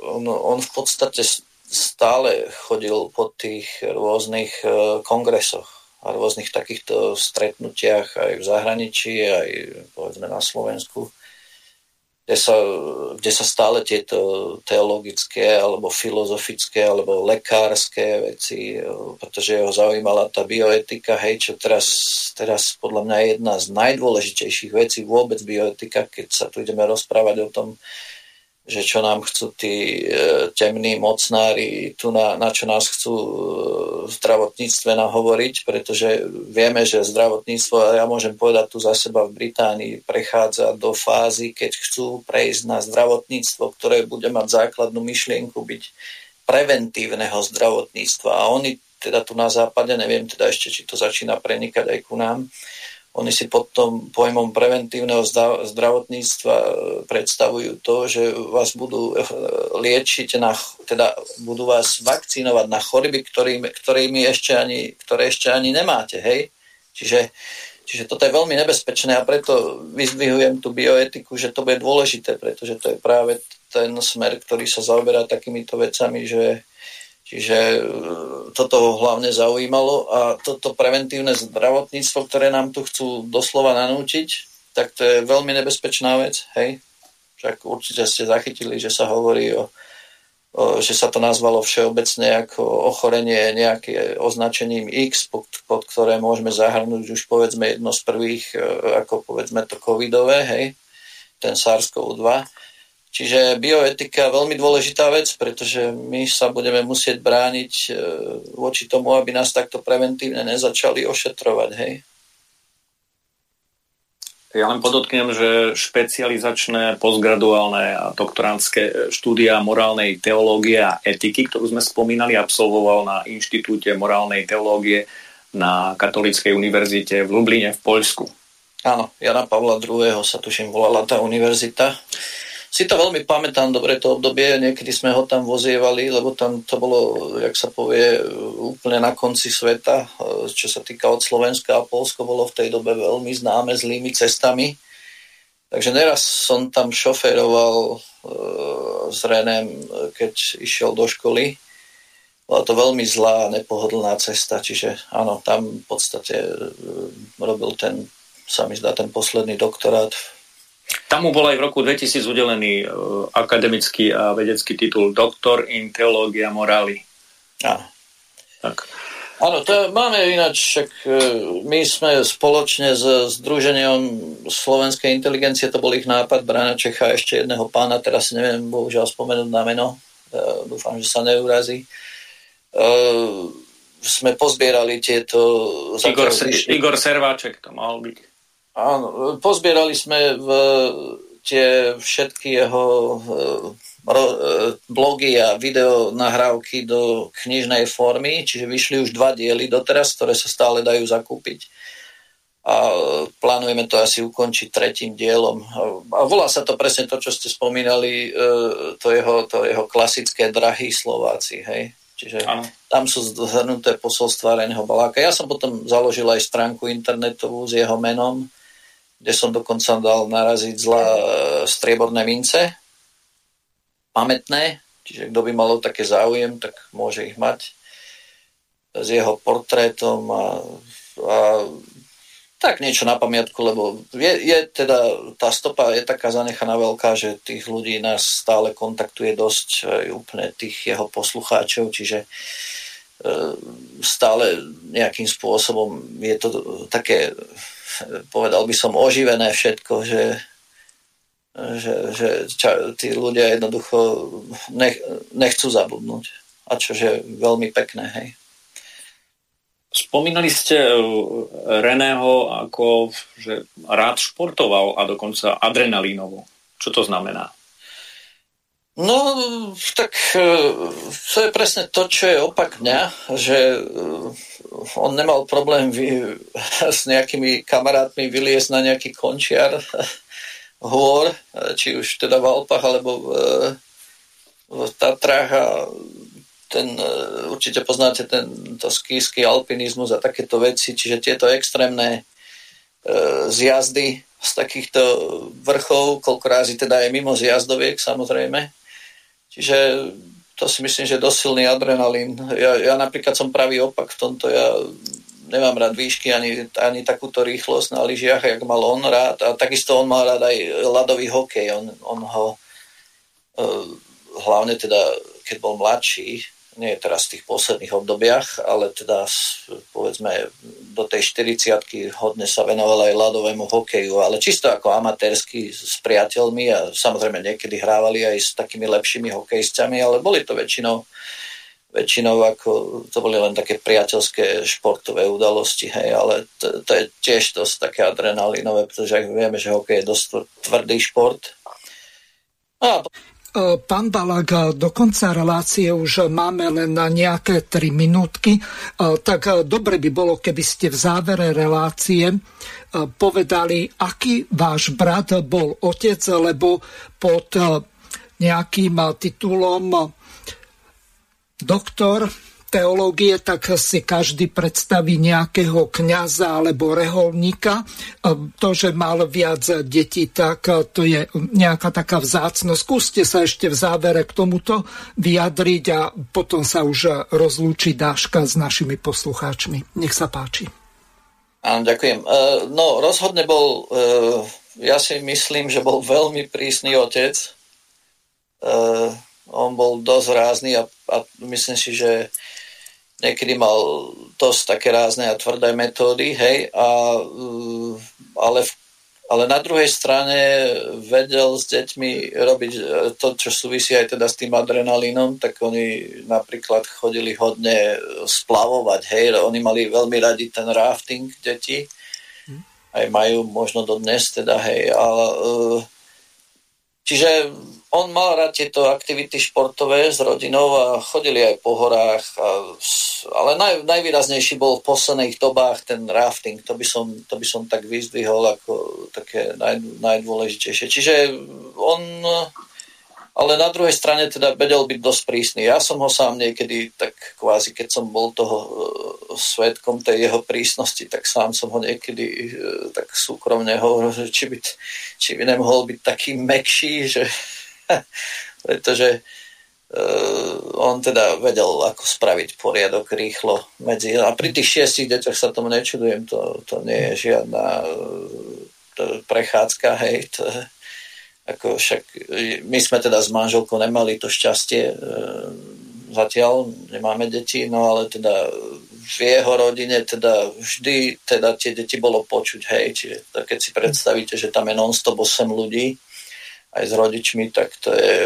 on, on v podstate stále chodil po tých rôznych kongresoch a rôznych takýchto stretnutiach aj v zahraničí, aj povedzme na Slovensku kde sa, kde sa stále tieto teologické alebo filozofické alebo lekárske veci, pretože ho zaujímala tá bioetika, hej, čo teraz, teraz podľa mňa je jedna z najdôležitejších vecí vôbec bioetika, keď sa tu ideme rozprávať o tom, že čo nám chcú tí e, temní mocnári, tu na, na čo nás chcú e, v zdravotníctve nahovoriť, pretože vieme, že zdravotníctvo, a ja môžem povedať tu za seba v Británii, prechádza do fázy, keď chcú prejsť na zdravotníctvo, ktoré bude mať základnú myšlienku byť preventívneho zdravotníctva. A oni teda tu na západe, neviem teda ešte, či to začína prenikať aj ku nám, oni si pod tom pojmom preventívneho zdravotníctva e, predstavujú to, že vás budú e, liečiť, na, teda budú vás vakcinovať na choroby, ktorými, ktorými ešte ani, ktoré ešte ani nemáte. Hej? Čiže, čiže toto je veľmi nebezpečné a preto vyzdvihujem tú bioetiku, že to bude dôležité, pretože to je práve ten smer, ktorý sa zaoberá takýmito vecami, že Čiže e, toto ho hlavne zaujímalo a toto preventívne zdravotníctvo, ktoré nám tu chcú doslova nanútiť, tak to je veľmi nebezpečná vec, hej. Však určite ste zachytili, že sa hovorí o, o že sa to nazvalo všeobecne ako ochorenie nejaké označením X, pod, pod ktoré môžeme zahrnúť už povedzme jedno z prvých, e, ako povedzme to covidové, hej, ten SARS-CoV-2 Čiže bioetika je veľmi dôležitá vec, pretože my sa budeme musieť brániť e, voči tomu, aby nás takto preventívne nezačali ošetrovať. Hej? Ja len podotknem, že špecializačné, postgraduálne a doktorantské štúdia morálnej teológie a etiky, ktorú sme spomínali, absolvoval na Inštitúte morálnej teológie na Katolíckej univerzite v Lubline v Poľsku. Áno, Jana Pavla II. sa tuším volala tá univerzita si to veľmi pamätám dobre to obdobie, niekedy sme ho tam vozievali, lebo tam to bolo, jak sa povie, úplne na konci sveta, čo sa týka od Slovenska a Polsko, bolo v tej dobe veľmi známe zlými cestami. Takže neraz som tam šoféroval e, s Renem, keď išiel do školy. Bola to veľmi zlá, nepohodlná cesta, čiže áno, tam v podstate e, robil ten, sa mi zdá, ten posledný doktorát tam mu bol aj v roku 2000 udelený uh, akademický a vedecký titul Doktor in Teológia Morali. Áno. Tak. Áno, to máme ináč, však e, my sme spoločne s Združením Slovenskej inteligencie, to bol ich nápad, Brana Čecha a ešte jedného pána, teraz neviem bohužiaľ spomenúť na meno, e, dúfam, že sa neurazí. E, sme pozbierali tieto... Igor, Igor Serváček to mal byť. Áno, pozbierali sme v tie všetky jeho E, blogy a video nahrávky do knižnej formy, čiže vyšli už dva diely doteraz, ktoré sa stále dajú zakúpiť. A plánujeme to asi ukončiť tretím dielom. A volá sa to presne to, čo ste spomínali, to jeho, to jeho klasické drahý Slováci, hej? Čiže ano. tam sú zhrnuté posolstvá Reného Baláka. Ja som potom založil aj stránku internetovú s jeho menom, kde som dokonca dal naraziť zla e, strieborné mince, pamätné, čiže kto by mal také záujem, tak môže ich mať. S jeho portrétom a, a tak niečo na pamiatku, lebo je, je teda, tá stopa je taká zanechaná veľká, že tých ľudí nás stále kontaktuje dosť, aj úplne tých jeho poslucháčov, čiže e, stále nejakým spôsobom je to také, povedal by som, oživené všetko, že že, že ča, tí ľudia jednoducho nech, nechcú zabudnúť. A čo je veľmi pekné, hej. Spomínali ste uh, Reného ako, že rád športoval a dokonca adrenalínovo. Čo to znamená? No, tak uh, to je presne to, čo je opak mňa, že uh, on nemal problém vy, s nejakými kamarátmi vyliesť na nejaký končiar hôr, či už teda v Alpách alebo v, e, v Tatrách a ten, e, určite poznáte tento skýsky alpinizmus a takéto veci, čiže tieto extrémne e, zjazdy z takýchto vrchov, koľko rázy teda aj mimo zjazdoviek samozrejme. Čiže to si myslím, že je dosilný adrenalín. Ja, ja napríklad som pravý opak v tomto. Ja nemám rád výšky ani, ani takúto rýchlosť na lyžiach, jak mal on rád. A takisto on mal rád aj ľadový hokej. On, on ho uh, hlavne teda, keď bol mladší, nie teraz v tých posledných obdobiach, ale teda povedzme do tej 40 hodne sa venoval aj ľadovému hokeju, ale čisto ako amatérsky s priateľmi a samozrejme niekedy hrávali aj s takými lepšími hokejistami, ale boli to väčšinou väčšinou ako, to boli len také priateľské športové udalosti, hej, ale to, to je tiež dosť také adrenalinové, pretože ak vieme, že hokej je dosť tvrdý šport. A... E, pán Balak, do konca relácie už máme len na nejaké 3 minútky, e, tak dobre by bolo, keby ste v závere relácie e, povedali, aký váš brat bol otec, lebo pod nejakým titulom doktor teológie, tak si každý predstaví nejakého kňaza alebo reholníka. To, že mal viac detí, tak to je nejaká taká vzácnosť. Skúste sa ešte v závere k tomuto vyjadriť a potom sa už rozlúči Dáška s našimi poslucháčmi. Nech sa páči. Áno, ďakujem. E, no, rozhodne bol, e, ja si myslím, že bol veľmi prísny otec e, on bol dosť rázny a, a myslím si, že niekedy mal dosť také rázne a tvrdé metódy, hej, a, uh, ale, ale na druhej strane vedel s deťmi robiť to, čo súvisí aj teda s tým adrenalínom, tak oni napríklad chodili hodne splavovať, hej, oni mali veľmi radi ten rafting deti, hm. aj majú možno do dnes teda, hej, ale čiže on mal rád tieto aktivity športové s rodinou a chodili aj po horách, a, ale naj, najvýraznejší bol v posledných dobách ten rafting, to by som, to by som tak vyzdvihol ako také naj, najdôležitejšie. Čiže on ale na druhej strane teda vedel byť dosť prísny. Ja som ho sám niekedy, tak kvázi, keď som bol toho e, svetkom tej jeho prísnosti, tak sám som ho niekedy e, tak súkromne hovoril, či by, či by nemohol byť taký mekší, že pretože uh, on teda vedel, ako spraviť poriadok rýchlo medzi... A pri tých šiestich deťoch sa tomu nečudujem, to, to nie je žiadna to prechádzka, hej, to, ako však my sme teda s manželkou nemali to šťastie, uh, zatiaľ nemáme deti, no ale teda v jeho rodine teda vždy teda tie deti bolo počuť, hej, čiže keď si predstavíte, že tam je non-stop 8 ľudí, aj s rodičmi, tak to je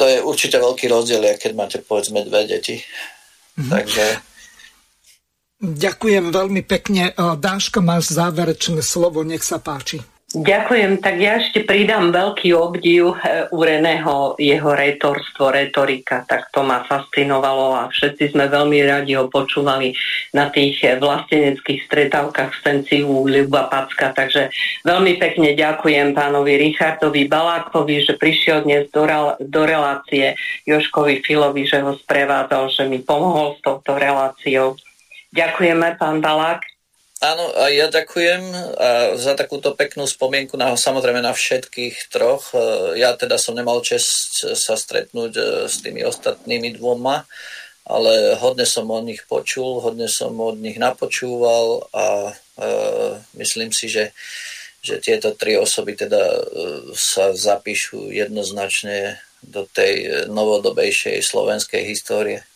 to je určite veľký rozdiel, keď máte povedzme dve deti. Mm-hmm. Takže Ďakujem veľmi pekne. Dáška, máš záverečné slovo, nech sa páči. Ďakujem, tak ja ešte pridám veľký obdiv e, u Reného, jeho retorstvo, retorika, tak to ma fascinovalo a všetci sme veľmi radi ho počúvali na tých e, vlasteneckých stretávkach v Stenciu Ľuba Packa, takže veľmi pekne ďakujem pánovi Richardovi Balákovi, že prišiel dnes do, do relácie, Joškovi Filovi, že ho sprevádzal, že mi pomohol s touto reláciou. Ďakujeme, pán Balák. Áno, a ja ďakujem za takúto peknú spomienku na, samozrejme na všetkých troch. E, ja teda som nemal čest sa stretnúť e, s tými ostatnými dvoma, ale hodne som od nich počul, hodne som od nich napočúval a e, myslím si, že, že tieto tri osoby teda e, sa zapíšu jednoznačne do tej novodobejšej slovenskej histórie.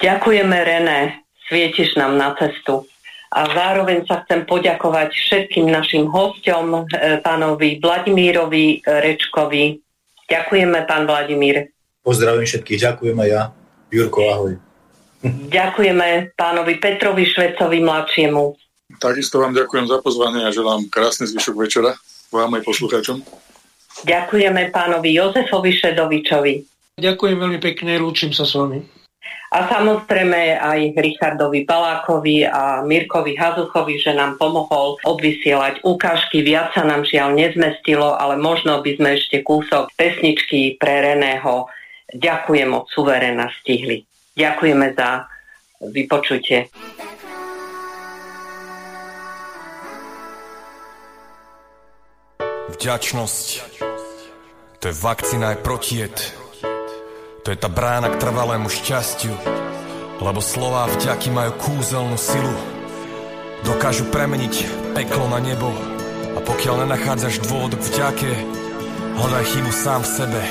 Ďakujeme, René. Svietiš nám na cestu a zároveň sa chcem poďakovať všetkým našim hostom, e, pánovi Vladimírovi Rečkovi. Ďakujeme, pán Vladimír. Pozdravím všetkých, ďakujem aj ja. Jurko, ahoj. Ďakujeme pánovi Petrovi Švecovi mladšiemu. Takisto vám ďakujem za pozvanie a želám krásny zvyšok večera vám aj poslucháčom. Ďakujeme pánovi Jozefovi Šedovičovi. Ďakujem veľmi pekne, lúčim sa s vami. A samozrejme aj Richardovi Palákovi a Mirkovi Hazuchovi, že nám pomohol odvysielať ukážky. Viac sa nám žiaľ nezmestilo, ale možno by sme ešte kúsok pesničky pre Reného Ďakujem od suverena stihli. Ďakujeme za vypočutie. Vďačnosť. To je vakcína aj protiet to je tá brána k trvalému šťastiu, lebo slová vďaky majú kúzelnú silu. Dokážu premeniť peklo na nebo a pokiaľ nenachádzaš dôvod k vďake, hľadaj chybu sám v sebe.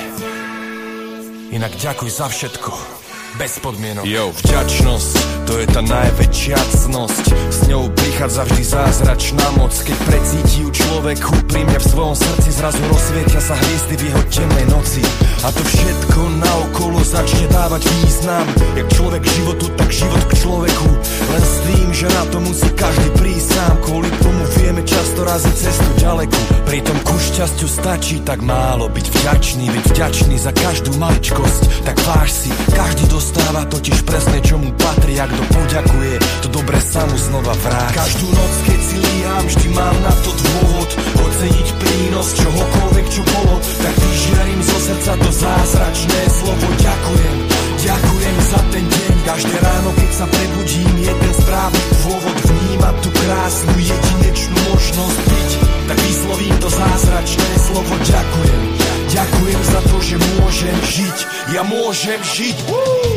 Inak ďakuj za všetko, bez podmienok. Jo, vďačnosť to je tá najväčšia cnosť. S ňou prichádza vždy zázračná moc. Keď precíti ju človek úprimne v svojom srdci Zrazu rozsvietia sa hviezdy v jeho temnej noci. A to všetko naokolo začne dávať význam. Jak človek k životu, tak život k človeku. Len s tým, že na to musí každý prísť sám. Kvôli tomu vieme často raziť cestu ďaleku Pritom ku šťastiu stačí tak málo Byť vďačný, byť vďačný za každú maličkosť. Tak váž si, každý dostáva totiž presne čo mu patrí Ak kto poďakuje, to dobre sa mu znova vráti. Každú noc, keď si líham, vždy mám na to dôvod oceniť prínos čohokoľvek, čo bolo, tak vyžiarím zo srdca to zázračné slovo ďakujem. Ďakujem za ten deň, každé ráno, keď sa prebudím, jeden správny dôvod vnímať tú krásnu jedinečnú možnosť byť. Tak vyslovím to zázračné slovo ďakujem. Ďakujem za to, že môžem žiť, ja môžem žiť. Woo!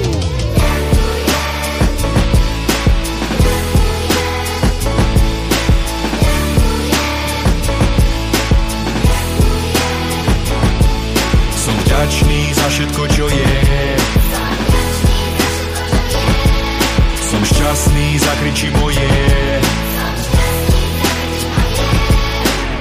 vďačný za všetko, čo je. Som šťastný za kriči moje.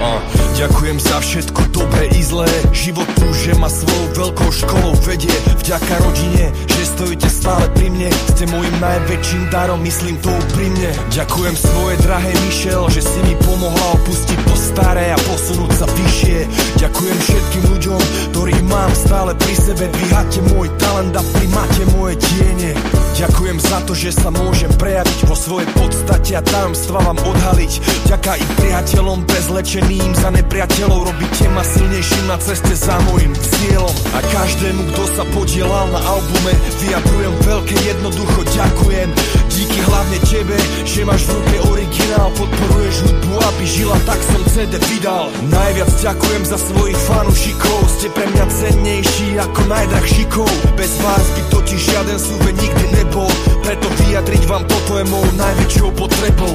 Uh. Ďakujem za všetko dobré i zlé. Život tu, že ma svojou veľkou školou. Vedie Vďaka rodine, že stojíte stále pri mne. Ste môjim najväčším darom, myslím to úprimne. Ďakujem svoje drahé Michel, že si mi pomohla opustiť to staré a posunúť sa vyššie. Ďakujem všetkým ľuďom, ktorých mám stále pri sebe. Dvíhate môj talent a primáte moje tiene Ďakujem za to, že sa môžem prejaviť vo svojej podstate a tajomstva vám odhaliť. Ďaká i priateľom bezlečeným za nepr- priateľov robíte ma silnejším na ceste za môjim cieľom. A každému, kto sa podielal na albume Vyjadrujem veľké jednoducho ďakujem. Díky hlavne tebe, že máš v ruke originál Podporuješ hudbu, aby žila, tak som CD vydal. Najviac ďakujem za svojich fanušikov Ste pre mňa cennejší ako najdrahšikov. Bez vás by totiž žiaden súve nikdy nebol Preto vyjadriť vám toto je mou najväčšou potrebou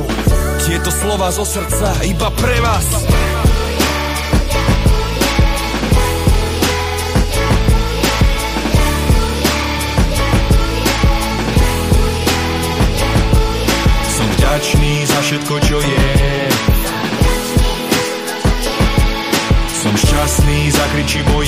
Tieto slova zo srdca iba pre vás vďačný za všetko, čo je. Som šťastný, zakričí boj